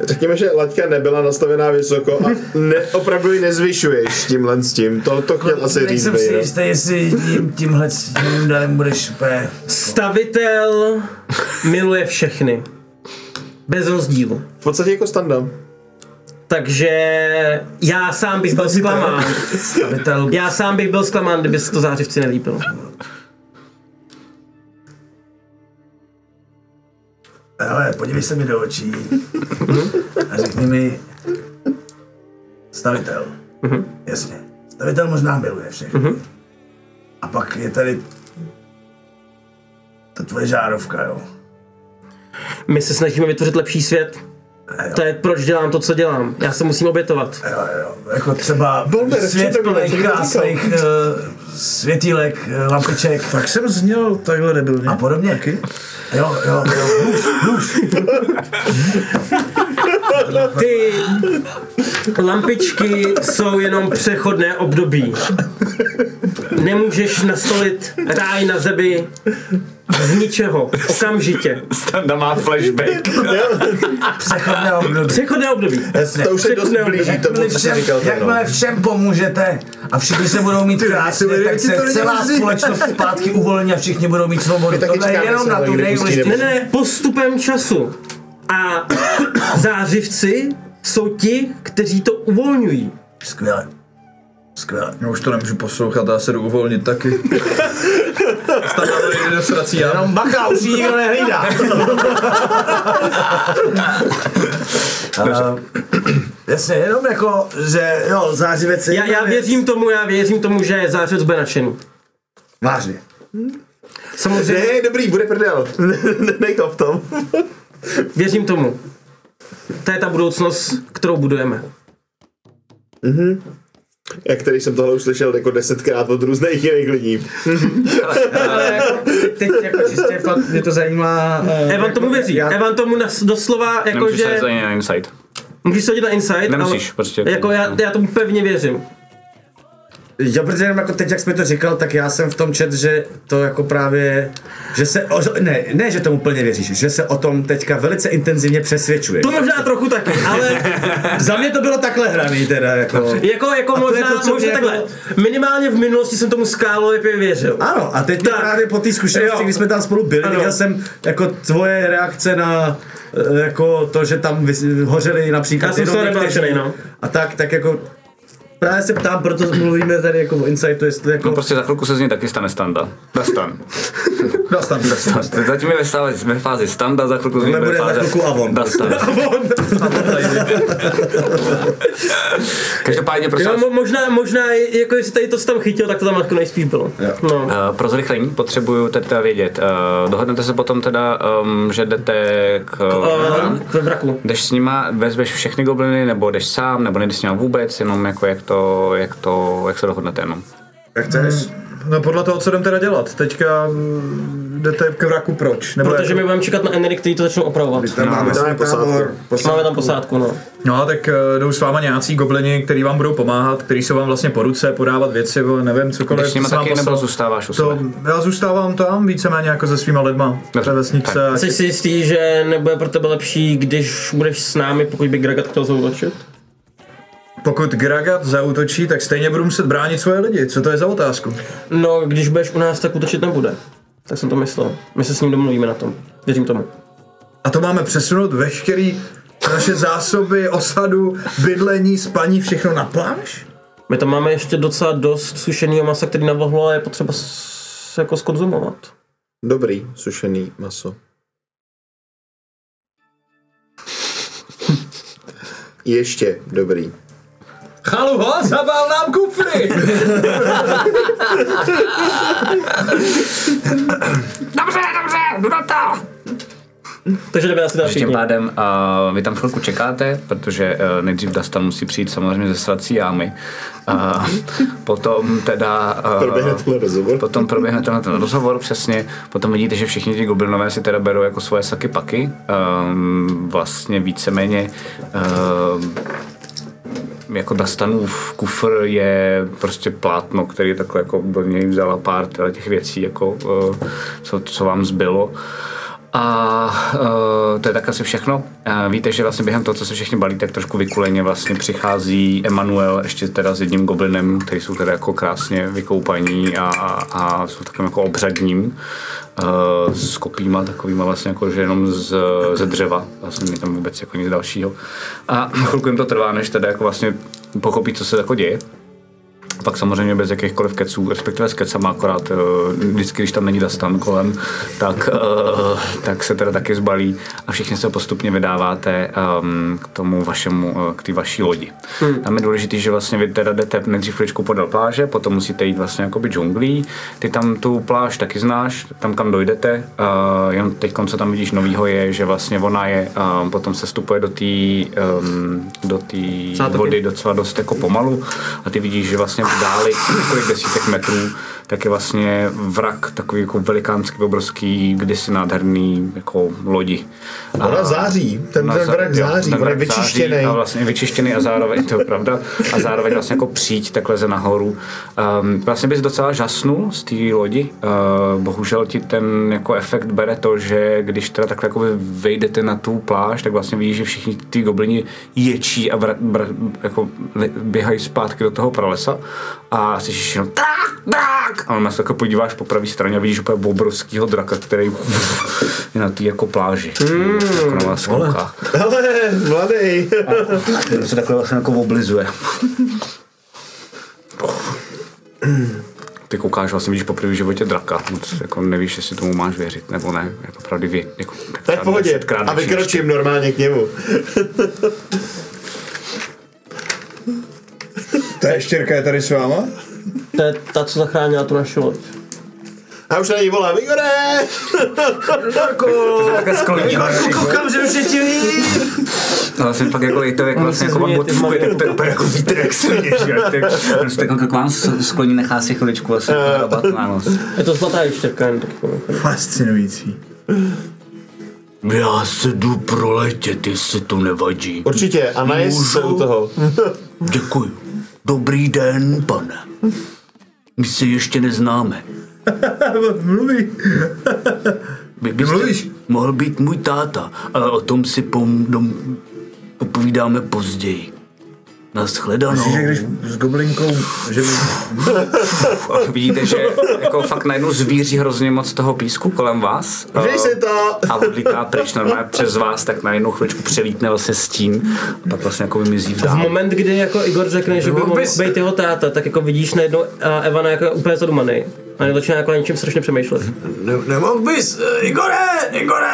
Řekněme, že laťka nebyla nastavená vysoko a ne, opravdu ji nezvyšuješ tímhle s tím. To, to chtěl asi říct Nejsem si jistý, jestli jim tímhle tím darem budeš úplně... Stavitel miluje všechny. Bez rozdílu. V podstatě jako standa. Takže já sám bych byl zklamán. Stavitel Já sám bych byl zklamán, kdyby se to zářivci nelíbilo. Ale podívej se mi do očí a řekni mi stavitel. Jasně. Stavitel možná miluje všechny. A pak je tady ta tvoje žárovka, jo. My se snažíme vytvořit lepší svět. To je proč dělám to, co dělám. Já se musím obětovat. Jo, jo. Jako třeba Bolmer, svět to krásných uh, světílek, uh, lampiček Tak jsem zněl takhle debilně. a podobně. Taky? Jo, jo, jo. Hůž, hůž. Ty lampičky jsou jenom přechodné období. nemůžeš nastolit ráj na zemi z ničeho, okamžitě. Standa má flashback. Přechodné období. Přechodné období. To už se dost blíží tomu, co jsi Všem, říkal. jakmile všem pomůžete a všichni se budou mít krásně, tak to se celá společnost zpátky uvolní a všichni budou mít svobodu. Tohle je jenom na tu nebo- Ne, ne, postupem času. A zářivci jsou ti, kteří to uvolňují. Skvěle. Skvěle. No už to nemůžu poslouchat, já se jdu uvolnit taky. Do srací já. Jenom bacha, už ji nikdo nehlídá. Uh, jasně, jenom jako, že jo, zářivec je Já, jedna já věc. věřím tomu, já věřím tomu, že zářivec bude nadšený. Vážně. Samozřejmě Ne, dobrý, bude prdel. Nej to v tom. věřím tomu. To je ta budoucnost, kterou budujeme. Jak tady jsem tohle uslyšel jako desetkrát od různých jiných lidí. Ale jako, teď jako čistě fakt mě to zajímá. eh, Evan tomu věří. Já, Evan tomu nas, doslova jako, Nemůžeš že... se ani na insight. Můžeš se hodit na insight, Nemusíš, ale prostě. jako já, já tomu pevně věřím. Jo, protože jenom jako teď, jak jsi mi to říkal, tak já jsem v tom čet, že to jako právě, že se, o, ne, ne, že tomu plně věříš, že se o tom teďka velice intenzivně přesvědčuje. To možná trochu taky, ale Za mě to bylo takhle hraný teda, jako. jako, jako možná, to, možná takhle. jako- Minimálně v minulosti jsem tomu skálolepě věřil. Ano, a teď tak. Právě po té zkušenosti, Jo. kdy jsme tam spolu byli, viděl jsem jako tvoje reakce na eh, jako to, že tam hořeli například Já jsem z toho no. A tak, tak jako Právě se ptám, proto mluvíme tady jako o insightu, jestli jako... No prostě za chvilku se z něj taky stane standa. Dastan. Dastan, Dastan. Zatím je ve, stále, ve fázi standa, za chvilku z něj bude bude za fáze chvilku Avon. Dastan. Každopádně prosím Jo, možná, možná, jako jestli tady to tam chytil, tak to tam jako nejspíš bylo. No. Uh, pro zrychlení potřebuju teda vědět. Uh, dohodnete se potom teda, um, že jdete k... Uh, k vraku. Jdeš s nima, vezmeš všechny gobliny, nebo jdeš sám, nebo nejdeš s nima vůbec, jenom jako jak to, jak to, jak se dohodnete jenom. Jak chceš? No podle toho, co jdem teda dělat. Teďka mm, jdete k vraku proč? Nebo Protože jako- my budeme čekat na Enery, který to začnou opravovat. Tam máme svůj tábor, Máme tam posádku, no. No tak uh, jdou s váma nějací goblini, kteří vám budou pomáhat, kteří jsou vám vlastně po ruce, podávat věci, nebo nevím, cokoliv. Jdeš s vám taky, nebo zůstáváš u to? Já zůstávám tam víceméně jako se svýma lidma. Dobře, Ve vesnice. Jsi si jistý, že nebude pro tebe lepší, když budeš s námi, pokud by Gragat chtěl zautočit? Pokud Gragat zautočí, tak stejně budu muset bránit svoje lidi. Co to je za otázku? No, když budeš u nás, tak útočit nebude. Tak jsem to myslel. My se s ním domluvíme na tom. Věřím tomu. A to máme přesunout veškerý naše zásoby, osadu, bydlení, spaní, všechno na pláž? My tam máme ještě docela dost sušeného masa, který navlhlo a je potřeba s, jako skonzumovat. Dobrý, sušený maso. Ještě dobrý. Chaluho, zabal nám kufry! Dobře, dobře, jdu na to! Takže jdeme asi Takže tím pádem uh, vy tam chvilku čekáte, protože uh, nejdřív Dastan musí přijít samozřejmě ze srací jámy. Uh, potom teda... Uh, Proběhne tenhle rozhovor. Potom proběhne tenhle ten rozhovor, přesně. Potom vidíte, že všichni ti goblinové si teda berou jako svoje saky paky. Um, vlastně víceméně um, jako Dastanův kufr je prostě plátno, který takhle jako do něj vzala pár těch věcí, jako, uh, co, co vám zbylo. A uh, to je tak asi všechno. Uh, víte, že vlastně během toho, co se všichni balí, tak trošku vykuleně vlastně přichází Emanuel ještě teda s jedním goblinem, který jsou teda jako krásně vykoupaní a, a jsou takovým jako obřadním uh, s kopíma takovýma vlastně jako, že jenom z, ze dřeva, vlastně není tam vůbec jako nic dalšího. A chvilku jim to trvá, než teda jako vlastně pochopí, co se jako děje. Pak samozřejmě bez jakýchkoliv keců, respektive s kecama akorát eh, vždycky, když tam není Dastan kolem, tak, eh, tak se teda taky zbalí a všichni se postupně vydáváte ehm, k tomu vašemu, eh, k té vaší lodi. Hmm. Tam je důležité, že vlastně vy teda jdete nejdřív chvíličku podél pláže, potom musíte jít vlastně jakoby džunglí. Ty tam tu pláž taky znáš, tam kam dojdete, jenom teď, co tam vidíš novýho je, že vlastně ona je, um, potom se stupuje do té um, do té vody docela dost jako pomalu a ty vidíš, že vlastně v dáli několik desítek metrů tak je vlastně vrak takový jako velikánský, obrovský, kdysi nádherný jako lodi. Ona září, ten- ten vrak září, on je vrak vyčištěnej. září A vlastně vyčištěný a zároveň, to je pravda, a zároveň vlastně jako příď tak leze nahoru. Um, vlastně bys docela žasnul z té lodi. Uh, bohužel ti ten jako efekt bere to, že když teda takhle jako vejdete na tu pláž, tak vlastně vidíš, že všichni ty goblini ječí a vra, bra, jako běhají zpátky do toho pralesa a slyšíš jenom drak, drak! A on se jako podíváš po pravé straně a vidíš úplně obrovského draka, který je na té jako pláži. Mm, jako na vás kouká. Ale, mladý. To se takhle vlastně jako oblizuje. Ty koukáš, vlastně vidíš poprvé v životě draka, moc jako nevíš, jestli tomu máš věřit, nebo ne, jako pravdivě. Jako, je v pohodě. A vykročím normálně k němu. Ta ještěrka je tady s váma? To je ta, co zachránila tu naši loď. A už na ní volám, Igore! Takhle skloní. Koukám, že už je ti A vlastně pak jako je to jako, vlastně jako vám magy. tak to je úplně jako vítr, jak se se tak jako k vám skloní, nechá si chviličku vlastně hrabat na nos. Je to zlatá ještěrka, jen tak jako. Fascinující. Já se jdu proletět, jestli to nevadí. Určitě, a najist se u toho. Děkuji. Dobrý den, pane. My se ještě neznáme. Mluví. Vy byste mluvíš? mohl být můj táta, ale o tom si pom, dom, popovídáme později. Naschledanou. Myslíš, že když s goblinkou, že by... A Vidíte, že jako fakt najednou zvíří hrozně moc toho písku kolem vás. Užij A- si to! A odlítá pryč normálně přes vás, tak na jednu chvíličku přelítne vlastně stín a pak vlastně jako vymizí v V dál. moment, kdy jako Igor řekne, že by Mohl být jeho táta, tak jako vidíš najednou a Evana jako úplně zadumaný. A začíná jako na něčím strašně přemýšlet. Ne, nemohl bys, uh, Igore, Igore,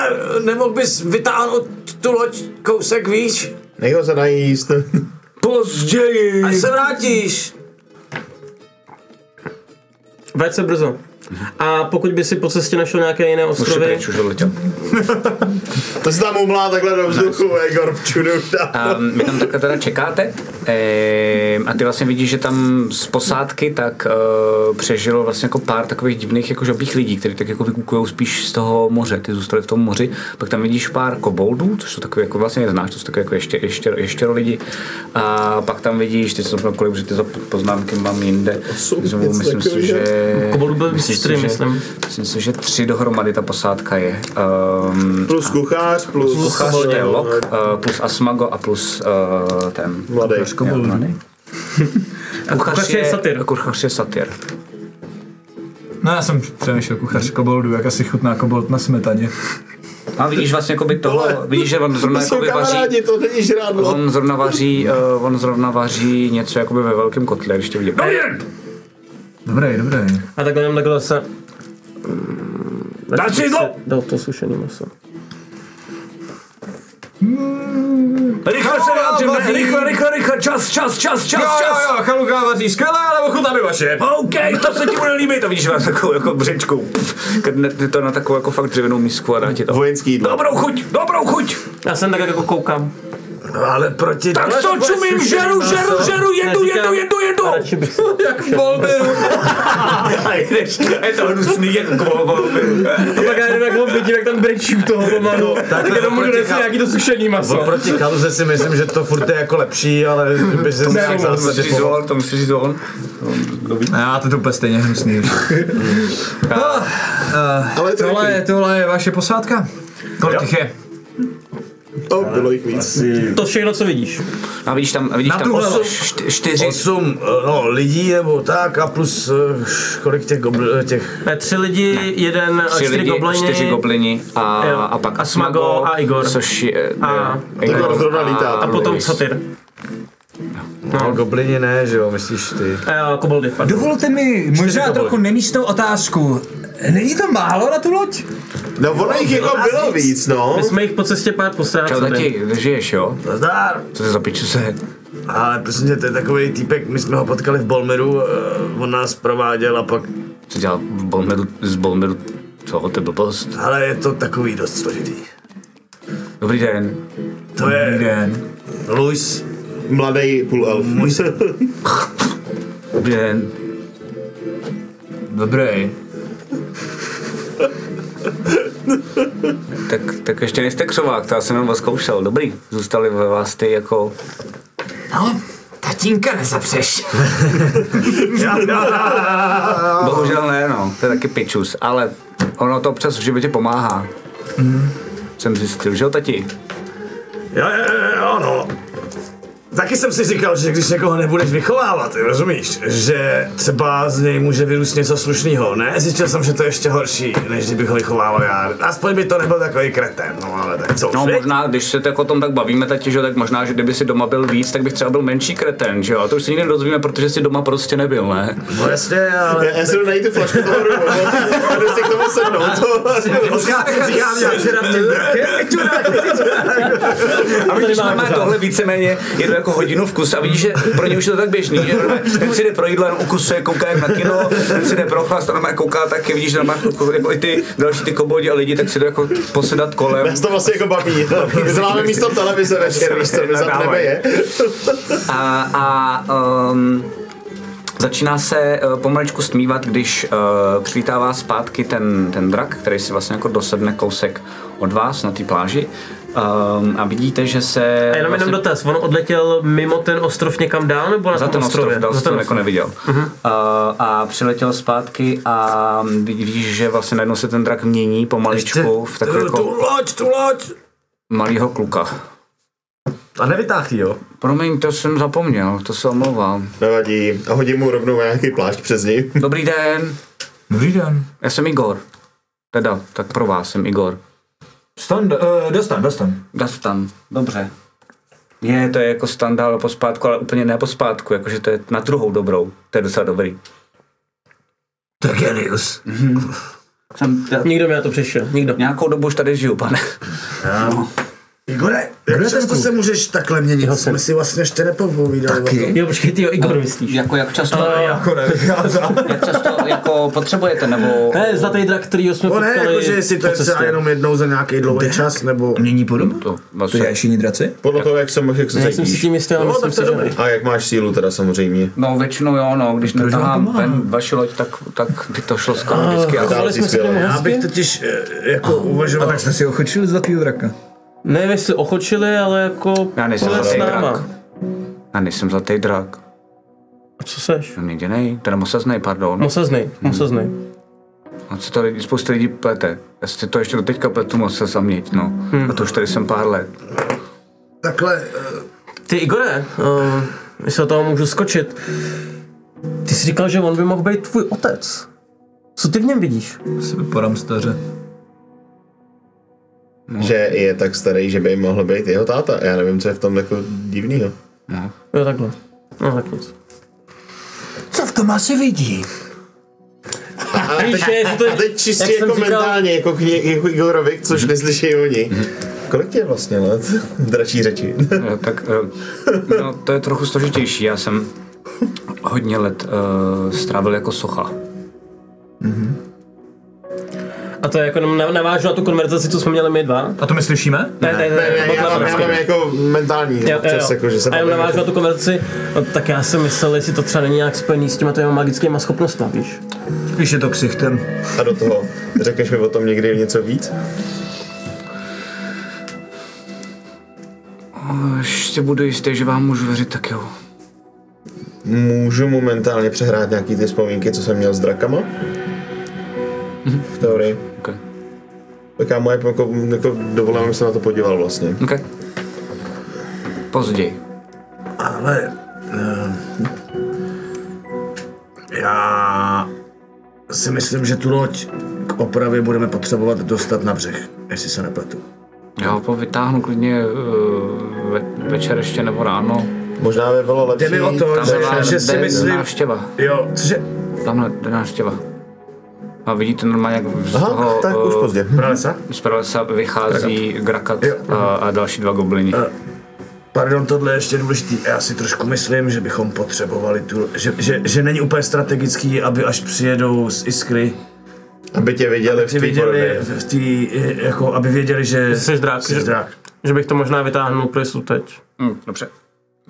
nemohl bys vytáhnout tu loď kousek víš? Nech ho se najíst. Později. Až se vrátíš. Vrať se brzo. A pokud by si po cestě našel nějaké jiné Už ostrovy, pryč, už odletěl. To se tam umlá takhle do vzduchu, Igor v čudu. A vy tam takhle teda čekáte ehm, a ty vlastně vidíš, že tam z posádky tak uh, přežilo vlastně jako pár takových divných jako žabých lidí, kteří tak jako vykukují spíš z toho moře, ty zůstali v tom moři. Pak tam vidíš pár koboldů, což jsou takové jako vlastně neznáš, to jsou takové jako ještě, ještě, ještě lidi. A pak tam vidíš, ty jsem kolik, že ty poznámky mám jinde. Myslím, myslím si, že... Koboldů byl myslím čtyři, si, že- myslím. Myslím si, že tři dohromady ta posádka je. Um, Plus kuchař, plus... Kuchař to je Lok, uh, plus Asmago a plus uh, ten. Mladý. Jo, mladý. kuchař je satyr. Kuchař je satyr. No já jsem přemýšlel kuchař koboldu, jak asi chutná kobold na smetaně. A vidíš vlastně jakoby toho, vidíš, že on zrovna jakoby vaří, kamarádi, to není žrádlo. on zrovna vaří, uh, on zrovna vaří něco jakoby ve velkém kotle, když tě vidí. Dobrý den! Dobrý, dobrý. a takhle jenom takhle se... Dát si jídlo! Dal to sušený maso. Rychle se vyjádříme, rychle, rychle, rychle, čas, čas, čas, čas, Jo, jo, čas! jo, chaluka vaří skvěle, ale ochutná by vaše. OK, to se ti bude líbit. A vidíš vás takovou jako břečkou. Kadne ty to na takovou jako fakt dřevěnou misku a dá ti to. Vojenský jídlo. Dobrou chuť, dobrou chuť. Já jsem tak jako koukám. No, ale proti... Tak co čumím, žeru, žeru, žeru, jedu, jedu, jedu, jedu. Jak v Bolberu. A jdeš, a je to hnusný jako kvůli. A pak já jenom jak ho vidím, jak tam brečí u toho pomalu. Tak jenom můžu si nějaký to sušený maso. Proti chaluze si myslím, že to furt je jako lepší, ale by se To zase říct on, to musíš říct on. Já to je úplně stejně hnusný. už. No, eh, Ale to tohle, je je, tohle je vaše posádka? Kolik těch je? To bylo jich víc. To všechno, co vidíš. A vidíš tam, vidíš Na tam osm, čtyři, Osm no, lidí nebo tak a plus uh, kolik těch, gobl, těch Ne, tři lidi, jeden, tři čtyři lidi, goblini. čtyři goblini a, Jo. a pak A Smago a Igor. Což je, A- je- Igor zrovna lítá. A potom satyr. no, goblini ne, že jo, myslíš ty. A koboldy, pardon. Dovolte mi možná trochu nemístou otázku. Není to málo na tu loď? No ono jich jako bylo víc, no. My jsme jich po cestě pár Čau, postráceli. tati, žiješ, jo? Nazdar. Co se za piču se? Ale prosím tě, to je takový týpek, my jsme ho potkali v Bolmeru, uh, on nás prováděl a pak, Co dělal v Bolmeru, z Bolmeru, co, to je blbost. ale je to takový dost složitý. Dobrý den. To je Den. Luis, Mladý půl elf. Dobrý den. Dobrý. Tak, tak ještě nejste křovák, to já jsem jenom vás zkoušel. Dobrý, zůstali ve vás ty jako... No, tatínka nezapřeš. Bohužel ne, no, to je taky pičus, ale ono to občas v životě pomáhá. Jsem zjistil, že jo, tati? Jo, jo, jo, jo, no. Taky jsem si říkal, že když někoho nebudeš vychovávat, rozumíš, že třeba z něj může vyrůst něco slušného. Ne, zjistil jsem, že to je ještě horší, než kdybych ho vychovával já. Aspoň by to nebyl takový kretén, no ale tak co už, No možná, když se tak o tom tak bavíme, tati, že tak možná, že kdyby si doma byl víc, tak bych třeba byl menší kreten, že jo? A to už si nikdy nedozvíme, protože si doma prostě nebyl, ne? No jasně, ale... Já, já si jdu najít tu flašku toho rumu si k tomu sednout. Možná si říkám, jak že na tím A vidíš, má tohle víceméně je jako hodinu v kuse a vidíš, že pro ně už je to tak běžný, že ten si jde pro jídlo, jenom ukusuje, kouká jak na kino, ten si jde pro chlast a normálně kouká taky, vidíš, že jako, jako i ty další ty koboldi a lidi, tak si jde jako posedat kolem. Já to vlastně jako baví. My máme místo televize večer, víš co, my zapneme je. A, a um, začíná se uh, pomaličku stmívat, když uh, přilítává zpátky ten, ten drak, který si vlastně jako dosedne kousek od vás na té pláži. Um, a vidíte, že se... A jenom jenom dotaz, on odletěl mimo ten ostrov někam dál nebo na za ten ostrov, ostrově? dál Za ten to jako ostrov. neviděl. Uh-huh. Uh, a přiletěl zpátky a vidíš, že vlastně najednou se ten drak mění pomaličku v takový Tu jako loď, tu loď! malýho kluka. A nevytáhl jo? Promiň, to jsem zapomněl, to se omlouvám. Nevadí. A hodím mu rovnou nějaký plášť přes něj. Dobrý den, Dobrý den. já jsem Igor. Teda, tak pro vás jsem Igor. Stan, uh, dostan, dostan. Dastan, dobře. Je, to je jako standard po spátku, ale úplně ne po spátku, jakože to je na druhou dobrou. To je docela dobrý. To je genius. Jsem, já, Nikdo mi na to přišel, nikdo. nějakou dobu už tady žiju, pane. Igore, jak často se můžeš takhle měnit? Jsme si vlastně ještě nepopovídali. o tom. Jo, počkej, ty jo, Igor myslíš. Jako jak často, Jako nevycházá. jak často jako potřebujete, nebo... Ne, zlatý drak, který jsme No ne, potkali jakože jestli to je třeba cestě. jenom jednou za nějaký dlouhý čas, nebo... Mění podobu? To, To vlastně, je šiní draci? Podle toho, jak se jak se Nejsem si cítíš. tím jistý, ale No, myslím tak to si, je že dobrý. ne. A jak máš sílu teda samozřejmě. no většinou jo, no, když netahám ven vaši loď, tak, tak by to šlo skoro vždycky. A se němu Já bych totiž eh, jako A uvažoval... tak jste si ochočili zlatýho draka. Nevím, jestli ochočili, ale jako... Já nejsem s zlatý náma. drak. Já nejsem zlatý drak. A co seš? Jsem měděnej, teda mosaznej, pardon. Mosaznej, mosaznej. A co to lidi, spousta lidí plete. Já si to ještě do teďka pletu moc měť, no. Hmm. A to už tady jsem pár let. Takhle, eh, Ty Igore, uh, jestli o toho můžu skočit. Ty jsi říkal, že on by mohl být tvůj otec. Co ty v něm vidíš? Si vypadám staře. Že je tak starý, že by mohl být jeho táta. Já nevím, co je v tom jako divnýho. Jo, takhle. No, tak nic. Co v tom asi vidí? A to je- A teď čistě jako říkal- mentálně, jako, k ně, jako Igorovi, což neslyší oni. Kolik tě je vlastně let? Dračí řeči. Jo, tak eh, no, to je trochu složitější. Já jsem hodně let uh, strávil jako socha. A to je jako nav- navážu na tu konverzaci, co jsme měli my dva. A to my slyšíme? Ne, ne, ne, Ne, ne, já, mám, já mám jako mentální Jo, jo, občas, jo. jako, že se a jenom navážu na tu konverzaci, no, tak já jsem myslel, jestli to třeba není nějak spojený s těma těma magickými schopnostmi, víš? Spíš je to ksichtem. A do toho, řekneš mi o tom někdy něco víc? Až se budu jistý, že vám můžu věřit, tak jo. Můžu momentálně přehrát nějaký ty vzpomínky, co jsem měl s drakama? V teorii. Okay. Tak já moje jako, jako dovolím, abych se na to podíval vlastně. Okay. Později. ale... eh, já si myslím, že tu loď k opravě budeme potřebovat dostat na břeh, jestli se nepletu. Já ho vytáhnu klidně uh, ve, večer ještě nebo ráno. Možná by bylo lepší... Jde mi o to, Tam že, že si myslím... návštěva. Jo, cože? Tamhle jde návštěva. A vidíte normálně, jak z Aha, toho tak už eh, pozdě. Pralesa? z pralesa vychází Grakat a, a další dva gobliny. Pardon, tohle je ještě důležitý. Já si trošku myslím, že bychom potřebovali tu... Že, že, že není úplně strategický, aby až přijedou z Iskry, Aby tě viděli v ti té viděli, v tý, jako, aby věděli, že Jsi jsi že, že bych to možná vytáhnul pro jistotu teď. Hm, dobře.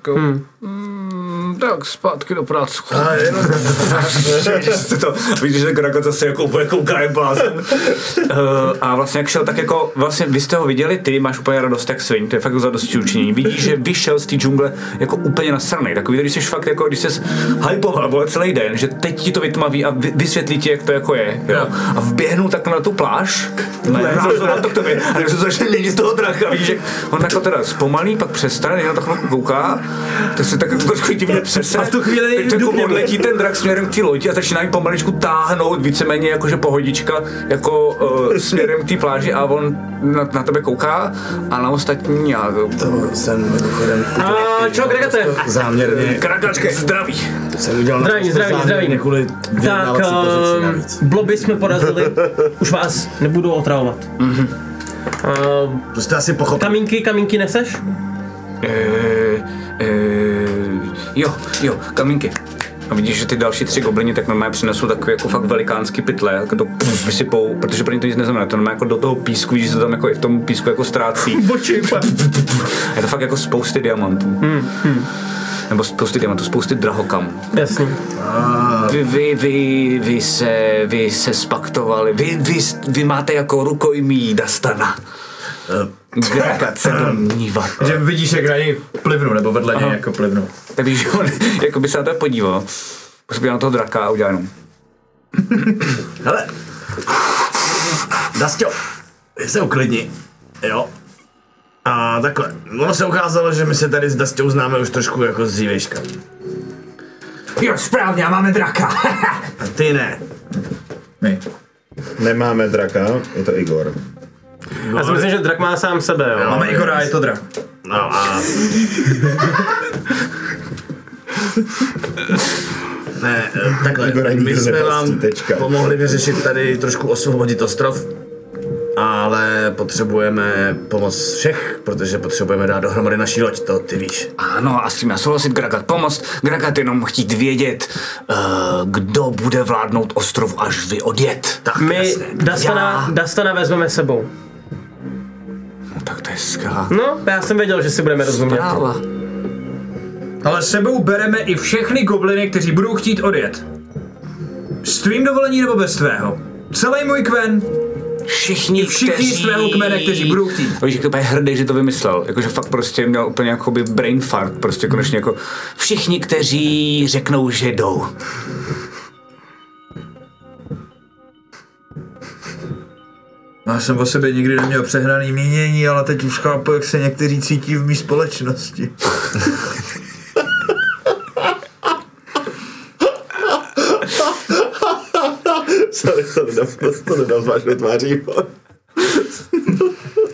Jako, hmm. hm, tak zpátky do práce. A jenom, Jste to, vidíš, že Gragot zase jako úplně kouká jak blázen. Uh, a vlastně jak šel, tak jako, vlastně vy jste ho viděli, ty máš úplně radost jak svin, to je fakt za dosti učinění. Vidíš, že vyšel z té džungle jako úplně nasranej, takový, když jsi fakt jako, když jsi hypoval vole, celý den, že teď ti to vytmaví a vy, vysvětlí ti, jak to jako je. Jo? A vběhnul tak na tu pláž, ne, na to k tobě, a když se to, že není z toho dracha, vidíš, jak on jako teda zpomalí, pak přestane, jenom tak chvilku kouká, tak se tak jako trošku divně přese. A v tu chvíli Teď jako odletí ten drak směrem k té lodi a začíná jí pomaličku táhnout víceméně jakože pohodička jako uh, směrem k té pláži a on na, na tebe kouká a na ostatní a to jsem mimochodem A čo, Gregate? záměrně krakačky zdraví. jsem udělal zdravím, záměrně zdravím. kvůli Tak, uh, bloby jsme porazili, už vás nebudu otravovat. Uh, To jste asi pochopil. kamínky, kamínky neseš? E, e, jo, jo, kamínky. A vidíš, že ty další tři goblini tak normálně přinesou takové jako fakt velikánský pytle, jako to pff, vysypou, protože pro ně to nic neznamená, to normálně jako do toho písku, že se tam jako i v tom písku jako ztrácí. Bočí, Je to fakt jako spousty diamantů. Hmm, hmm. Nebo spousty diamantů, spousty drahokamů. Jasný. Vy, vy, vy, vy, se, vy se spaktovali, vy, vy, vy máte jako rukojmí Dastana. Gragat se domnívat. Že vidíš, jak na něj plivnu, nebo vedle něj jako plivnu. Tak víš, že on jako by se na to podíval. Prostě na toho draka a udělal jenom. Hele, Dastio, se uklidni, jo. A takhle, ono se ukázalo, že my se tady s Dastou známe už trošku jako z dřívejška. Jo, správně, a máme draka. A ty ne. My. Nemáme draka, je to Igor. Já si myslím, že drak má sám sebe, jo. Máme Igora, je to drak. No a... Ne, eh, takhle, Igora my jsme vám tečka. pomohli vyřešit tady trošku osvobodit ostrov, ale potřebujeme pomoc všech, protože potřebujeme dát dohromady naší loď, to ty víš. Ano, a s tím já souhlasit, Gragat pomoct. Gragat jenom chtít vědět, uh, kdo bude vládnout ostrovu, až vy odjet. Tak, My jasně. Dastana, Dastana vezmeme sebou. Tak to je skvělá. No, já jsem věděl, že si budeme rozumět. Práva. Ale s sebou bereme i všechny gobliny, kteří budou chtít odjet. S tvým dovolení nebo bez tvého. Celý můj kven, Všichni, všichni kteří... z tvého kmene, kteří budou chtít. Víš, jak to je hrdý, že to vymyslel. Jakože fakt prostě měl úplně jakoby brain fart. Prostě konečně jako všichni, kteří řeknou, že jdou. Já jsem o sobě nikdy neměl přehnaný mínění, ale teď už chápu, jak se někteří cítí v mý společnosti. Sorry, to nedám, to nedám zvlášť do tváří.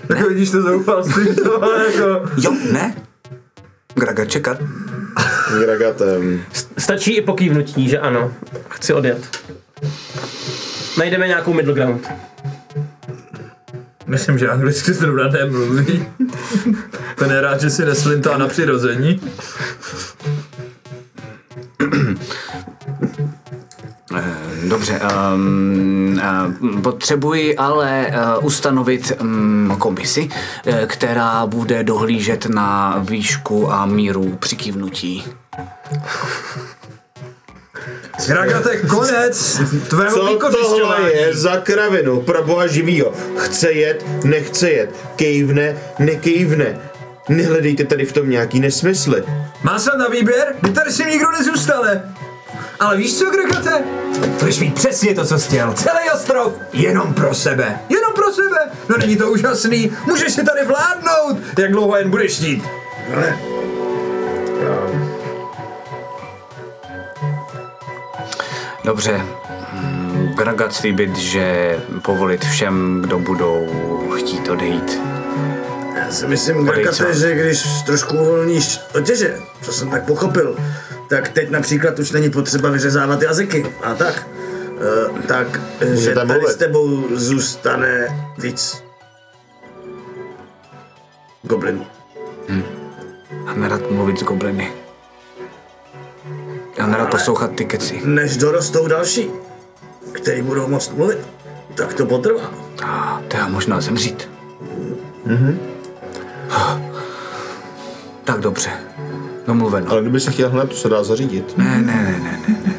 Tak vidíš to zoufalství, to ale jako... Jo, ne? Gragat čekat. Gragatem. Stačí i pokývnutí, že ano. Chci odjet. Najdeme nějakou middle ground. Myslím, že anglicky zrovna nemluví. Ten je rád, že si neslintá na přirození. Dobře, um, uh, potřebuji ale uh, ustanovit um, komisi, uh, která bude dohlížet na výšku a míru přikývnutí. Ragate, konec tvého Co tohle je za kravinu pro boha živýho? Chce jet, nechce jet. Kejvne, nekejvne. Nehledejte tady v tom nějaký nesmysly. Má se na výběr? Vy tady si nikdo nezůstane. Ale víš co, Gregate? Budeš mít přesně to, co jsi chtěl. Celý ostrov jenom pro sebe. Jenom pro sebe. No není to úžasný? Můžeš si tady vládnout. Jak dlouho jen budeš chtít. Dobře, Gragat slíbit, že povolit všem, kdo budou chtít odejít. Já si myslím, Grakate, že když trošku uvolníš otěže, co jsem tak pochopil, tak teď například už není potřeba vyřezávat jazyky a tak. Uh, tak, že Můžete tady mluvit. s tebou zůstane víc goblinů. A nerad mluvit s gobliny. Já nerad poslouchat ty keci. Než dorostou další, který budou moct mluvit, tak to potrvá. A to já možná zemřít. Tak dobře. domluveno. Ale kdyby si chtěl hned, to se dá zařídit. Ne, ne, ne, ne, ne.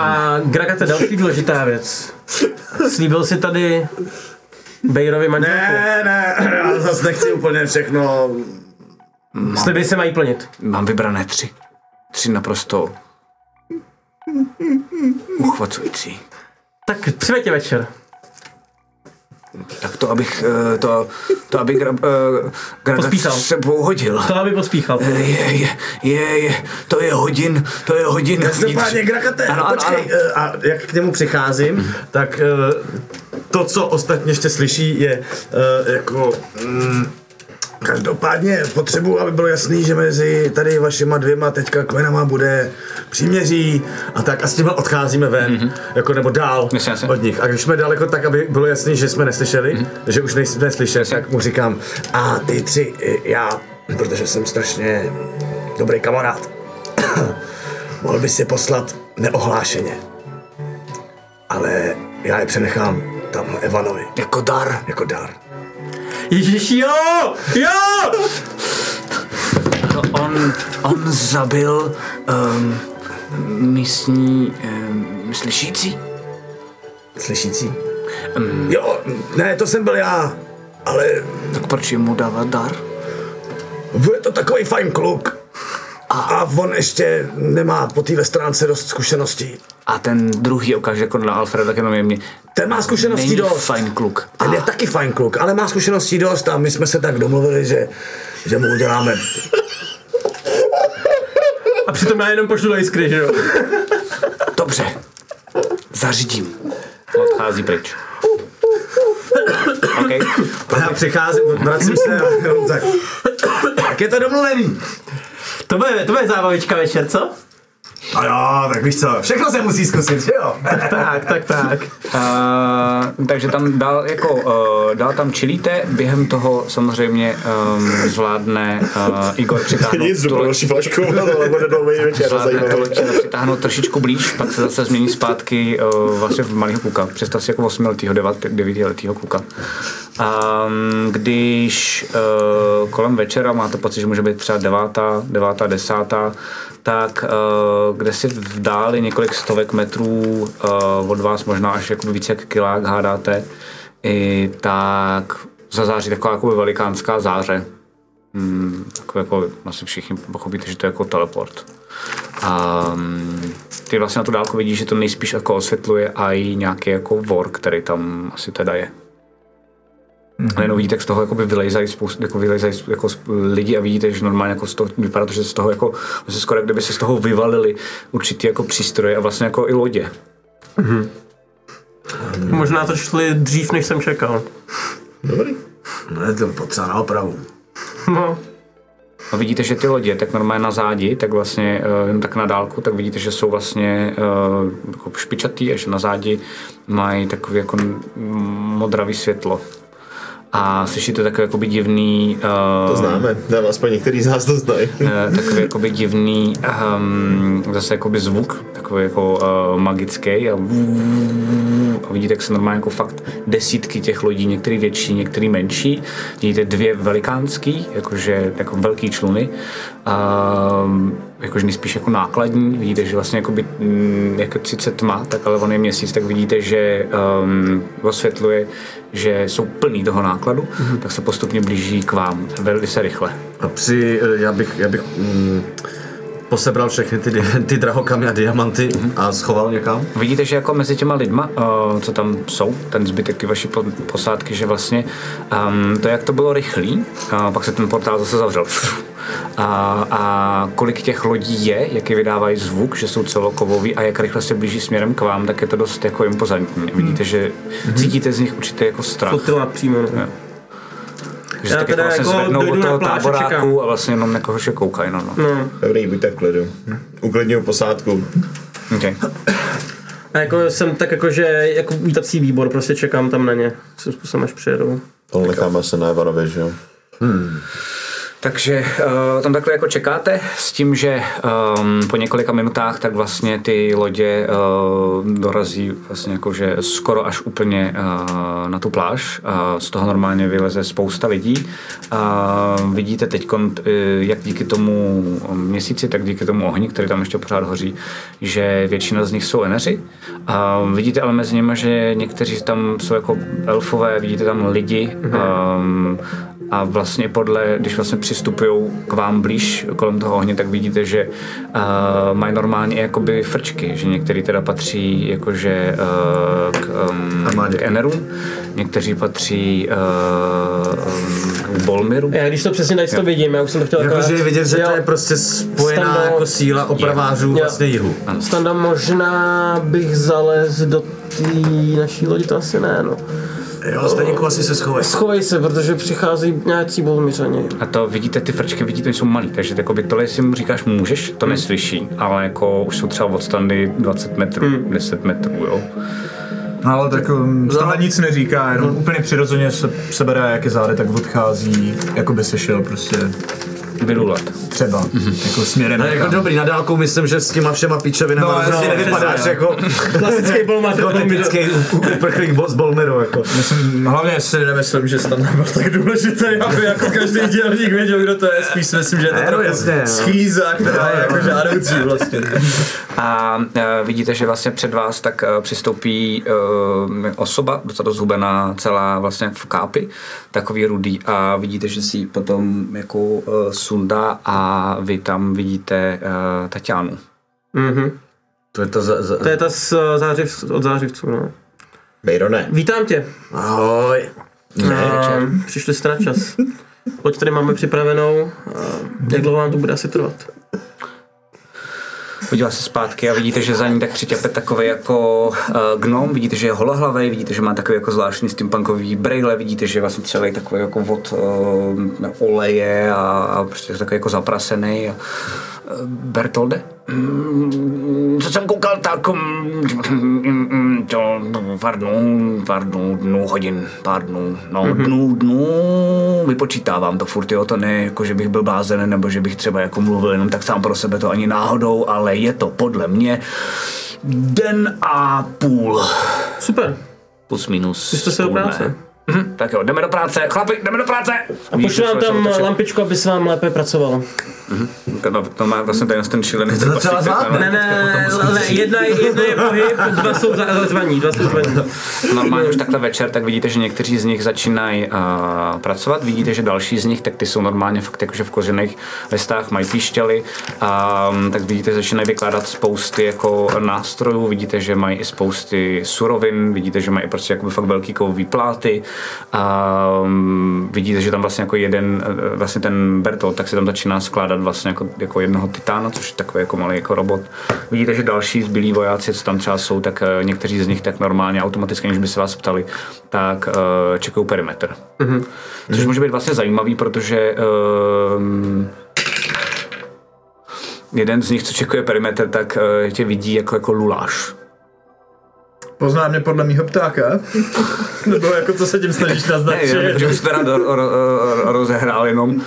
A Gragate, další důležitá věc. Slíbil si tady Bejrovi manželku. Ne, ne, já zase nechci úplně všechno. Sliby se mají plnit. Mám vybrané tři. Tři naprosto uchvacující. Tak přiveďte večer. Tak to, abych, eh, to, to abych gra, uh, Gragat Pospíchal. s sebou hodil. To aby pospíchal. Je, je, je, je, to je hodin, to je hodin. Každopádně, Grakate, Ano, ano, počkej, ano. eh, a jak k němu přicházím, tak eh, to, co ostatně ještě slyší, je eh, jako... Mm, Každopádně potřebuji, aby bylo jasný, že mezi tady vašima dvěma teďka kmenama bude příměří a tak a s těma odcházíme ven, mm-hmm. jako nebo dál jasně. od nich. A když jsme daleko, tak aby bylo jasný, že jsme neslyšeli, mm-hmm. že už nejsme slyšet, tak mu říkám, a ty tři, já, protože jsem strašně dobrý kamarád, mohl bys je poslat neohlášeně. Ale já je přenechám tamhle Evanovi. Jako dar. Jako dar. Ježiš, jo! Jo! No, on, on zabil um, místní um, slyšící. Slyšící? Um, jo, ne, to jsem byl já, ale Tak proč jim mu dávat dar? bude to takový fajn kluk. A, a on ještě nemá po téhle stránce dost zkušeností. A ten druhý okamžik jako na Alfreda, tak jenom jemně. Ten má zkušeností Není dost. fajn kluk. Ten je taky fajn kluk, ale má zkušeností dost a my jsme se tak domluvili, že, že mu uděláme A přitom já jenom pošlu do jiskry, že jo? Dobře. Zařídím. Odchází pryč. OK. A já přicházím, vracím se a jenom tak. Tak je to domluvený. To bude, to bude zábavička večer, co? A jo, tak víš co, všechno se musí zkusit, že jo? Tak, tak, tak. Uh, takže tam dál, jako, uh, dál tam čilíte, během toho samozřejmě um, zvládne uh, Igor přitáhnout Nic, tu další flašku, ale bude dlouhý večer, přitáhnout trošičku blíž, pak se zase změní zpátky uh, vlastně v malého kluka. Představ si jako 8 letého, 9 letého kluka. Um, když uh, kolem večera máte pocit, že může být třeba devátá, devátá, desátá, tak uh, kde si v dáli několik stovek metrů uh, od vás, možná až jakoby více jak kilák hádáte, i tak zazáří taková jakoby velikánská záře. Hmm, jako, jako asi všichni pochopíte, že to je jako teleport. A mm, ty vlastně na tu dálku vidíš, že to nejspíš jako osvětluje i nějaký jako vor, který tam asi teda je. Mm-hmm. A jenom vidíte, jak z toho jakoby vylejzají, spoustu, jako vylejzají jako lidi a vidíte, že normálně jako z toho, vypadá to, že z toho jako, se skoro kdyby se z toho vyvalili určitý jako přístroje a vlastně jako i lodě. Možná to šli dřív, než jsem čekal. Dobrý. Ne, to potřeba na opravu. No. A vidíte, že ty lodě, tak normálně na zádi, tak vlastně uh, jen tak na dálku, tak vidíte, že jsou vlastně uh, jako špičatý a že na zádi mají takový jako modravý světlo. A slyšíte takový jakoby divný... Uh, To známe, nebo aspoň některý z nás to znají. eh, takový jakoby divný um, zase jakoby zvuk, takový jako uh, magický a, a vidíte, jak se normálně jako fakt desítky těch lodí, některý větší, některý menší. Vidíte dvě velikánský, jakože jako velký čluny, um, jakože nejspíš jako nákladní. Vidíte, že vlastně jakoby, mm, jako sice tma, tak ale on je měsíc, tak vidíte, že um, osvětluje, že jsou plný toho nákladu, mm-hmm. tak se postupně blíží k vám velice rychle. A při, eh, já bych, já bych mm, posebral všechny ty, ty drahokamy a diamanty a schoval někam. Vidíte, že jako mezi těma lidma, uh, co tam jsou, ten zbytek ty vaší po- posádky, že vlastně um, to, jak to bylo rychlý, uh, pak se ten portál zase zavřel. A, a kolik těch lodí je, jaký vydávají zvuk, že jsou celokovový a jak rychle se blíží směrem k vám, tak je to dost jako impozantní. Vidíte, že cítíte z nich určitě jako strach. Flotila přímo. No. Že Já tak teda jako vlastně jako zvednou dojdu od na toho pláž a a vlastně jenom jako že koukají. No, no. no. Dobrý, buďte v klidu. Uklidňuju posádku. Okay. A jako jsem tak jako, že jako vítací výbor, prostě čekám tam na ně. Svým způsobem, až přijedou. To necháme se na Ivanovi, že jo? Takže uh, tam takhle jako čekáte s tím, že um, po několika minutách tak vlastně ty lodě uh, dorazí vlastně jako, že skoro až úplně uh, na tu pláž. Uh, z toho normálně vyleze spousta lidí. Uh, vidíte teď, jak díky tomu měsíci, tak díky tomu ohni, který tam ještě pořád hoří, že většina z nich jsou eneři. Uh, vidíte ale mezi nimi, že někteří tam jsou jako elfové, vidíte tam lidi, um, a vlastně podle, když vlastně přistupují k vám blíž kolem toho ohně, tak vidíte, že uh, mají normálně jakoby frčky, že některý teda patří jakože uh, k, um, k Eneru, někteří patří uh, k Bolmiru. Já když to přesně tady to vidím, já už jsem to chtěl Jakože je vidět, že to je prostě spojená Stando- jako síla opravářů Jo. vlastně jihu. Standa, možná bych zalez do té naší lodi, to asi ne, no. Jo, Staníku asi se schovej. Schovej se, protože přichází nějací bolmiřani. A to vidíte, ty frčky vidíte, že jsou malý, takže jakoby tohle, jestli mu říkáš můžeš, to neslyší, ale jako už jsou třeba od standy 20 metrů, 10 metrů, jo. No, ale tak um, stále nic neříká, jenom úplně přirozeně se, sebere, jak je záde, tak odchází, jako by se šel prostě Vylulat. třeba, jako směrem. No, jako dobrý, na dálku myslím, že s těma všema píčovinama No, no, no, nevypadáš přesně, jako Klasický bolmař. jako typický uprchlík z Bolmeru. Jako. Myslím, hlavně si nemyslím, že Standa byl tak důležitý, aby jako každý dělník věděl, kdo to je. Spíš si myslím, že je to no, trochu jasně, no. schýza, která je jako žádoucí vlastně. A e, vidíte, že vlastně před vás tak e, přistoupí e, osoba, docela zhubená, celá vlastně v kápi, takový rudý a vidíte, že si potom jako e, sundá a vy tam vidíte e, Tatianu. Mhm. To je to za, za... To je ta z eh, zářiv, od zářivců, no. Bejrone. Vítám tě. Ahoj. A, přišli jste na čas. Loď tady máme připravenou. A jak dlouho vám to bude asi trvat? Podívá se zpátky a vidíte, že za ní tak přitěpe takový jako uh, gnom, vidíte, že je holohlavý, vidíte, že má takový jako zvláštní steampunkový brejle, vidíte, že je vlastně celý takový jako od uh, oleje a, a prostě takový jako zaprasený. A, Bertolde? Mm, co jsem koukal, tak mm, mm, to pár dnů, pár dnů, dnů, hodin, pár dnů, no Mhm. dnů, dnů, vypočítávám to furt, jo, to ne jako, že bych byl blázen, nebo že bych třeba jako mluvil jenom tak sám pro sebe, to ani náhodou, ale je to podle mě den a půl, Super. plus minus. Jste se do práce. Mhm, tak jo, jdeme do práce, chlapi, jdeme do práce! A pošlu vám tam otočil. lampičku, aby se vám lépe pracovalo. No, to má vlastně ten, ten šílený To docela zvládne. Ne, ne, ne, jedna, jedna je pohyb, dva jsou za- zařvaní, dva jsou zařvaní. Normálně už takhle večer, tak vidíte, že někteří z nich začínají uh, pracovat, vidíte, že další z nich, tak ty jsou normálně fakt jakože v kořených listách, mají píšťaly, um, tak vidíte, že začínají vykládat spousty jako nástrojů, vidíte, že mají i spousty surovin, vidíte, že mají prostě jakoby fakt velký kovový pláty, um, vidíte, že tam vlastně jako jeden, eh, vlastně ten Bertolt, tak se tam začíná skládat vlastně jako, jako jednoho titána, což je takový jako malý jako robot. Vidíte, že další zbylí vojáci, co tam třeba jsou, tak eh, někteří z nich tak normálně automaticky, než by se vás ptali, tak čekají perimetr. Mm-hmm. Což může být vlastně zajímavý, protože um, jeden z nich, co čekuje perimetr, tak uh, tě vidí jako, jako luláš. Pozná mě podle mýho ptáka? Nebo jako co se tím snažíš Ne, naznačit? jenom, že bych ro- ro- ro- rozehrál jenom.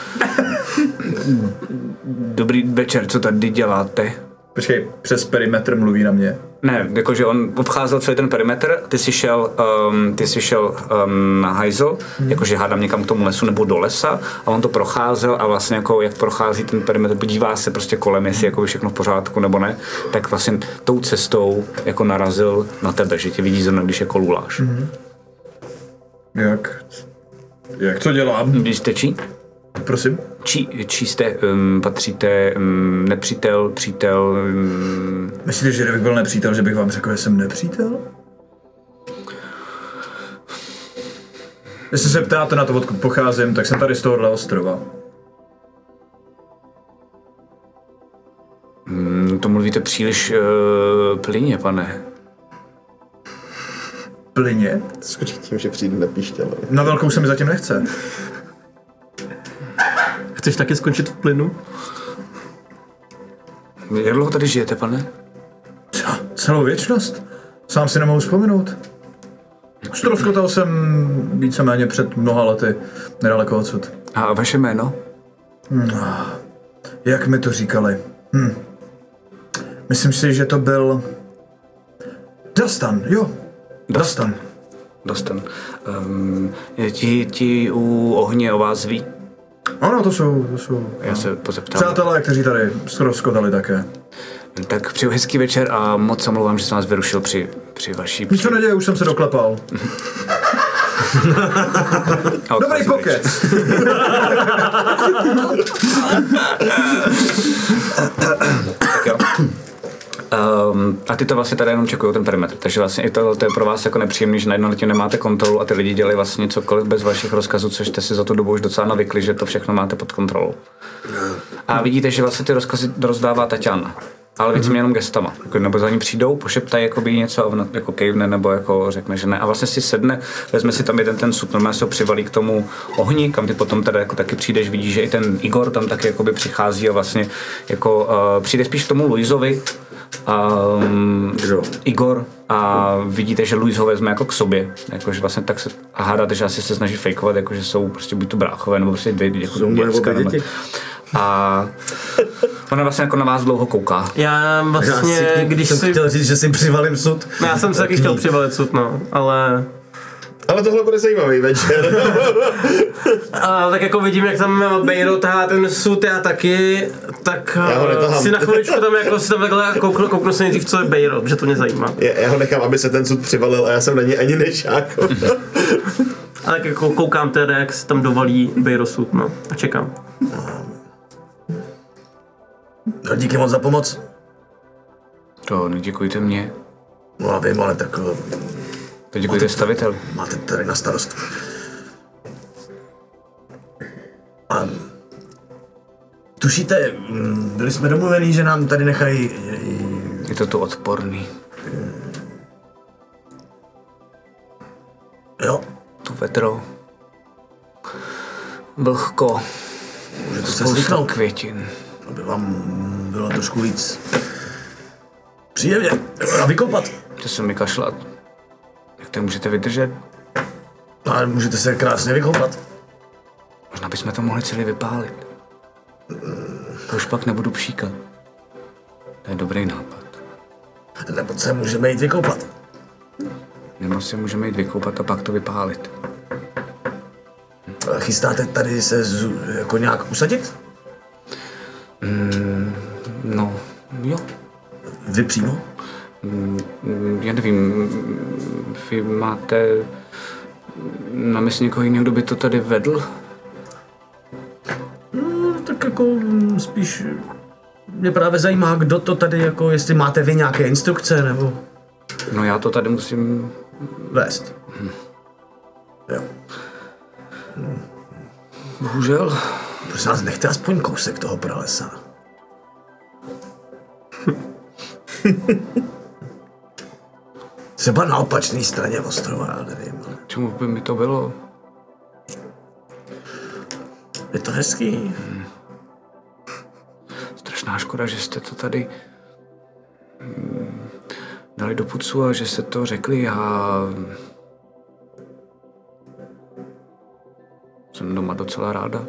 Dobrý večer, co tady děláte? Počkej, přes perimetr mluví na mě. Ne, jakože on obcházel celý ten perimetr, ty jsi šel, um, ty jsi šel um, na hajzel, hmm. jakože hádám někam k tomu lesu nebo do lesa a on to procházel a vlastně jako jak prochází ten perimetr, podívá se prostě kolem, jestli jako je všechno v pořádku nebo ne, tak vlastně tou cestou jako narazil na tebe, že tě vidí zrovna, když jako luláš. Hmm. Jak? Jak to dělám? Když jste čí? Prosím? Čí, čí jste, um, patříte um, nepřítel, přítel, um, Myslíte, že kdybych byl nepřítel, že bych vám řekl, že jsem nepřítel? Jestli se ptáte na to, odkud pocházím, tak jsem tady z tohohle ostrova. um, to mluvíte příliš uh, plyně, pane. Plyně? Skočí tím, že přijde na píšťale. Na velkou se mi zatím nechce. Chceš taky skončit v plynu? Jak dlouho tady žijete, pane? Co? Celou věčnost? Sám si nemohu vzpomenout. Stroskotal jsem víceméně před mnoha lety, nedaleko odsud. A vaše jméno? Jak mi to říkali? Hm. Myslím si, že to byl... Dastan, jo. Dastan. Dostan. Um, ti, ti u ohně o vás ví? Ano, to jsou, to jsou Já se pozeptám. přátelé, kteří tady zkroskotali také. Tak přeju hezký večer a moc se omlouvám, že jsem vás vyrušil při, při vaší... Nic se neděje, už jsem se doklepal. Dobrý pokec. Tak jo. Um, a ty to vlastně tady jenom čekují ten perimetr, takže vlastně i to, to je pro vás jako nepříjemný, že najednou na tím nemáte kontrolu a ty lidi dělají vlastně cokoliv bez vašich rozkazů, což jste si za tu dobu už docela navykli, že to všechno máte pod kontrolou. A vidíte, že vlastně ty rozkazy rozdává Tatiana. Ale víc jenom gestama. Jako, nebo za ní přijdou, pošeptají jakoby něco a ona jako kejvne nebo jako řekne, že ne. A vlastně si sedne, vezme si tam jeden ten sud, normálně se ho přivalí k tomu ohni, kam ty potom teda jako taky přijdeš, vidíš, že i ten Igor tam taky jakoby přichází a vlastně jako uh, přijde spíš k tomu Luizovi, um, Igor a vidíte, že Luis ho vezme jako k sobě, jakože vlastně tak se a hádáte, že asi se snaží fejkovat, jako že jsou prostě buď to bráchové, nebo prostě dvě, jako Jsou děcka, nebo, děti. a ona vlastně jako na vás dlouho kouká. Já vlastně, Já si, když jsem si... chtěl říct, že si přivalím sud. No, Já jsem se taky chtěl přivalit sud, no, ale... Ale tohle bude zajímavý večer. A tak jako vidím, jak tam Bejro tahá ten sud, já taky, tak Já ho eh, si na chviličku tam jako si tam takhle kouknu, kouknu se nejdřív, co je Bejro, že to mě zajímá. Já, já ho nechám, aby se ten sud přivalil a já jsem na něj ani nešák. A tak jako koukám teda, jak se tam dovalí Bejro sud, no, a čekám. No, díky moc za pomoc. To neděkujte mě, No já vím, ale tak eh, to děkujte staviteli. máte tady na starost. A tušíte, byli jsme domluveni, že nám tady nechají Je to tu odporný. Jo, Tu vedro. Vlhko. můžete se Spousta zvyknout, květin. aby vám bylo trošku víc příjemně a vykopat. To se mi kašlat. Jak to můžete vydržet? Ale můžete se krásně vykopat. Možná bychom to mohli celý vypálit. To už pak nebudu pšíkat. To je dobrý nápad. Nebo se můžeme jít vykopat. Nebo si můžeme jít vykoupat a pak to vypálit. A Chystáte tady se z, jako nějak usadit? No, jo. Vy přímo? Já nevím, vy máte na mysli někoho jiného, kdo by to tady vedl? No, tak jako spíš mě právě zajímá, kdo to tady, jako jestli máte vy nějaké instrukce, nebo No já to tady musím... vést. Jo. Bohužel. Prosím vás, nechte aspoň kousek toho pralesa. Třeba na opačné straně ostrova, já nevím. Čemu by mi to bylo? Je to hezký. Strašná škoda, že jste to tady mm, dali do pucu a že jste to řekli. Já jsem doma docela ráda.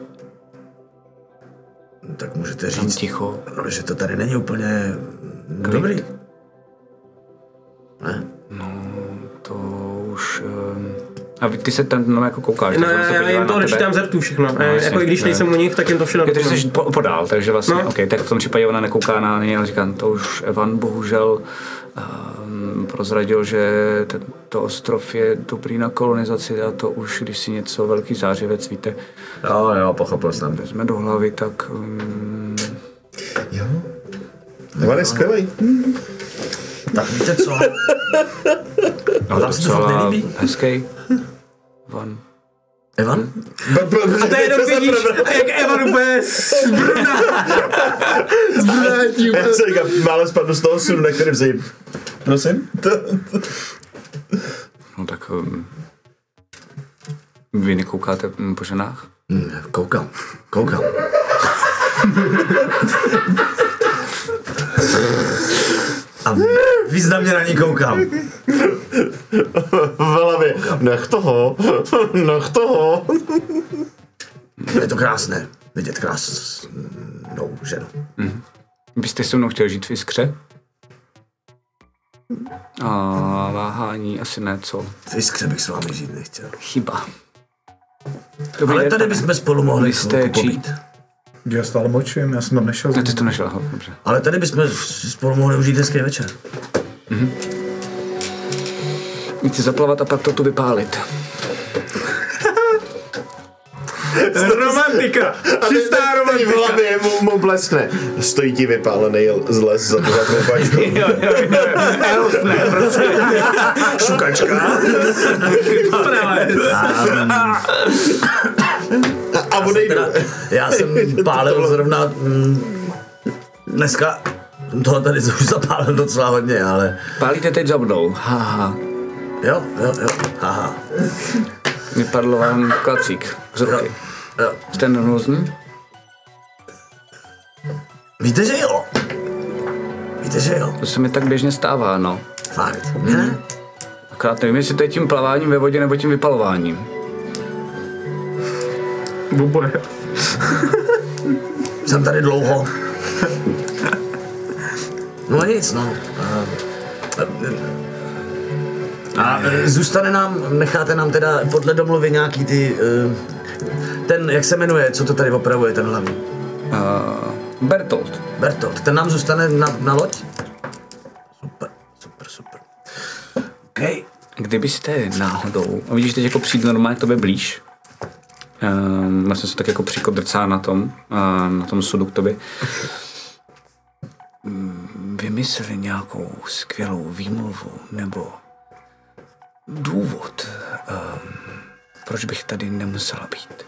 Tak můžete říct, ticho. no, že to tady není úplně dobrý. Ne? To už... Um, a ty se tam no, jako koukáš. No, já, jim na to tebe. nečítám zrtů všechno. No, No, jasně, jako i když ne. nejsem u nich, tak jim to všechno Je to, že jsi po, podál, takže vlastně, no. No. OK, tak v tom případě ona nekouká na něj, ale říkám, to už Evan bohužel um, prozradil, že tento ostrov je dobrý na kolonizaci a to už, když si něco velký zářivec, víte, Jo, jo, pochopil jsem. vezme do hlavy, tak um, jo. Ivan je skvělý. Tak víte co? no, vám se to fakt nelíbí? hezký. Evan. Evan? A to je jenom vidíš, jak Evan úplně zbrna. Zbrna tím. Já se říkám, málem spadnu z toho sudu, na kterém zajím. Prosím? No tak um, vy nekoukáte mm, po ženách? Hm, koukám, koukám. A významně na ní koukám. v hlavě. Nech toho, nech toho. Je to krásné. vidět krásnou ženu. Byste se mnou chtěl žít v Iskře? A váhání asi ne, co? V Iskře bych s vámi žít nechtěl. Chyba. Ale tady bychom spolu mohli jste. Já stále mlčím, já jsem tam nešel. Ne, ty to nešel, dobře. Ale tady bychom spolu mohli užít hezký večer. Jít si zaplavat a pak to tu vypálit. Romantika! Čistá romantika. v hlavě mu, mu bleskne. Stojí ti vypálený z les za tu zaklepačku. jo, jo, jo. Elf, ne, prostě. Šukačka. A odejdu. Teda, já jsem pálil zrovna mm, dneska toho tady už zapálil docela hodně, ale Pálíte teď za mnou. Haha. jo, jo, jo, haha. Vypadl vám klacík z ruky. Jo. Jste nervózní? Víte, že jo? Víte, že jo? To se mi tak běžně stává, no. Fakt, ne? Akorát nevím, jestli to je tím plaváním ve vodě nebo tím vypalováním. Buboje. Jsem tady dlouho. No nic, no. A, a zůstane nám, necháte nám teda podle domluvy nějaký ty, e, ten, jak se jmenuje, co to tady opravuje, ten hlavní? Uh, Bertolt. Bertolt, ten nám zůstane na, na loď? Super, super, super. Okay. Kdybyste náhodou, a vidíš teď jako přijít normálně k tobě blíž, um, vlastně se tak jako přikodrcá na tom, uh, na tom sudu k tobě, Mm, vymysleli nějakou skvělou výmluvu nebo důvod, um, proč bych tady nemusela být.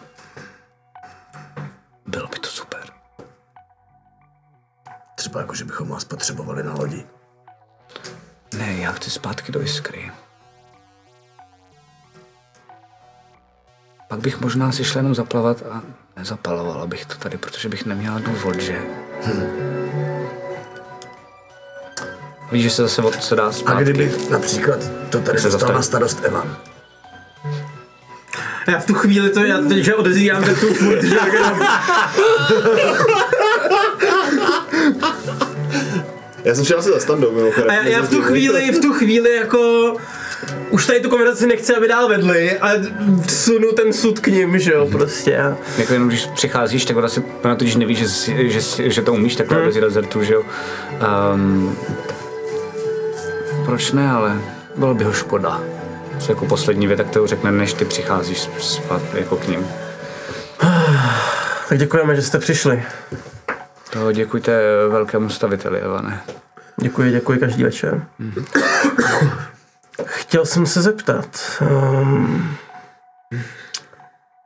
Bylo by to super. Třeba jako, že bychom vás potřebovali na lodi. Ne, já chci zpátky do Iskry. Pak bych možná si šel jenom zaplavat a nezapalovala bych to tady, protože bych neměla důvod, že? Víš, že se zase od- se dá A zpátky. kdyby například to tady Se dostal na starost Evan. Já v tu chvíli to, já teď, že odezírám tu furt, že Já jsem šel asi za standou, mimochodem. a já, já v tu chvíli, v tu chvíli jako už tady tu konverzaci nechci, aby dál vedli a sunu ten sud k ním, že jo, prostě. A Jako jenom když přicházíš, tak ona si ona totiž neví, že, že, že, že to umíš takhle bez rezertu, že jo. Um, proč ne, ale bylo by ho škoda. To je jako poslední věta, kterou řekne, než ty přicházíš spát jako k ním. tak děkujeme, že jste přišli. To děkujte velkému staviteli, Evane. Děkuji, děkuji každý večer. Chtěl jsem se zeptat, um,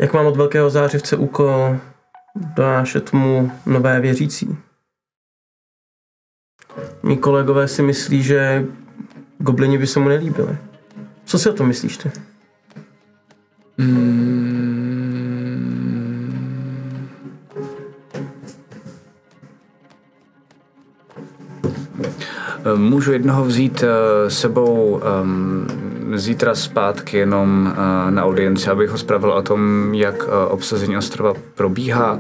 jak mám od velkého zářivce úkol donášet mu nové věřící? Mí kolegové si myslí, že goblini by se mu nelíbili. Co si o tom myslíš ty? Můžu jednoho vzít eh, sebou um, zítra zpátky jenom uh, na audienci, abych ho zpravil o tom, jak uh, obsazení ostrova probíhá.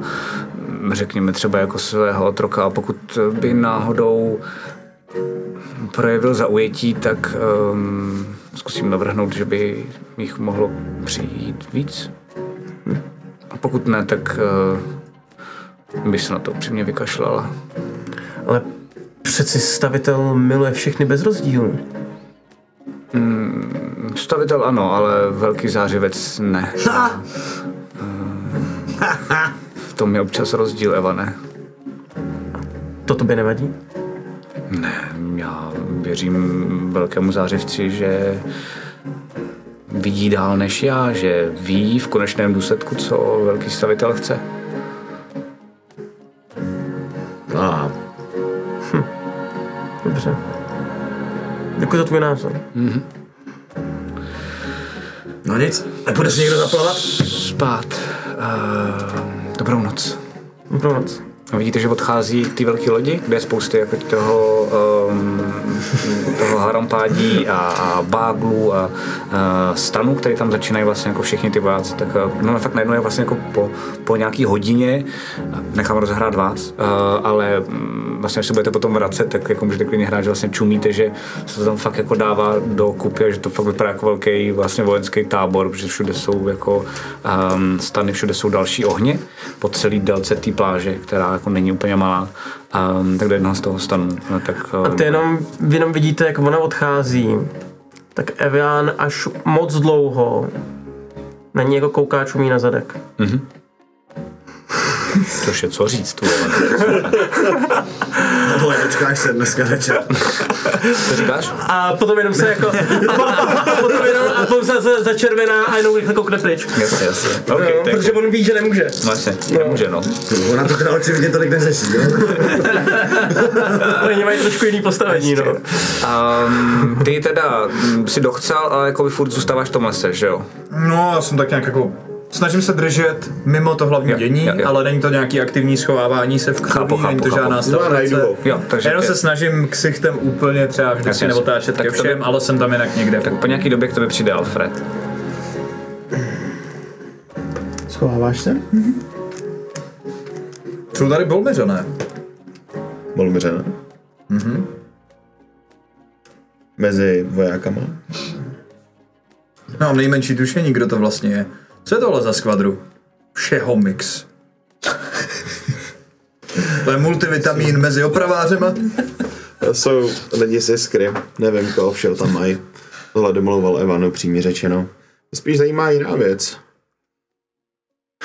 Řekněme třeba jako svého otroka a pokud by náhodou projevil zaujetí, tak um, zkusím navrhnout, že by jich mohlo přijít víc. A pokud ne, tak uh, by se na to upřímně vykašlala. Ale přeci stavitel miluje všechny bez rozdílu. Stavitel ano, ale velký zářivec ne. V tom je občas rozdíl, Evane. To tobě nevadí? Ne, já věřím velkému zářivci, že vidí dál než já, že ví v konečném důsledku, co velký stavitel chce. A Dobře. Děkuji za tvůj názor. no nic, nepůjdeš někdo zaplavat? Spát. Uh, dobrou noc. Dobrou noc. A vidíte, že odchází k té velké lodi, kde je spousty jako toho, um, toho harampádí a, a báglů a, a stanů, které tam začínají vlastně jako všichni ty vojáci, tak eh, no fakt najednou je vlastně jako po, po nějaký hodině, nechám rozehrát vás, eh, ale mm, vlastně až se budete potom vracet, tak jako můžete klidně hrát, že vlastně čumíte, že se to tam fakt jako dává do kupy a že to fakt vypadá jako velký vlastně vojenský tábor, protože všude jsou jako um, stany, všude jsou další ohně po celý délce té pláže, která jako není úplně malá. Um, tak do jednoho z toho stanu. No, tak, A ty jenom, vy jenom vidíte, jak ona odchází, tak Evian až moc dlouho na ní jako kouká čumí na zadek. Což je co říct, tu vole. Vole, dočkáš se dneska večer. Co říkáš? A potom jenom se jako, a a potom se za- začervená a jenom rychle koukne pryč. Jasně, jasně. No, Okay, tak, protože on ví, že nemůže. no jasně, nemůže, no. Ona to teda očividně tolik neřeší, jo? Oni mají trošku jiný postavení, no. Um, ty teda mm, si dochcel, ale jako by furt zůstáváš v tom lese, že jo? No, já jsem tak nějak jako Snažím se držet mimo to hlavní Jo, dění, jo, jo. ale není to nějaký aktivní schovávání se v Chápu, krví, není to chápu, žádná chápu. No. Jo, takže Jenom se snažím ksichtem úplně třeba vždycky neotáčet ke by- všem, ale jsem tam jinak někde. tak po nějaký době k tobě přijde Alfred. Schováváš se? Jsou tady bolmeřané. Bolmiře, Mhm. Mezi vojákama. Mám nejmenší tušení, kdo to vlastně je. Co je tohle za skvadru? Všeho mix. To je multivitamin mezi opravářema. To jsou lidi z Iskry. Nevím, koho všeho tam mají. Tohle domlouval Evanu, přímě řečeno. Spíš zajímá jiná věc.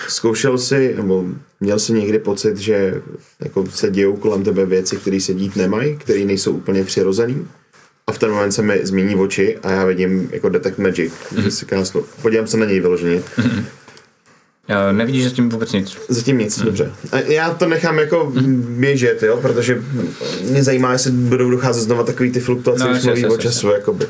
Zkoušel si, nebo měl jsi někdy pocit, že jako se dějou kolem tebe věci, které se dít nemají, které nejsou úplně přirozený? A v ten moment se mi změní oči a já vidím jako Detect Magic, mm-hmm. že si. Podívám se na něj vyloženě. Uh, nevidíš zatím vůbec nic. Zatím nic, hmm. dobře. A já to nechám jako běžet, jo, protože mě zajímá, jestli budou docházet znova takový ty fluktuace, No, když mluví o času, jakoby.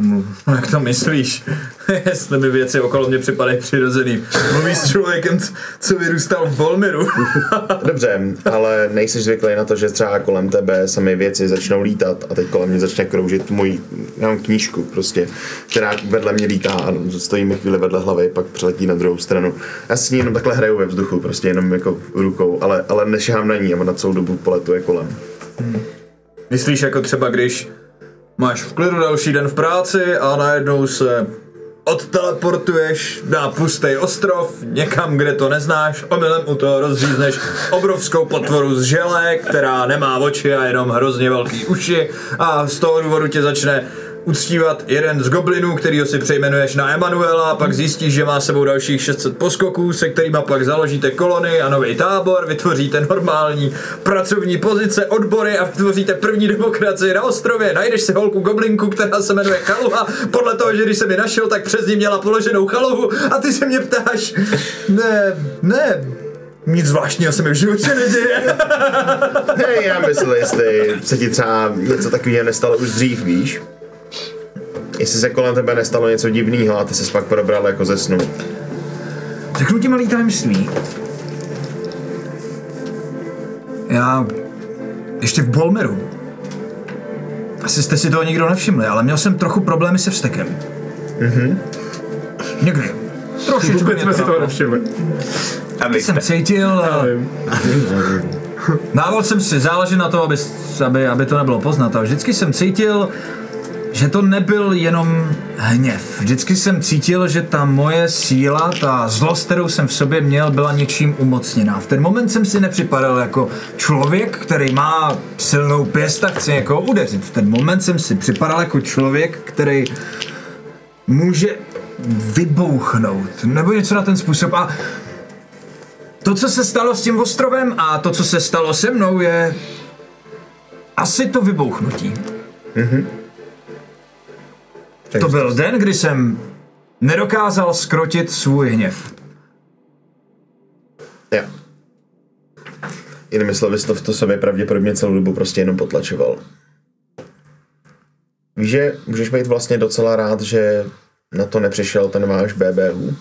No, jak to myslíš? Jestli mi věci okolo mě připadají přirozený. Mluvíš s člověkem, co vyrůstal v Bolmiru. Dobře, ale nejsi zvyklý na to, že třeba kolem tebe sami věci začnou lítat a teď kolem mě začne kroužit můj, já mám knížku prostě, která vedle mě lítá a stojí mi chvíli vedle hlavy, pak přeletí na druhou stranu. Já s ní jenom takhle hraju ve vzduchu, prostě jenom jako rukou, ale, ale nešahám na ní a ona celou dobu poletuje kolem. Myslíš jako třeba, když máš v klidu další den v práci a najednou se odteleportuješ na pustý ostrov, někam, kde to neznáš, omylem u toho rozřízneš obrovskou potvoru z žele, která nemá oči a jenom hrozně velký uši a z toho důvodu tě začne uctívat jeden z goblinů, kterýho si přejmenuješ na Emanuela, pak zjistíš, že má sebou dalších 600 poskoků, se kterými pak založíte kolony a nový tábor, vytvoříte normální pracovní pozice, odbory a vytvoříte první demokracii na ostrově. Najdeš si holku goblinku, která se jmenuje Chaluha, podle toho, že když jsem ji našel, tak přes ní měla položenou chaluhu a ty se mě ptáš, ne, ne, nic zvláštního se mi v životě neděje. Hej, já myslel, jestli se ti třeba něco takového nestalo už dřív, víš? Jestli se kolem tebe nestalo něco divného a ty se pak probral jako ze snu. Řeknu ti malý tajemství. Já ještě v Bolmeru. Asi jste si toho nikdo nevšimli, ale měl jsem trochu problémy se vztekem. Mhm. Někdy. Trošičku Vůbec jsme si to- toho nevšimli. A vy jsem jste. cítil a dával jsem si, záleží na to, aby, aby, aby to nebylo poznat a vždycky jsem cítil, že to nebyl jenom hněv. Vždycky jsem cítil, že ta moje síla, ta zlost, kterou jsem v sobě měl, byla něčím umocněná. V ten moment jsem si nepřipadal jako člověk, který má silnou pěst a chce někoho udeřit. V ten moment jsem si připadal jako člověk, který může vybouchnout, nebo něco na ten způsob. A to, co se stalo s tím ostrovem a to, co se stalo se mnou, je asi to vybouchnutí. To byl den, kdy jsem nedokázal skrotit svůj hněv. Jo. Jinými slovy, jsi to v to sobě pravděpodobně celou dobu prostě jenom potlačoval. Víš, že můžeš být vlastně docela rád, že na to nepřišel ten váš BBU?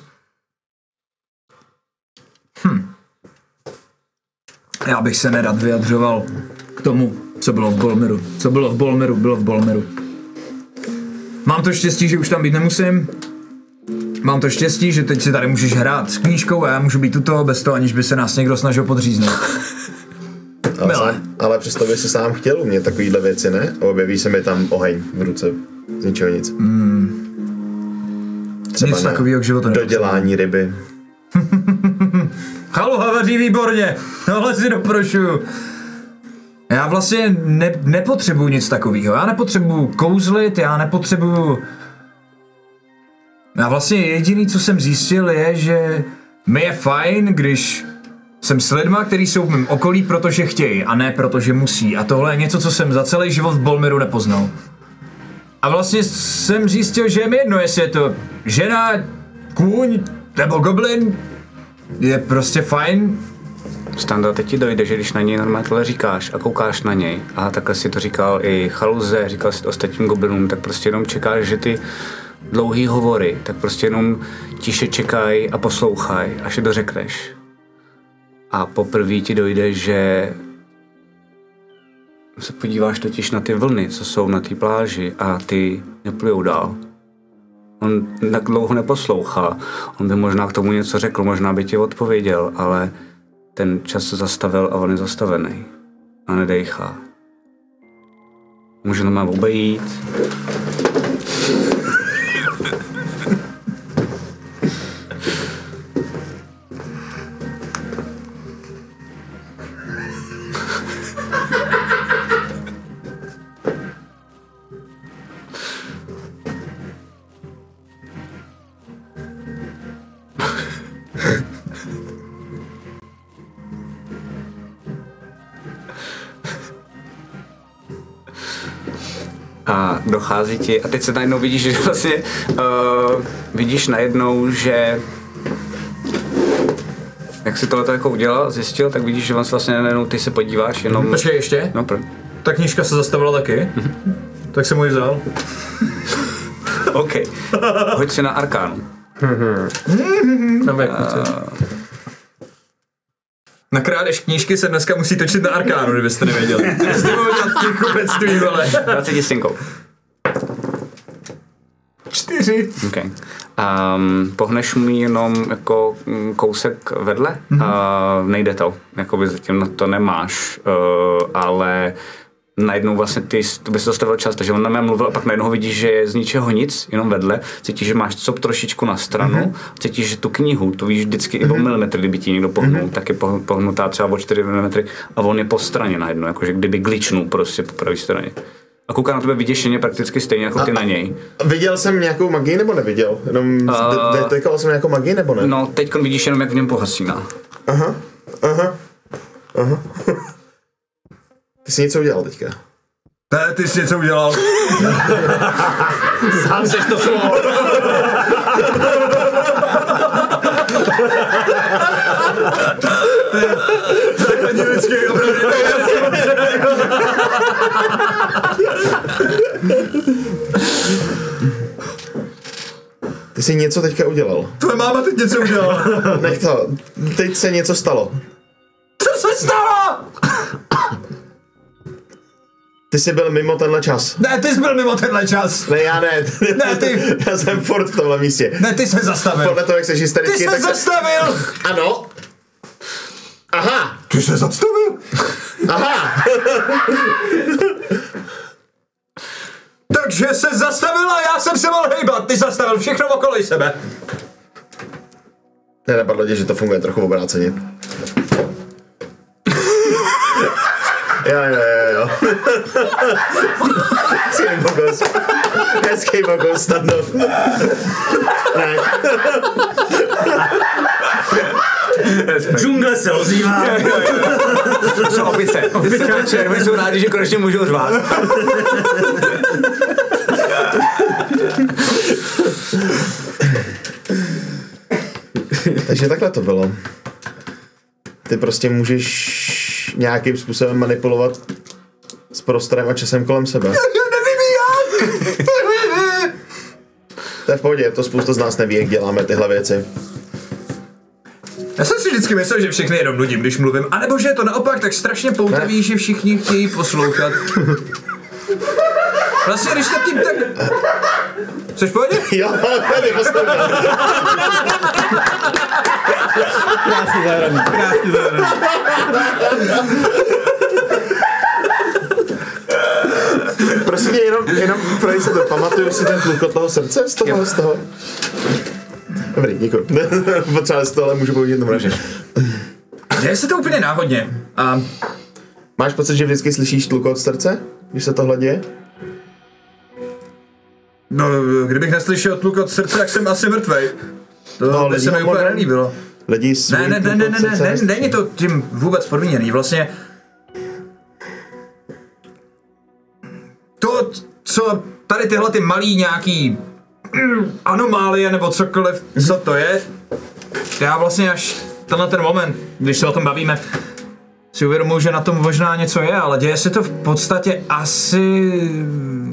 Já bych se nerad vyjadřoval k tomu, Co bylo v Bolmeru? Co bylo v Bolmeru? Bylo v Bolmeru. Mám to štěstí, že už tam být nemusím. Mám to štěstí, že teď si tady můžeš hrát s knížkou a já můžu být tuto bez toho, aniž by se nás někdo snažil podříznout. Ale, sám, ale přesto by si sám chtěl umět takovýhle věci, ne? Objeví se mi tam oheň v ruce. Z ničeho nic. Třeba Nic takového k životu dodělání ryby. Chaluha vaří výborně, tohle si doprošuju. Já vlastně ne, nepotřebuju nic takového. Já nepotřebuju kouzlit, já nepotřebuju... Já vlastně jediný, co jsem zjistil, je, že mi je fajn, když jsem s lidma, kteří jsou v mém okolí, protože chtějí a ne protože musí. A tohle je něco, co jsem za celý život v Bolmeru nepoznal. A vlastně jsem zjistil, že je mi jedno, jestli je to žena, kůň nebo goblin, je prostě fajn. Standa, teď ti dojde, že když na něj normálně tohle říkáš a koukáš na něj a takhle si to říkal i Chaluze, říkal si to ostatním goblinům, tak prostě jenom čekáš, že ty dlouhý hovory, tak prostě jenom tiše čekaj a poslouchaj, až je dořekneš. A poprvé ti dojde, že se podíváš totiž na ty vlny, co jsou na té pláži a ty neplujou dál. On tak dlouho neposlouchá. On by možná k tomu něco řekl, možná by ti odpověděl, ale ten čas zastavil a on je zastavený. A nedejchá. Může to má obejít. Dochází ti, a teď se najednou vidíš, že vlastně uh, vidíš najednou, že jak si tohle jako udělal, zjistil, tak vidíš, že on se vlastně najednou, ty se podíváš jenom... Počkej ještě, No, pro... ta knížka se zastavila taky, tak jsem mu ji vzal. OK. Hoď si na arkánu. Tam jak chceš. Na krádež knížky se dneska musí točit na Arkánu, kdybyste nevěděli. Jste mohli dělat v těch kupectví, vole. 20 stinkou. Čtyři. OK. Um, pohneš mu jenom jako mm, kousek vedle, mm-hmm. uh, nejde to, jakoby zatím na to nemáš, uh, ale najednou vlastně ty, to by se zastavil čas, takže on na mě mluvil a pak najednou vidíš, že je z ničeho nic, jenom vedle, cítíš, že máš cop trošičku na stranu, mm-hmm. cítíš, že tu knihu, tu víš vždycky mm-hmm. i o milimetr, kdyby ti někdo pohnul, mm-hmm. tak je poh- pohnutá třeba o 4 mm a on je po straně najednou, jakože kdyby glitchnul prostě po pravé straně. A kouká na tebe vyděšeně prakticky stejně jako ty na něj. Viděl jsem nějakou magii nebo neviděl? Jenom Uh, detekoval jsem nějakou magii nebo ne? No, teď vidíš jenom, jak v něm pohasíná. Aha, aha, aha. Ty jsi něco udělal teďka. Ne, ty jsi něco udělal. Sám seš to slovo. Základní lidský obrany. Ty jsi něco teďka udělal. Tvoje máma teď něco udělala. Nech to, teď se něco stalo. Co se stalo? Ty jsi byl mimo tenhle čas. Ne, ty jsi byl mimo tenhle čas. Ne, já ne. Ne, ty. Já jsem furt v tomhle místě. Ne, ty se zastavil. Podle toho, jak jsi Ty hysterický, se tak se... zastavil. Ano. Aha, Ty se zastavil. aha. Takže se zastavil a já jsem se mohl hejbat. Ty zastavil všechno okolo sebe. Ne, napadlo tě, že to funguje trochu obráceně. Jo, jo, jo, jo. Hezký pokus. Hezký pokus, snadno. Ne. Džungle se ozývá. Co opice? Večer, oni jsou rádi, že konečně můžou řvát. Takže takhle to bylo. Ty prostě můžeš nějakým způsobem manipulovat s prostorem a časem kolem sebe. Nevím jak. To je v pohodě, to spousta z nás neví, jak děláme tyhle věci. Já jsem si vždycky myslel, že všechny jenom nudím, když mluvím. A nebo že je to naopak tak strašně poutavý, že všichni chtějí poslouchat. Vlastně, když nad tím tak... V pohodě? Jo, tady poslouchám. Krásný záhradník, krásný záhradník. Prosím tě, jenom, jenom pro jistotu, pamatuju si ten tluk od toho srdce z toho, z toho? Dobrý, děkuji. Potřeba z toho, ale můžu použít tomu naše. Děje se to úplně náhodně. A Máš pocit, že vždycky slyšíš tluk od srdce, když se tohle děje? no, kdybych neslyšel tluk od srdce, tak jsem asi mrtvej. To no, by se mi úplně nelíbilo. Lidi Ne, ne, ne, ne, ne, ne, ne, není to tím vůbec podmíněný. Vlastně to, co tady tyhle ty malý nějaký anomálie nebo cokoliv, co to je, já vlastně až tenhle ten moment, když se o tom bavíme, si uvědomuji, že na tom možná něco je, ale děje se to v podstatě asi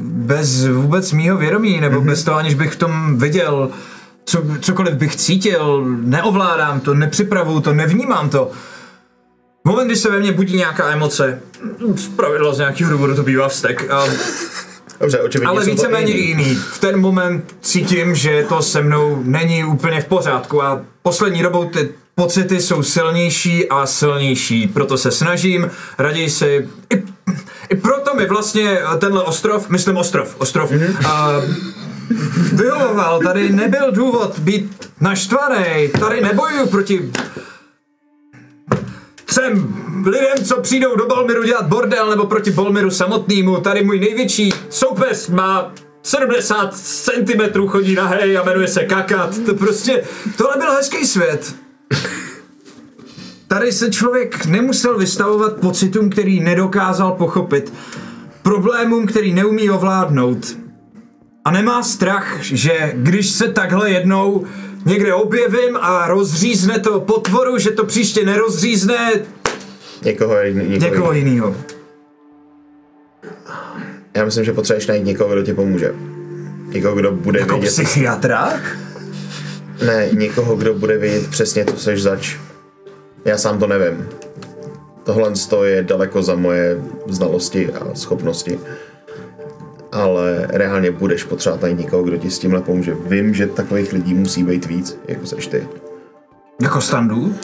bez vůbec mýho vědomí, nebo bez toho, aniž bych v tom viděl co, cokoliv bych cítil, neovládám to, nepřipravuju to, nevnímám to. Moment, kdy se ve mně budí nějaká emoce, z pravidla z nějakého důvodu to bývá vztek, a, Dobře, očividně ale víceméně jiný. jiný. V ten moment cítím, že to se mnou není úplně v pořádku a poslední dobou ty pocity jsou silnější a silnější, proto se snažím, raději si... I, i proto mi vlastně tenhle ostrov, myslím ostrov, ostrov, mm-hmm. vyhovoval, tady nebyl důvod být naštvaný, tady nebojuju proti třem lidem, co přijdou do Bolmiru dělat bordel, nebo proti Bolmiru samotnému. Tady můj největší soupeř má 70 cm chodí na hej a jmenuje se Kakat. To prostě, tohle byl hezký svět. Tady se člověk nemusel vystavovat pocitům, který nedokázal pochopit. Problémům, který neumí ovládnout. A nemá strach, že když se takhle jednou někde objevím a rozřízne to potvoru, že to příště nerozřízne Někoho, někoho, někoho jiného. Já myslím, že potřebuješ najít někoho, kdo ti pomůže. Někoho, kdo bude Jako vědět... psychiatra? Ne, někoho, kdo bude vědět přesně, co seš zač. Já sám to nevím. Tohle je daleko za moje znalosti a schopnosti. Ale reálně budeš potřebovat najít někoho, kdo ti s tímhle pomůže. Vím, že takových lidí musí být víc, jako seš ty. Jako standů?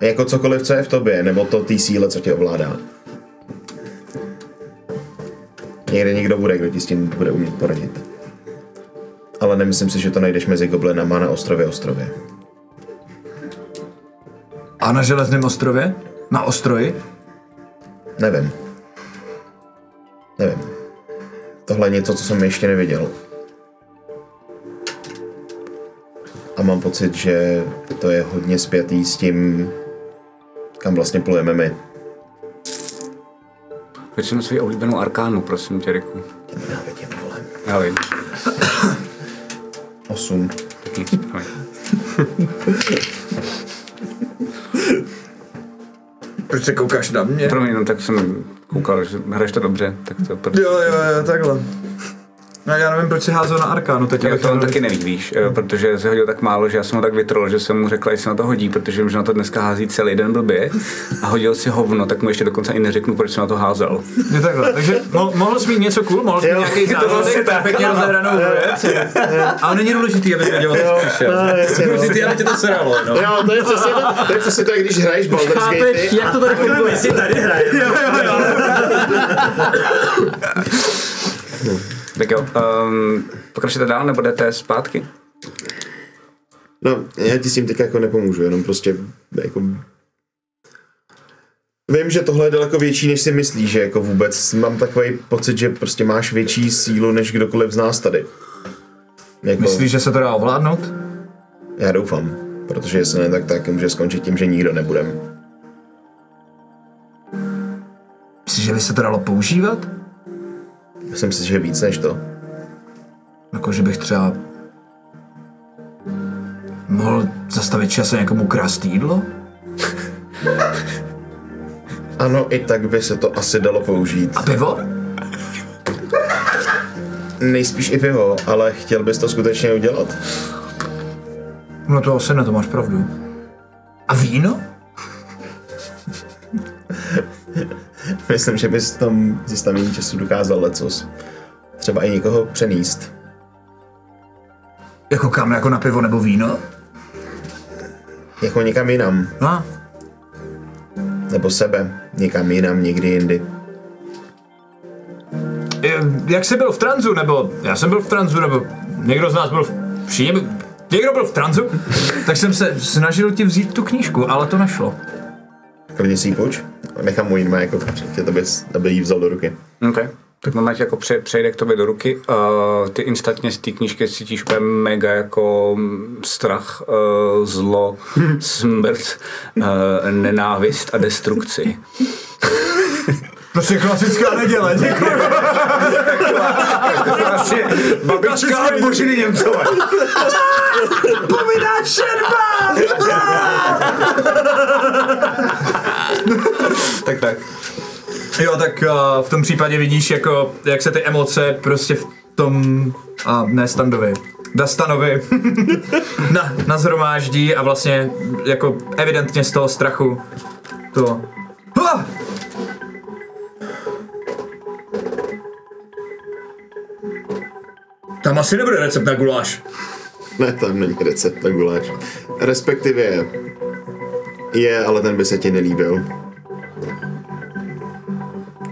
Jako cokoliv, co je v tobě, nebo to té síle, co tě ovládá. Někde někdo bude, kdo ti s tím bude umět poradit. Ale nemyslím si, že to najdeš mezi goblinama na ostrově ostrově. A na Železném ostrově? Na ostroji? Nevím. Nevím. Tohle je něco, co jsem ještě neviděl. A mám pocit, že to je hodně spjatý s tím, kam vlastně plujeme my. Většinou svou oblíbenou arkánu, prosím tě, Riku. Já vidím, vole. Já vím. Osm. Tak nic, promiň. Proč se koukáš na mě? Promiň, no tak jsem koukal, že hraješ to dobře, tak to proto. Jo, jo, jo, takhle. No já nevím, proč si házel na Arkánu teď. Já to on taky neví, víš, eh, protože se hodil tak málo, že já jsem ho tak vytrol, že jsem mu řekl, jestli na to hodí, protože vím, že na to dneska hází celý den blbě a hodil si hovno, tak mu ještě dokonce i neřeknu, proč jsem na to házel. Je takhle, takže mo- mohl jsi mít něco cool, mohl jsi mít nějaký to zážitek, tak. pěkně rozehranou věc. Ale není důležitý, aby věděl, co přišel. No, no. Důležitý, aby tě to sralo, no. Jo, to je přesně to, to, je přesně to, jak když hraješ Baldur's Gate. jak to tady funguje? si tady hrajeme. Tak jo, um, pokračujete dál, nebo jdete zpátky? No, já ti s tím teď jako nepomůžu, jenom prostě jako... Vím, že tohle je daleko větší, než si myslíš, že jako vůbec mám takový pocit, že prostě máš větší sílu, než kdokoliv z nás tady. Jako, Myslíš, že se to dá ovládnout? Já doufám, protože jestli ne, tak tak může skončit tím, že nikdo nebudem. Myslíš, že by se to dalo používat? Myslím si, že víc než to. Jako, že bych třeba mohl zastavit čas a někomu krást jídlo? Ano, i tak by se to asi dalo použít. A pivo? Nejspíš i pivo, ale chtěl bys to skutečně udělat? No to asi ne, to máš pravdu. A víno? Myslím, že bys v tom zastavení času dokázal lecos. Třeba i někoho přenést. Jako kam, jako na pivo nebo víno? Jako někam jinam. A, Nebo sebe. Někam jinam, někdy jindy. Jak jsi byl v tranzu, nebo já jsem byl v tranzu, nebo někdo z nás byl v... Byl, někdo byl v tranzu, tak jsem se snažil ti vzít tu knížku, ale to nešlo. Klidně si ji půjč. Nechám mu jinma, jako tě, to bys, aby jí vzal do ruky. Okay. Tak moment jako pře- přejde k tobě do ruky, uh, ty instantně z té knížky cítíš úplně mega jako strach, uh, zlo, smrt, uh, nenávist a destrukci. Prostě klasická neděle, děkuji. Vlastně babička od Božiny Němcové. Povídá šerba! tak tak. Jo, tak uh, v tom případě vidíš, jako, jak se ty emoce prostě v tom, a ne standovi, Dastanovi na, nazhromáždí a vlastně jako evidentně z toho strachu to... Ah! Tam asi nebude recept na guláš. Ne, tam není recept na guláš. Respektive je, ale ten by se ti nelíbil.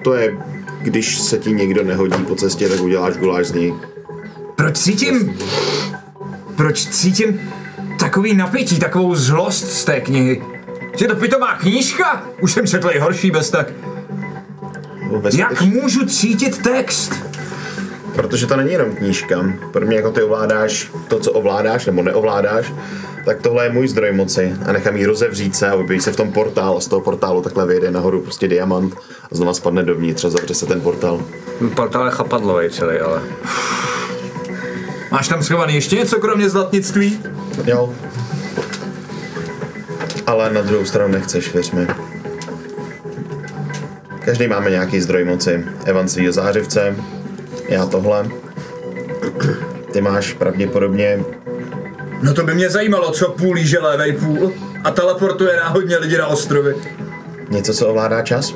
To je, když se ti někdo nehodí po cestě, tak uděláš guláš z něj. Proč cítím... Proč cítím takový napětí, takovou zlost z té knihy? Že to pitomá knížka? Už jsem četl i horší bez tak. Jak můžu cítit text? Protože to není jenom knížka. Pro mě jako ty ovládáš to, co ovládáš nebo neovládáš, tak tohle je můj zdroj moci a nechám jí rozevřít se a objeví se v tom portál a z toho portálu takhle vyjde nahoru prostě diamant a znova spadne dovnitř a zavře se ten portál. Portál je chapadlový celý, ale... Máš tam schovaný ještě něco kromě zlatnictví? Jo. Ale na druhou stranu nechceš, věř mi. Každý máme nějaký zdroj moci. Evan svýho zářivce, já tohle. Ty máš pravděpodobně No to by mě zajímalo, co půl jíže lévej půl a teleportuje náhodně lidi na ostrovy. něco, co ovládá čas.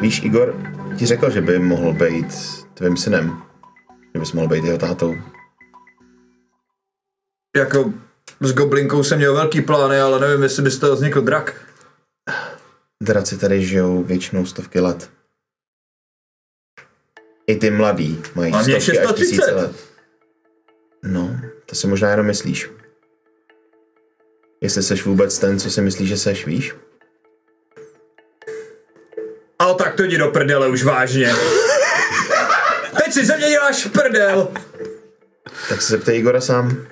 Víš, Igor ti řekl, že by mohl být tvým synem. Že bys mohl být jeho tátou. Jako s Goblinkou jsem měl velký plány, ale nevím, jestli by z toho vznikl drak. Draci tady žijou většinou stovky let. I ty mladí mají A mě stovky až 630. tisíce let. No, to si možná jenom myslíš. Jestli seš vůbec ten, co si myslíš, že seš, víš? Ale tak to jdi do prdele už vážně. Teď si ze mě děláš prdel. Tak se zeptej Igora sám.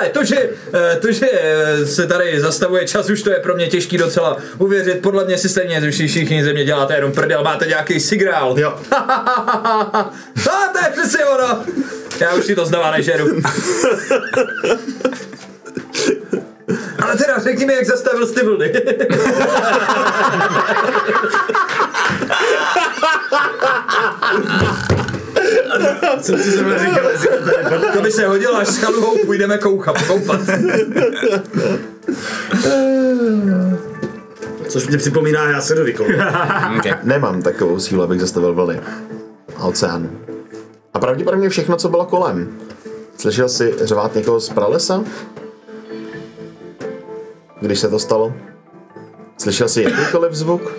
Hele, to že, eh, to, že eh, se tady zastavuje čas, už to je pro mě těžký docela uvěřit. Podle mě si stejně že všichni ze mě děláte jenom prdel, máte nějaký sigrál. Jo. A to je přesně ono. Já už si to znova nežeru. Ale teda řekni mi, jak zastavil jsi ty vlny. Jsem si zrovna říkal, to by se hodilo, až s chaluhou půjdeme kouchat, koupat. Což mě připomíná, já se jdu vykoukat. Nemám takovou sílu, abych zastavil vlny. A oceán. A pravděpodobně všechno, co bylo kolem. Slyšel jsi řvát někoho z pralesa? Když se to stalo? Slyšel jsi jakýkoliv zvuk?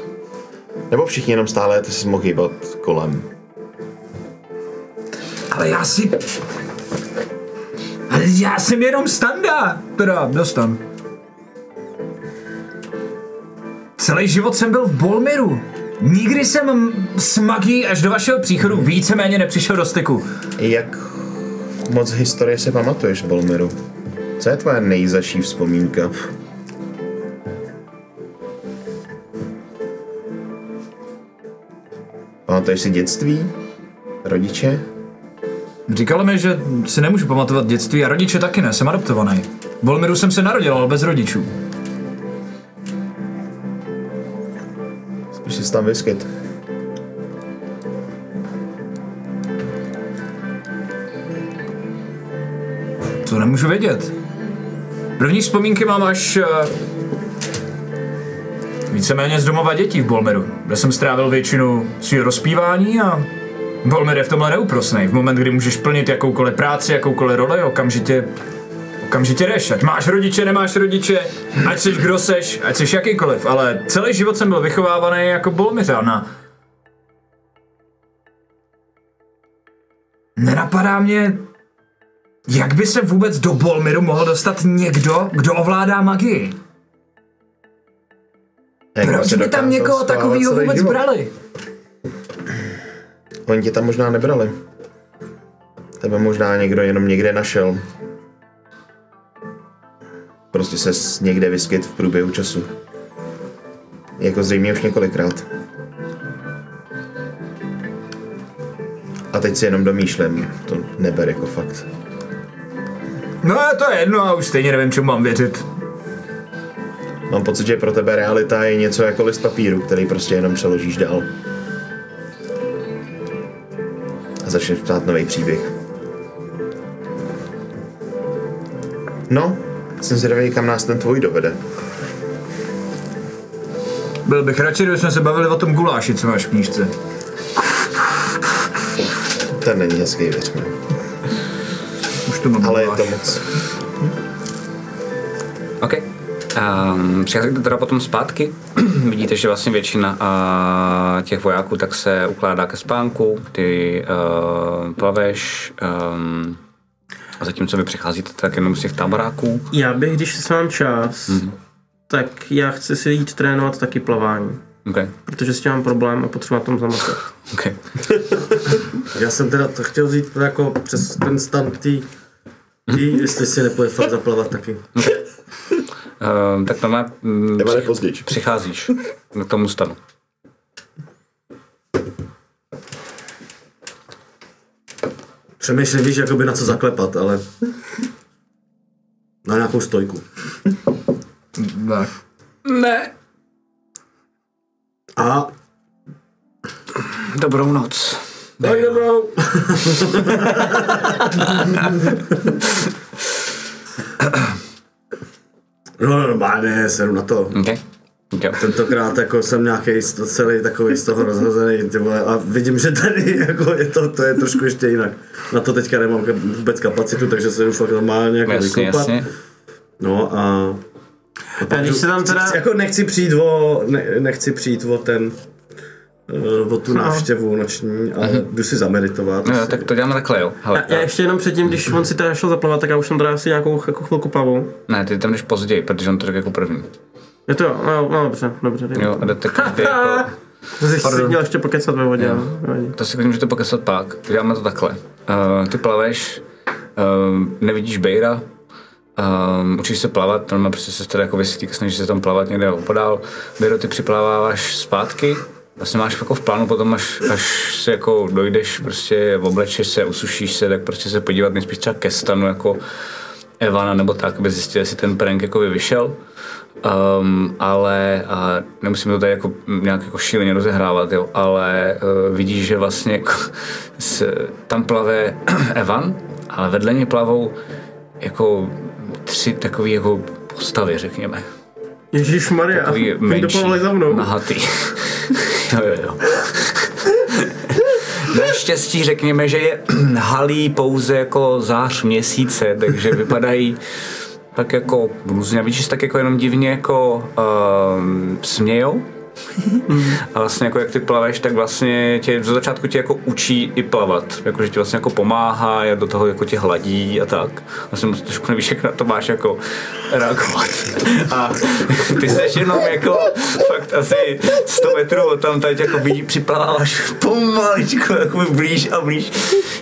Nebo všichni jenom stále ty si mohl hýbat kolem? Ale já si... Ale já jsem jenom standa. Teda, dostan. Celý život jsem byl v Bolmiru. Nikdy jsem s magií až do vašeho příchodu víceméně nepřišel do styku. Jak moc historie si pamatuješ, Bolmiru? Co je tvoje nejzaší vzpomínka? Pamatuješ si dětství? Rodiče? Říkala mi, že si nemůžu pamatovat dětství a rodiče taky ne, jsem adoptovaný. V Bolmiru jsem se narodil, ale bez rodičů. Spíš jsi tam vyskyt. Co nemůžu vědět. První vzpomínky mám až eh, víceméně z domova dětí v Bolmeru, kde jsem strávil většinu svého rozpívání a Bolmer je v tomhle neúprosnej. V moment, kdy můžeš plnit jakoukoliv práci, jakoukoliv roli, okamžitě okamžitě jdeš. Ať máš rodiče, nemáš rodiče, ať jsi kdo seš, ať jsi jakýkoliv, ale celý život jsem byl vychovávaný jako Bolmiřan a Nenapadá mě, jak by se vůbec do Bolmiru mohl dostat někdo, kdo ovládá magii? Jak Proč by tam někoho takového vůbec život? brali? Oni tě tam možná nebrali. Tebe možná někdo jenom někde našel. Prostě se někde vyskyt v průběhu času. Jako zřejmě už několikrát. A teď si jenom domýšlím, to neber jako fakt. No to je jedno a už stejně nevím, čemu mám věřit. Mám pocit, že pro tebe realita je něco jako list papíru, který prostě jenom přeložíš dál. Začneš psát nový příběh. No, jsem zvědavý, kam nás ten tvůj dovede. Byl bych radši, kdyby jsme se bavili o tom guláši, co máš v knížce. Ten není hezký, věř mi. Už to mám Ale je guláš. to moc. OK. Um, přicházíte teda potom zpátky. Vidíte, že vlastně většina uh, těch vojáků tak se ukládá ke spánku. Ty uh, plaveš. Um, a zatímco vy přicházíte tak jenom z těch táboráků. Já bych, když si mám čas, Mhm. tak já chci si jít trénovat taky plavání. Okay. Protože s tím mám problém a potřebuji na tom zamotat. Okay. Já jsem teda to chtěl říct jako přes ten stan tý, tý jestli si nepůjde fakt zaplavat taky. Um, tak normálně um, Nebo nepozději. přicházíš k tomu stanu. Přemýšlím, víš, jakoby na co zaklepat, ale na nějakou stojku. Ne. Ne. A Dobrou noc. tak dobrou. no normálně, sedu na to. Okay. Okay. Tentokrát jako jsem nějaký celý takový z toho rozhozený ty vole, a vidím, že tady jako je to, to je trošku ještě jinak. Na to teďka nemám vůbec kapacitu, takže se jdu fakt normálně jako Jasně, vykopat. jasně. No a... A když se tam teda... Chci- Jako nechci přijít o, ne, nechci přijít o ten, o tu návštěvu noční, ale jdu si zameditovat. No, tak to děláme takhle, jo. Hele, Já, já ještě jenom předtím, když on si teda šel zaplavat, tak já už jsem teda asi nějakou jako chvilku plavu. Ne, ty tam jdeš později, protože on to řekl jako první. Je to jo, no, no dobře, dobře. Jo, to. a jdete každý jako... To jsi si měl ještě pokecat ve vodě, jo. nevadí. To si můžete pokesat pak. Děláme to takhle. Uh, ty plaveš, uh, nevidíš Bejra, um, učíš se plavat, normálně prostě se teda jako vysvětlí, snažíš se tam plavat někde opodál. Bejro, ty připláváš zpátky, vlastně máš jako v plánu potom, až, až se jako dojdeš, prostě oblečeš se, usušíš se, tak prostě se podívat nejspíš třeba ke stanu jako Evana nebo tak, aby zjistil, jestli ten prank jako vyšel. Um, ale a nemusíme to tady jako nějak jako šíleně rozehrávat, jo, ale uh, vidíš, že vlastně jako, s, tam plave Evan, ale vedle něj plavou jako tři takové jako postavy, řekněme. Ježíš Maria, menší, za mnou. nahatý. jo, jo, jo. Naštěstí řekněme, že je halí pouze jako zář měsíce, takže vypadají tak jako různě. Se tak jako jenom divně jako um, smějou. A vlastně jako jak ty plaveš, tak vlastně tě za začátku tě jako učí i plavat. Jako, že ti vlastně jako pomáhá, a do toho jako tě hladí a tak. Vlastně trošku nevíš, jak na to máš jako reagovat. A ty seš jenom jako fakt asi 100 metrů od tam teď jako vidí, připlaváváš pomaličku jako blíž a blíž.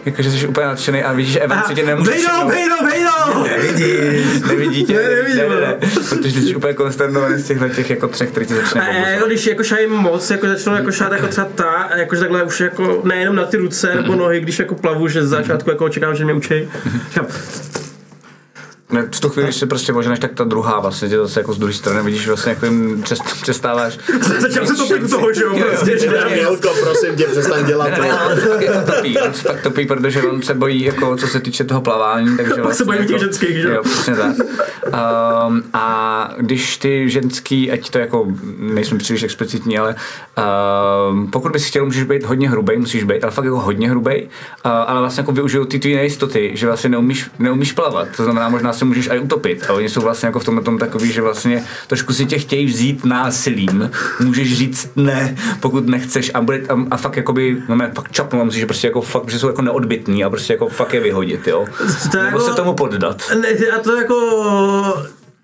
Jako, že jsi úplně nadšený a vidíš, že Evan si tě nemůže Bejdo, všimnout. bejdo, bejdo! Nevidíš, nevidí tě, Ne, nevidím, ne, ne, ne, protože ty jsi úplně konsternovaný z těchto těch jako třech, který ti začne já, pobuzovat. Jako jako šajím moc, jako začnu jako šát jako třeba ta, a jakože takhle už jako nejenom na ty ruce nebo nohy, když jako plavu, že z začátku jako očekávám, že mě učí. Říkám, Ne, v tu chvíli, když se prostě možnáš, tak ta druhá vlastně tě zase jako z druhé strany vidíš vlastně, jak jim přes, přestáváš. Začal se topit toho, že jo, prostě, Mělko, prosím tě, přestaň dělat Ne, to. ne, ne, on se jako topí, on se fakt topí, protože on se bojí, jako co se týče toho plavání, takže vlastně bojí těch jako, ženských, že jo? Přesně tak. Um, a když ty ženský, ať to jako, nejsme příliš explicitní, ale um, pokud bys chtěl, můžeš být hodně hrubý, musíš být, ale fakt jako hodně hrubý, uh, ale vlastně jako využijou ty tvý nejistoty, že vlastně neumíš, neumíš plavat, to znamená, možná se můžeš i utopit. A oni jsou vlastně jako v tomhle tom takový, že vlastně trošku si tě chtějí vzít násilím. Můžeš říct ne, pokud nechceš a, bude, a, a fakt jakoby, no ne, fakt čapnou, musíš prostě jako fakt, že jsou jako neodbitní a prostě jako fakt je vyhodit, jo. To Nebo jako- se tomu poddat. Ne, já to jako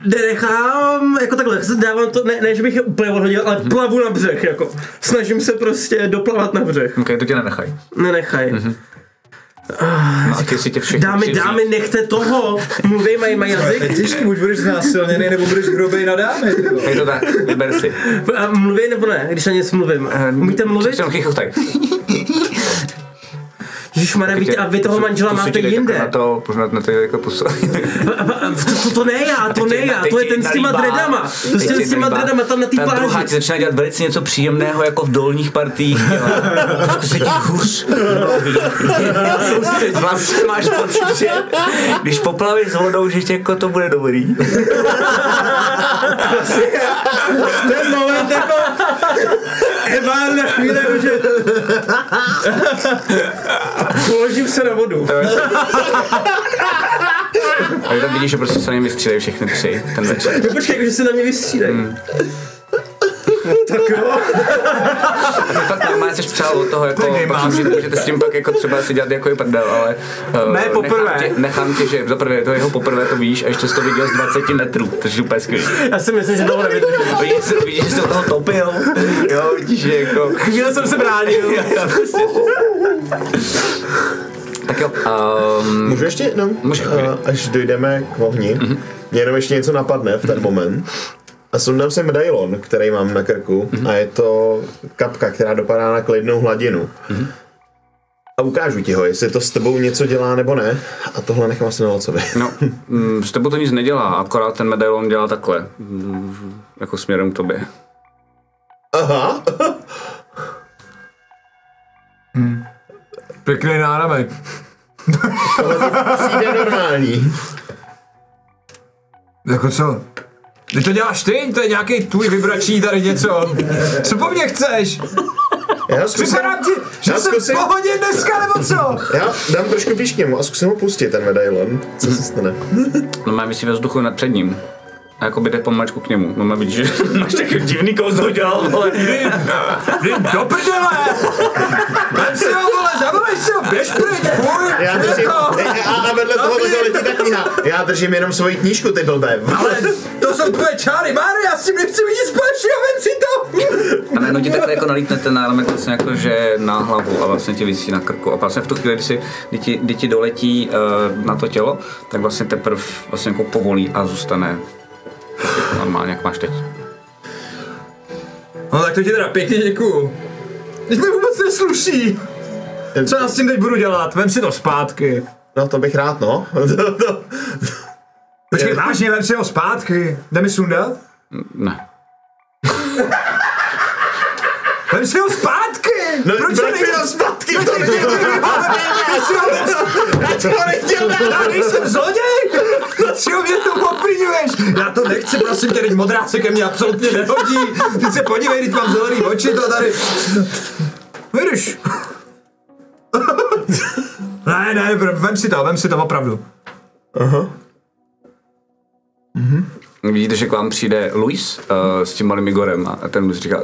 nenechám, jako takhle, dávám to, ne, ne že bych je úplně odhodil, ale plavu na břeh, jako. Snažím se prostě doplavat na břeh. Ok, to tě nenechaj. Nenechaj. No a ty si tě Dámy, dámy, nechte toho, mluví, mají, mají jazyk. Fetišky, buď budeš znásilněný, nebo budeš hrubej na dámy. Je to tak, vyber si. A mluví nebo ne, když na něco mluvím? Umíte mluvit? Jenom chychotaj. Ježišmarja, víte, a vy toho manžela ti máte jinde. Na to, pořád na to jako pusu. To, to, to ne já, to ne já, to je ten s těma dreadama. To s těm- s těma dreadama tam na té Ta druhá pláži. ti začíná dělat velice něco příjemného, jako v dolních partiích. dělá. Trošku se ti hůř. Vlastně máš pocit, že když poplavíš s vodou, že jako to bude dobrý. Ten moment jako Evan na chvíli, že položím se na vodu. A tam vidíš, že prostě se na něm vystřídají všechny tři ten večer. No počkej, že se na mě vystřídají. Tak jo. Ty fakt normálně jsi přál od toho, jako, pak můžete, můžete s tím pak jako třeba si dělat jako i prdel, ale uh, Ne, poprvé. Nechám tě, nechám tě, že za prvé to jeho poprvé to víš a ještě jsi to viděl z 20 metrů, takže úplně skvělý. Já si myslím, že tohle nevydržím. Vidíš, že- vidíš, že se od toho topil, jo, vidíš, že jako... Chvíli jsem se bránil. tak jo, um, Můžu ještě jenom, Může, a, může. až dojdeme k ohni, Mhm. mě jenom ještě něco napadne v ten moment. A sundám si medailon, který mám na krku Mhm. a je to kapka, která dopadá na klidnou hladinu. Mhm. A ukážu ti ho, jestli to s tebou něco dělá nebo ne. A tohle nechám asi na Lacovi. no, mm, s tebou to nic nedělá, akorát ten medailon dělá takhle, mm, jako směrem k tobě. Aha, Pěkný náramek. přijde normální. Jako co? Ty to děláš ty? To je nějaký tvůj vybračí tady něco. Co po mně chceš? Já zkusím, Připadám ti, že já jsem v pohodě dneska, nebo co? já dám trošku blíž k němu a zkusím ho pustit, ten medailon. Co se stane? No má si ve vzduchu nad před ním. A jako by jde pomalečku k němu. No má vidíš, že máš takový divný kouzlo dělal, vole. Jdi do prdele! Vem si ho, vole, zavolej si ho, běž pryč, fuj! Já držím, a, a vedle toho takhle letí ta kniha. Já držím jenom svoji knížku, ty blbé. Ale to jsou tvoje čáry, Máry, já s tím nechci vidět společného, vem si to! A najednou ti takhle jako nalítne ten náramek vlastně jako, že na hlavu a vlastně ti visí na krku. A vlastně v tu chvíli, kdy, si, kdy, ti, kdy ti doletí uh, na to tělo, tak vlastně teprve vlastně jako povolí a zůstane normálně, jak máš teď. No tak to ti teda pěkně děkuju. Teď mi vůbec nesluší. Co já s tím teď budu dělat? Vem si to zpátky. No to bych rád, no. Počkej, vážně, vem si ho zpátky. Jde mi sundat? Ne. Vem si ho zpátky! No, Proč proč to mi ho zpátky? To není Já to nechtěl Já dát. nejsem zloděj! Na čeho mě to obvinuješ? Já to nechci, prosím tě, teď modrá se ke mně absolutně nehodí. Ty se podívej, teď mám zelený oči, to tady... Vidíš? Ne, ne, vem si to, vem si to opravdu. Vidíte, že k vám přijde Luis uh, s tím malým Igorem a ten Luis říká,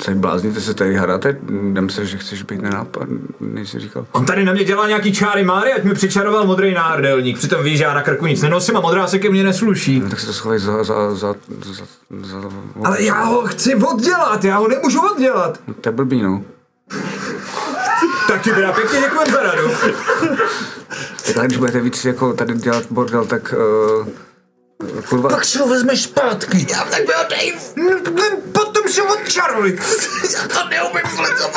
se blázníte se tady hráte? Jdem se, že chceš být nenápadný, si říkal. On tady na mě dělá nějaký čáry máry, ať mi přičaroval modrý náhrdelník. Přitom víš, že já na krku nic nenosím a modrá se ke mně nesluší. No, tak si to schovej za, za, za, za, za, za Ale já ho chci oddělat, já ho nemůžu oddělat. To je blbý, no. Tak ti teda pěkně děkujem za radu. Tak když budete víc jako tady dělat bordel, tak uh, kurva, Pak si ho vezmeš zpátky. Já tak byl dej. Potom se odčaruj. Já to neumím vlezat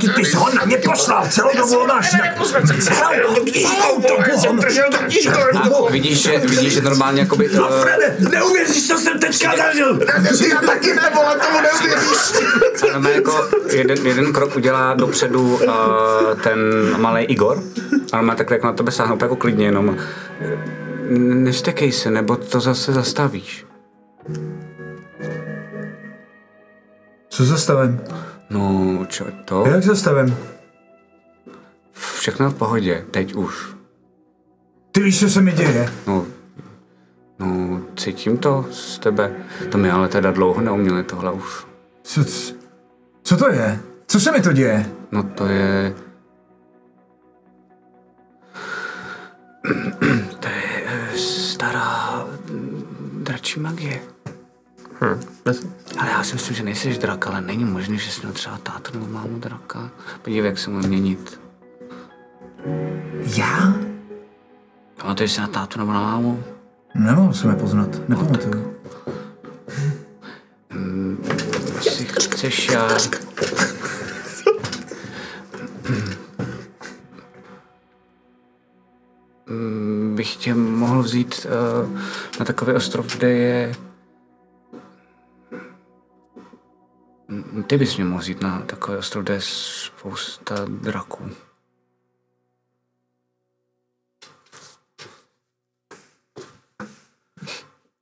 ty, ty jsi ho na mě poslal, celou dobu ho máš. Celou, celou dobu vidíš, že, vidíš, že normálně jakoby... No, Frede, neuvěříš, co jsem teďka zažil. Já taky ne, vole, tomu neuvěříš. Znamená jako jeden, jeden krok udělá dopředu uh, ten malý Igor a on má takhle jako na tebe sáhnout jako klidně jenom nestekej se, nebo to zase zastavíš. Co zastavím? No, čo, to? Jak zastavím? Všechno v pohodě, teď už. Ty víš, co se mi děje? No, no, cítím to z tebe. To mi ale teda dlouho neuměli tohle už. Co, co to je? Co se mi to děje? No. To je dračí magie. Hm, Ale já si myslím, že nejseš drak, ale není možné, že jsi měl třeba tátu nebo mámu draka. Podívej, jak se mu měnit. Já? Pamatuješ si na tátu nebo na mámu? Nemohl jsem je poznat, nepamatuju. Jestli chceš, já... Mm, bych tě mohl vzít uh, na takový ostrov, kde je... Mm, Ty bys mě mohl vzít na takový ostrov, kde je spousta draků.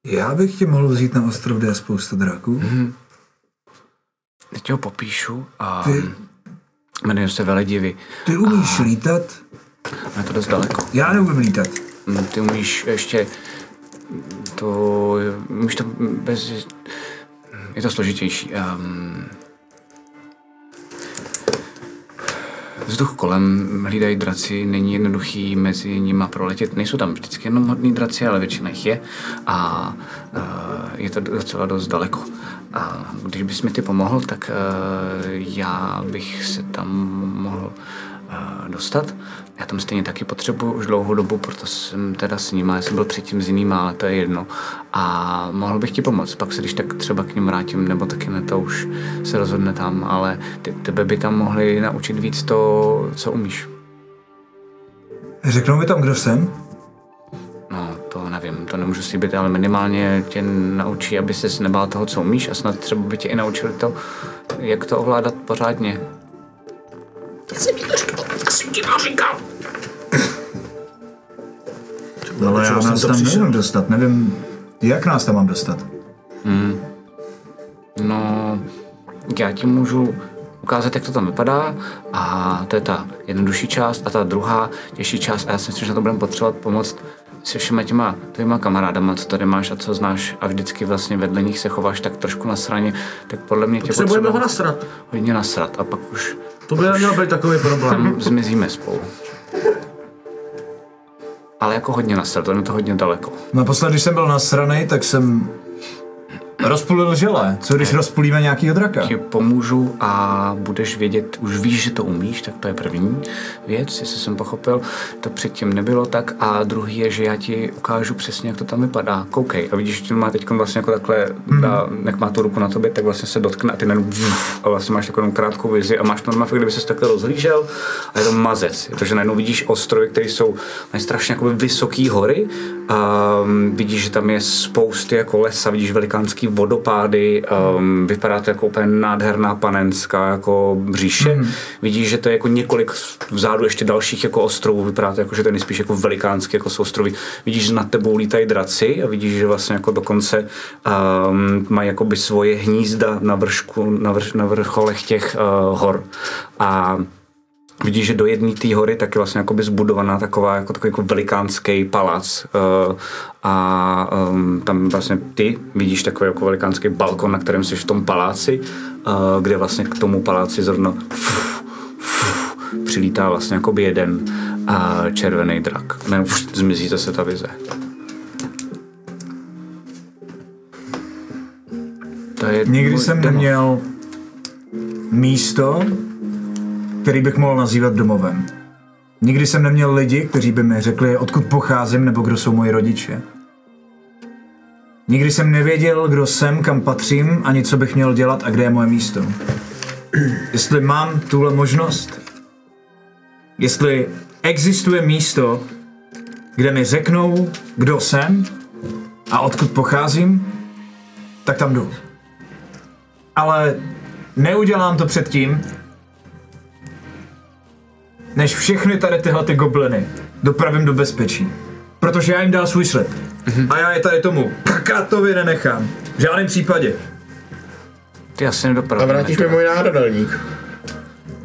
Já bych tě mohl vzít na ostrov, kde je spousta draků. Teď ho popíšu a Ty- jmenuje se Veledivy. Ty umíš lítat? Je to dost daleko. Já neumím lítat. Mm, Ty umíš ještě to, umíš to bez, je to složitější. Um, vzduch kolem hlídají draci, není jednoduchý mezi nima proletět. Nejsou tam vždycky jenom hodný draci, ale většina jich je a uh, je to docela dost daleko. A když bys mi ty pomohl, tak uh, já bych se tam mohl uh, dostat. Já tam stejně taky potřebuju už dlouhou dobu, proto jsem teda s nima, já jsem byl předtím s jinýma, ale to je jedno. A mohl bych ti pomoct, pak se když tak třeba k ním vrátím, nebo taky ne, to už se rozhodne tam, ale ty, tebe by tam mohli naučit víc to, co umíš. Řeknou mi tam, kdo jsem? No, to nevím, to nemůžu slíbit, ale minimálně tě naučí, aby ses nebál toho, co umíš a snad třeba by tě i naučili to, jak to ovládat pořádně. Já jsem ti to říkal, tak jsem ti to říkal. Ale já nás to tam nevím dostat, nevím, jak nás tam mám dostat. No, já ti můžu ukázat, jak to tam vypadá a to je ta jednodušší část a ta druhá těžší část a já si myslím, že na to budeme potřebovat pomoct se všema těma tvýma kamarádama, co tady máš a co znáš a vždycky vlastně vedle nich se chováš tak trošku na straně, tak podle mě tě Potřebujeme ho nasrat. hodně nasrat a pak už To by neměl být takový problém. tam zmizíme spolu. Ale jako hodně nasrat, to je to hodně daleko. Naposled, když jsem byl nasranej, tak jsem rozpulil žele. Co když rozpulíme nějakýho draka? ti pomůžu a budeš vědět, už víš, že to umíš, tak to je první věc, jestli jsem pochopil. To předtím nebylo tak. A druhý je, že já ti ukážu přesně, jak to tam vypadá. Koukej. A vidíš, že má teď vlastně jako takhle, a jak má tu ruku na tobě, tak vlastně se dotkne a ty vf, a vlastně máš takovou krátkou vizi a máš to normálně, kdyby se takhle rozhlížel a je to mazec. Je to, že najednou vidíš ostrovy, které jsou mají strašně jakoby vysoký hory a vidíš, že tam je spousty jako lesa, vidíš velikánský vodopády, um, vypadá to jako úplně nádherná panenská jako říše. Mm. Vidíš, že to je jako několik vzadu ještě dalších jako ostrovů, vypadá to jako, že to je nejspíš jako velikánský jako ostrovy. Vidíš, že nad tebou lítají draci a vidíš, že vlastně jako dokonce um, mají jakoby svoje hnízda na vršku, na, vrš, na vrcholech těch uh, hor. A Vidíš, že do jedné té hory tak je vlastně jakoby zbudovaná taková, jako takový jako velikánský palác uh, a um, tam vlastně ty vidíš takový jako velikánský balkon, na kterém jsi v tom paláci, uh, kde vlastně k tomu paláci zrovna fuf, fuf, přilítá vlastně jakoby jeden uh, červený drak. Ne, už zmizí zase ta vize. To je Nikdy jsem neměl místo, který bych mohl nazývat domovem. Nikdy jsem neměl lidi, kteří by mi řekli, odkud pocházím nebo kdo jsou moji rodiče. Nikdy jsem nevěděl, kdo jsem, kam patřím, ani co bych měl dělat a kde je moje místo. Jestli mám tuhle možnost, jestli existuje místo, kde mi řeknou, kdo jsem a odkud pocházím, tak tam jdu. Ale neudělám to předtím, než všechny tady tyhle ty gobliny dopravím do bezpečí. Protože já jim dal svůj slib. A já je tady tomu kakatovi nenechám. V žádném případě. Ty asi nedopravíme. A vrátíš mi můj národelník.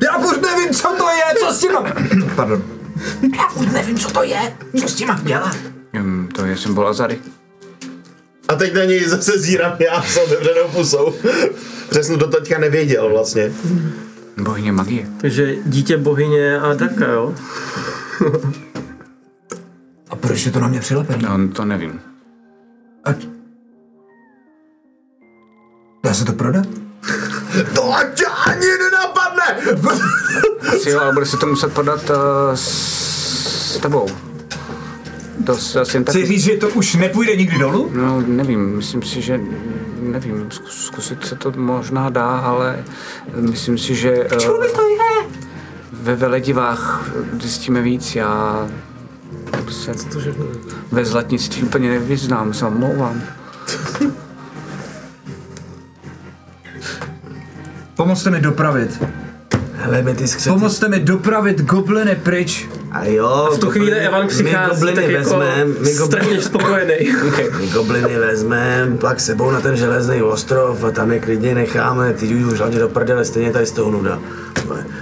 Já furt nevím, co to je, co s tím mám... Pardon. Já furt nevím, co to je, co s tím mám dělat. Hm, to je symbol Azary. A teď na něj zase zírám já s otevřenou pusou. Přesně to teďka nevěděl vlastně. Bohyně magie. Takže dítě bohyně a Daka, jo? A proč je to na mě přilepený? No, to nevím. Ať... Dá se to prodat? To ať ani nenapadne! Asi jo, ale bude se to muset podat uh, s tebou. To se asi jen tak... Chci říct, že to už nepůjde nikdy dolů? No, nevím, myslím si, že... Nevím, zkus- zkusit se to možná dá, ale myslím si, že... Uh, to je? ve veledivách zjistíme víc, já se ve zlatnictví úplně nevyznám, se omlouvám. Pomozte mi dopravit. Hele, my ty skřety. Pomozte mi dopravit gobliny pryč. A jo, V tu chvíli Evan my přichází gobliny tak jako vezmem, my, strašně gobliny, spokojený. my gobliny vezmem, pak sebou na ten železný ostrov a tam je klidně necháme, ty jdu už hlavně do prdele, stejně tady z toho nuda.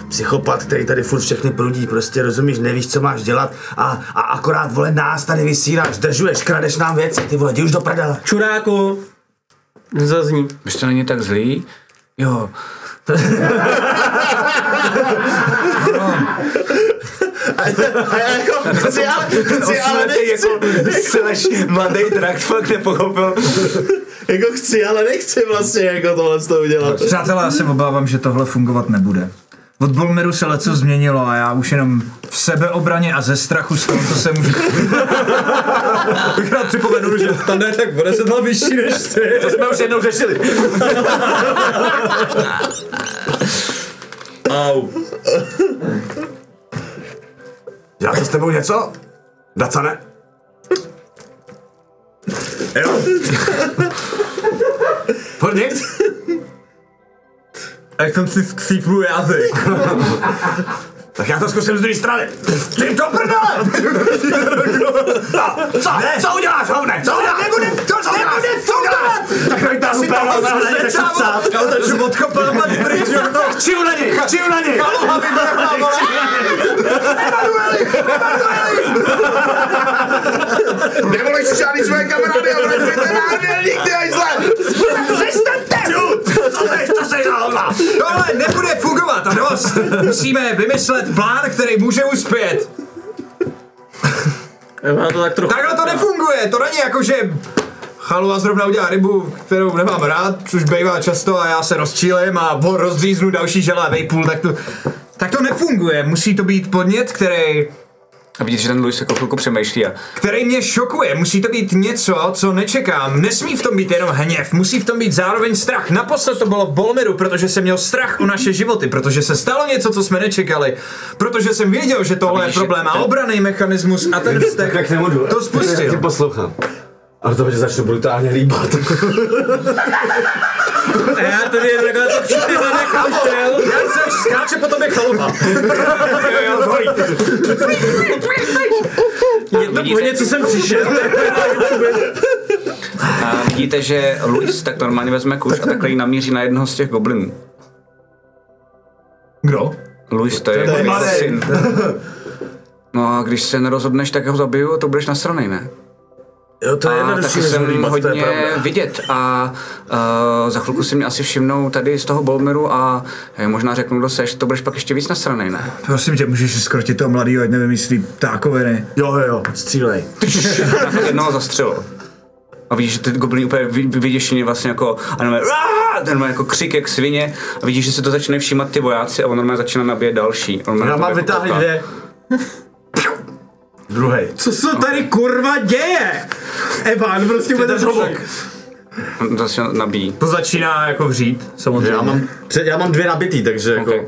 Psychopat, který tady furt všechny prudí, prostě rozumíš, nevíš, co máš dělat a, a akorát, vole, nás tady vysíláš, zdržuješ, kradeš nám věci, ty vole, jdi už do prdele. Čuráku, zazní. Víš, to není tak zlý? Jo, A já jako chci, ale, chci, ale nechci. jako mladý trakt fakt nepochopil. Jako chci, ale nechci vlastně jako tohle z toho udělat. Přátelé, já se obávám, že tohle fungovat nebude. Od Bolmeru se leco změnilo a já už jenom v sebeobraně a ze strachu z toho, co se může... Bych rád připomenul, že stane tak bude se dva vyšší než ty. To jsme už jednou řešili. Au. Já to s tebou něco? Dacane? Jo. Pojď nic? Jak jsem si skřípnul jazyk. Tak já to zkusím z druhé strany. Ty do prdele! No, co? Ne. Co uděláš, hovne? Co uděláš? Nebude, to co uděláš? Co uděláš? Tak tady ta super hovna, nechceš to psát. Já začnu odkopávat pryč, jo, to. Čiju na něj, čiju na něj. Kaluha vybrala, vole. Nevolej si žádný své kamarády a vrať mi ten nádelník, ty hajzle! Přestaňte! Co seš, co seš za hovna? Tohle nebude fungovat a dost. Musíme vymyslet plán, který může uspět. To tak trochu... Takhle to nefunguje, to není jako, že Chalua zrovna udělá rybu, kterou nemám rád, což bývá často a já se rozčílím a rozdříznu další želé vejpůl, tak to, tak to nefunguje. Musí to být podnět, který, A vidíš, že ten Luis jako chvilku přemýšlí a který mě šokuje. Musí to být něco, co nečekám. Nesmí v tom být jenom hněv, musí v tom být zároveň strach. Naposled to bylo v Bolmeru, protože jsem měl strach o naše životy, protože se stalo něco, co jsme nečekali. Protože jsem věděl, že tohle je problém a obraný mechanismus a ten vztek Tak nemůžu. to Tě spustil. poslouchám. Ale to, že začnu brutálně líbat. A já tady takhle to všechny zanechal. Já se skáče po tobě chalupa. Je to po něco jsem přišel. A vidíte, že Luis tak normálně vezme kuš a takhle ji namíří na jednoho z těch goblinů. Kdo? Luis, to je jako jeho syn. No a když se nerozhodneš, tak ho zabiju a to budeš nasranej, ne? Jo, to je A taky jsem je hodně vidět a uh, za chvilku si mě asi všimnou tady z toho Bolmeru a jim možná řeknu, kdo seš, to budeš pak ještě víc nasranej, ne? Prosím tě, můžeš skrotit toho mladýho, ať nevymyslí ptákoviny. Jo, jo, jo, střílej. Jednoho zastřelil. A vidíš, že ty gobliny úplně vy- vy- vyděšeně vlastně jako, a normálně, ten má jako křik jak svině a vidíš, že se to začne všímat ty vojáci a on normálně začíná nabíjet další. On mám vytáhli dvě. Druhý. Co se tady kurva děje? Evan, prostě bude Ten žobok. To se nabíjí. To začíná jako vřít, samozřejmě. Já mám, já mám dvě nabitý, takže jako... Okay.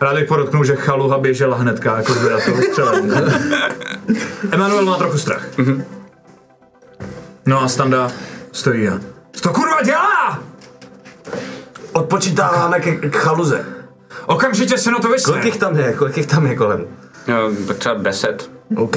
Rád bych podotknul, že Chaluha běžela hnedka, jako zvěda toho střelení. Emanuel má trochu strach. No a Standa stojí a... Co to kurva dělá? Odpočítáváme ke, k chaluze. Okamžitě se na to Kolik vysne. jich tam je? Kolik jich tam je kolem? Jo, tak třeba 10. OK.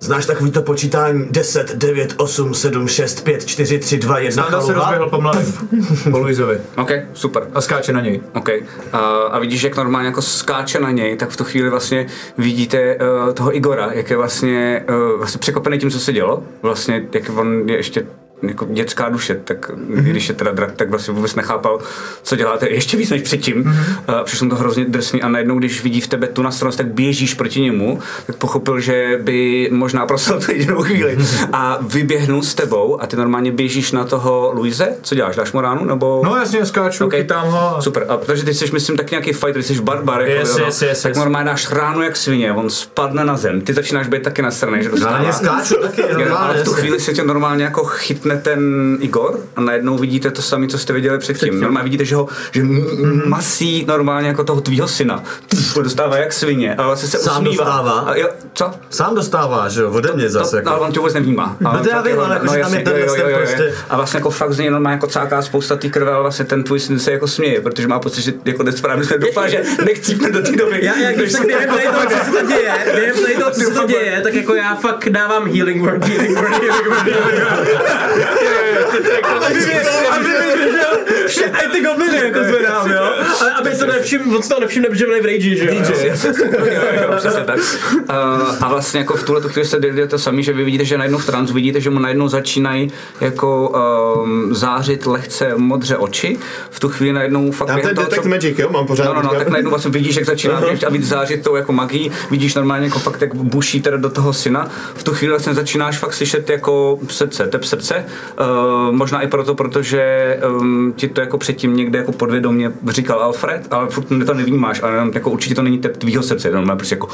Znáš takový to počítání 10, 9, 8, 7, 6, 5, 4, 3, 2, 1, Standa se rozběhl po mladém. po Luizovi. OK, super. A skáče na něj. OK. A, a vidíš, jak normálně jako skáče na něj, tak v tu chvíli vlastně vidíte uh, toho Igora, jak je vlastně, uh, vlastně překvapený tím, co se dělo. Vlastně, jak on je ještě jako dětská duše, tak mm-hmm. když je teda drak, tak vlastně vůbec nechápal, co děláte, ještě víc než předtím. Mm-hmm. Uh, přišlo to hrozně drsný a najednou, když vidí v tebe tu nastrost, tak běžíš proti němu, tak pochopil, že by možná prostal tu jedinou chvíli a vyběhnul s tebou a ty normálně běžíš na toho Luise, co děláš, dáš mu ránu, nebo? No jasně, skáču, Ok. chytám ho. a- Super, a protože ty jsi, myslím, tak nějaký fighter, ty jsi barbar, jako Yes, no, yes, yes, tak yes. normálně dáš ránu jak svině, on spadne na zem, ty začínáš být taky na straně, že dostává. Na ně skáču taky, ale v tu chvíli se tě normálně jako chytne ten Igor a najednou vidíte to samé, co jste viděli předtím. Normálně vidíte, že ho že m- m- masí normálně jako toho tvýho syna. Pff, dostává jak svině, ale vlastně se Sám usmívá. dostává? A jo, co? Sám dostává, že jo, ode mě zase. To, jako. no, ale on tě vůbec nevnímá. No to já vím, jako- ale jako, že tam je ten prostě- A vlastně jako fakt z něj normálně jako cáká spousta té krve, ale vlastně ten tvůj syn se jako směje, protože má pocit, že jako nesprávně jsme doufá, že nechcípne do té doby. Já, jak tak se během to toho, co se to děje, během toho, co se to děje, tak jako já fakt dávám healing word, healing word, healing word, healing word. A ty gobliny jako zvedám, jo? Ale aby se nevšim, on si to nevšimne, protože je v rage, že jo? Přesně tak. A vlastně jako v tuhle tu chvíli se děje to samé, že vy vidíte, že najednou v transu vidíte, že mu najednou začínají jako um, zářit lehce modře oči. V tu chvíli najednou fakt Tam ten toho, detect co- magic, jo? Mám pořád. No, no, no, tak najednou vlastně vidíš, jak začíná víc a víc zářit tou jako magií, vidíš normálně jako fakt, jak buší teda do toho syna. V tu chvíli vlastně začínáš fakt slyšet jako srdce, tep srdce. Uh, možná i proto, protože um, ti to jako předtím někde jako podvědomě říkal Alfred, ale furt to nevnímáš, ale jako určitě to není tep tvýho srdce, jenom prostě jako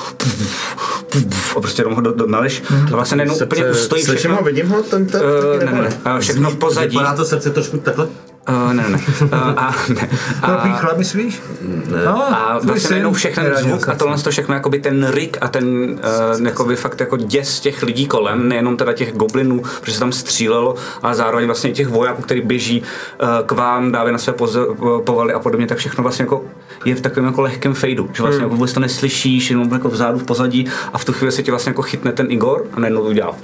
a prostě jenom ho do, do, naleš a vlastně najednou úplně ustojí Slyším všechno. ho, vidím ho, ten ten? Uh, ne, ne, ne, uh, všechno v pozadí. Vypadá to srdce trošku takhle? Uh, ne, ne. Uh, a, ne. A, chlap, myslíš? Ne. No, a vlastně najednou všechny zvuk a tohle to všechno jakoby ten rik a ten uh, jakoby fakt jako děs těch lidí kolem, nejenom teda těch goblinů, protože se tam střílelo, ale zároveň vlastně těch vojáků, který běží uh, k vám, dávají na své poze, povaly a podobně, tak všechno vlastně jako je v takovém jako lehkém fejdu, že vlastně jako vůbec to neslyšíš, jenom jako vzadu v pozadí a v tu chvíli se ti vlastně jako chytne ten Igor a najednou to udělá.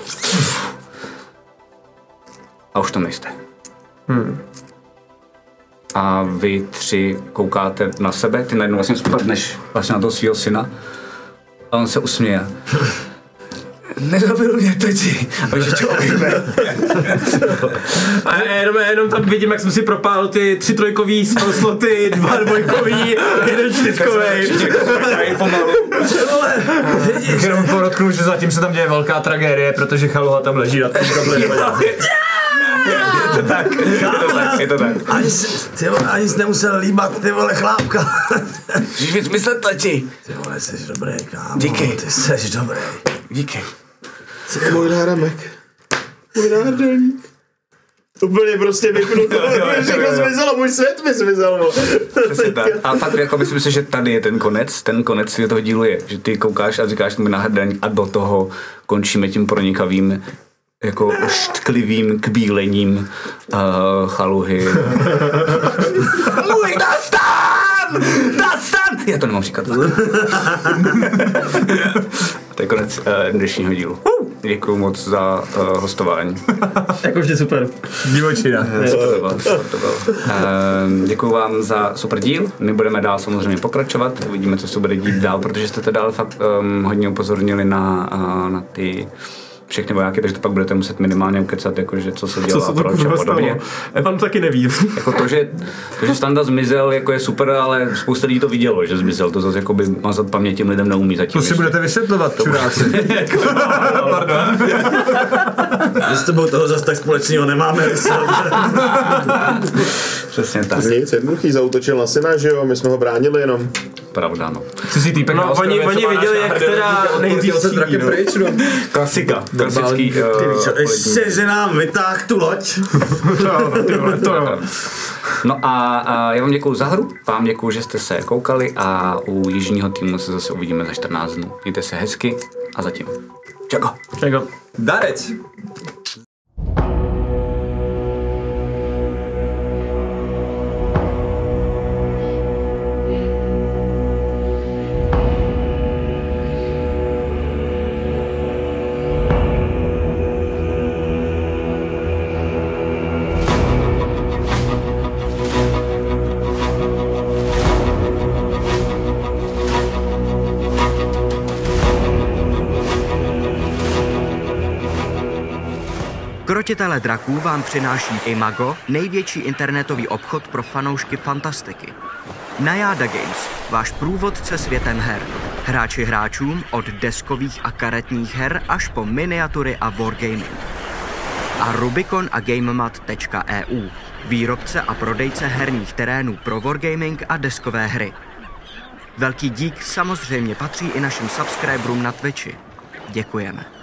A už tam nejste. A vy tři koukáte na sebe, ty najednou vlastně spadneš vlastně na toho svého syna a on se usměje. Nezabil mě teci. A že objeme. A jenom, jenom tam vidím, jak jsem si propál ty tři trojkový sloty, dva dvojkový, jeden. Tak jenom podotknu, že zatím se tam děje velká tragédie, protože Chaluha tam leží na tom goblinu. To tak, je to tak, je to tak. Ani, ty vole, ani jsi nemusel líbat, ty vole, chlápka. Můžeš víc myslet, tati. Ty vole, jsi dobrý, kámo. Díky. Ty jsi dobrý. Díky. Můj náramek. Můj náhrdelník. Úplně prostě vypnuto. Všechno zmizelo, můj svět mi zmizel. A fakt jako myslím si, že tady je ten konec, ten konec toho dílu je, že ty koukáš a říkáš tomu nahrdaň a do toho končíme tím pronikavým jako šťklivým kbílením uh, chaluhy. Můj Dastan! Dastan! Já to nemám říkat. to je konec uh, dnešního dílu. Děkuji moc za uh, hostování. Jako vždy super. Divočina. Super to bylo, super to bylo. Ehm, Děkuji vám za super díl. My budeme dál samozřejmě pokračovat. Uvidíme, co se bude dít dál, protože jste to dál fakt um, hodně upozornili na, uh, na ty všechny vojáky, takže to pak budete muset minimálně ukecat, jakože co se dělá, Co se to proč a podobně. Evan taky neví. Jako to, že, to, že Standa zmizel, jako je super, ale spousta lidí to vidělo, že zmizel. To zase jako by mazat paměť těm lidem neumí zatím. To si ještě. budete vysvětlovat, čuráci. Pardon. My s tebou toho zase tak společného nemáme. Přesně tak. Nic, jednoduchý, zautočil na syna, že jo, my jsme ho bránili jenom. Pravda, no. Ty si týpek No, oni, co oni viděli, jak teda Chtěl se trakem pryč, no. Klasika, klasický. Ještě, že nám vytáh tu loď. To jo. No a, a já vám děkuji za hru, vám děkuji, že jste se koukali a u jižního týmu se zase uvidíme za 14 dnů. Mějte se hezky a zatím. Čau. Jako, Darec. Krotitele draků vám přináší Imago, největší internetový obchod pro fanoušky fantastiky. Najada Games, váš průvodce světem her. Hráči hráčům od deskových a karetních her až po miniatury a wargaming. A Rubicon a GameMat.eu, výrobce a prodejce herních terénů pro wargaming a deskové hry. Velký dík samozřejmě patří i našim subscriberům na Twitchi. Děkujeme.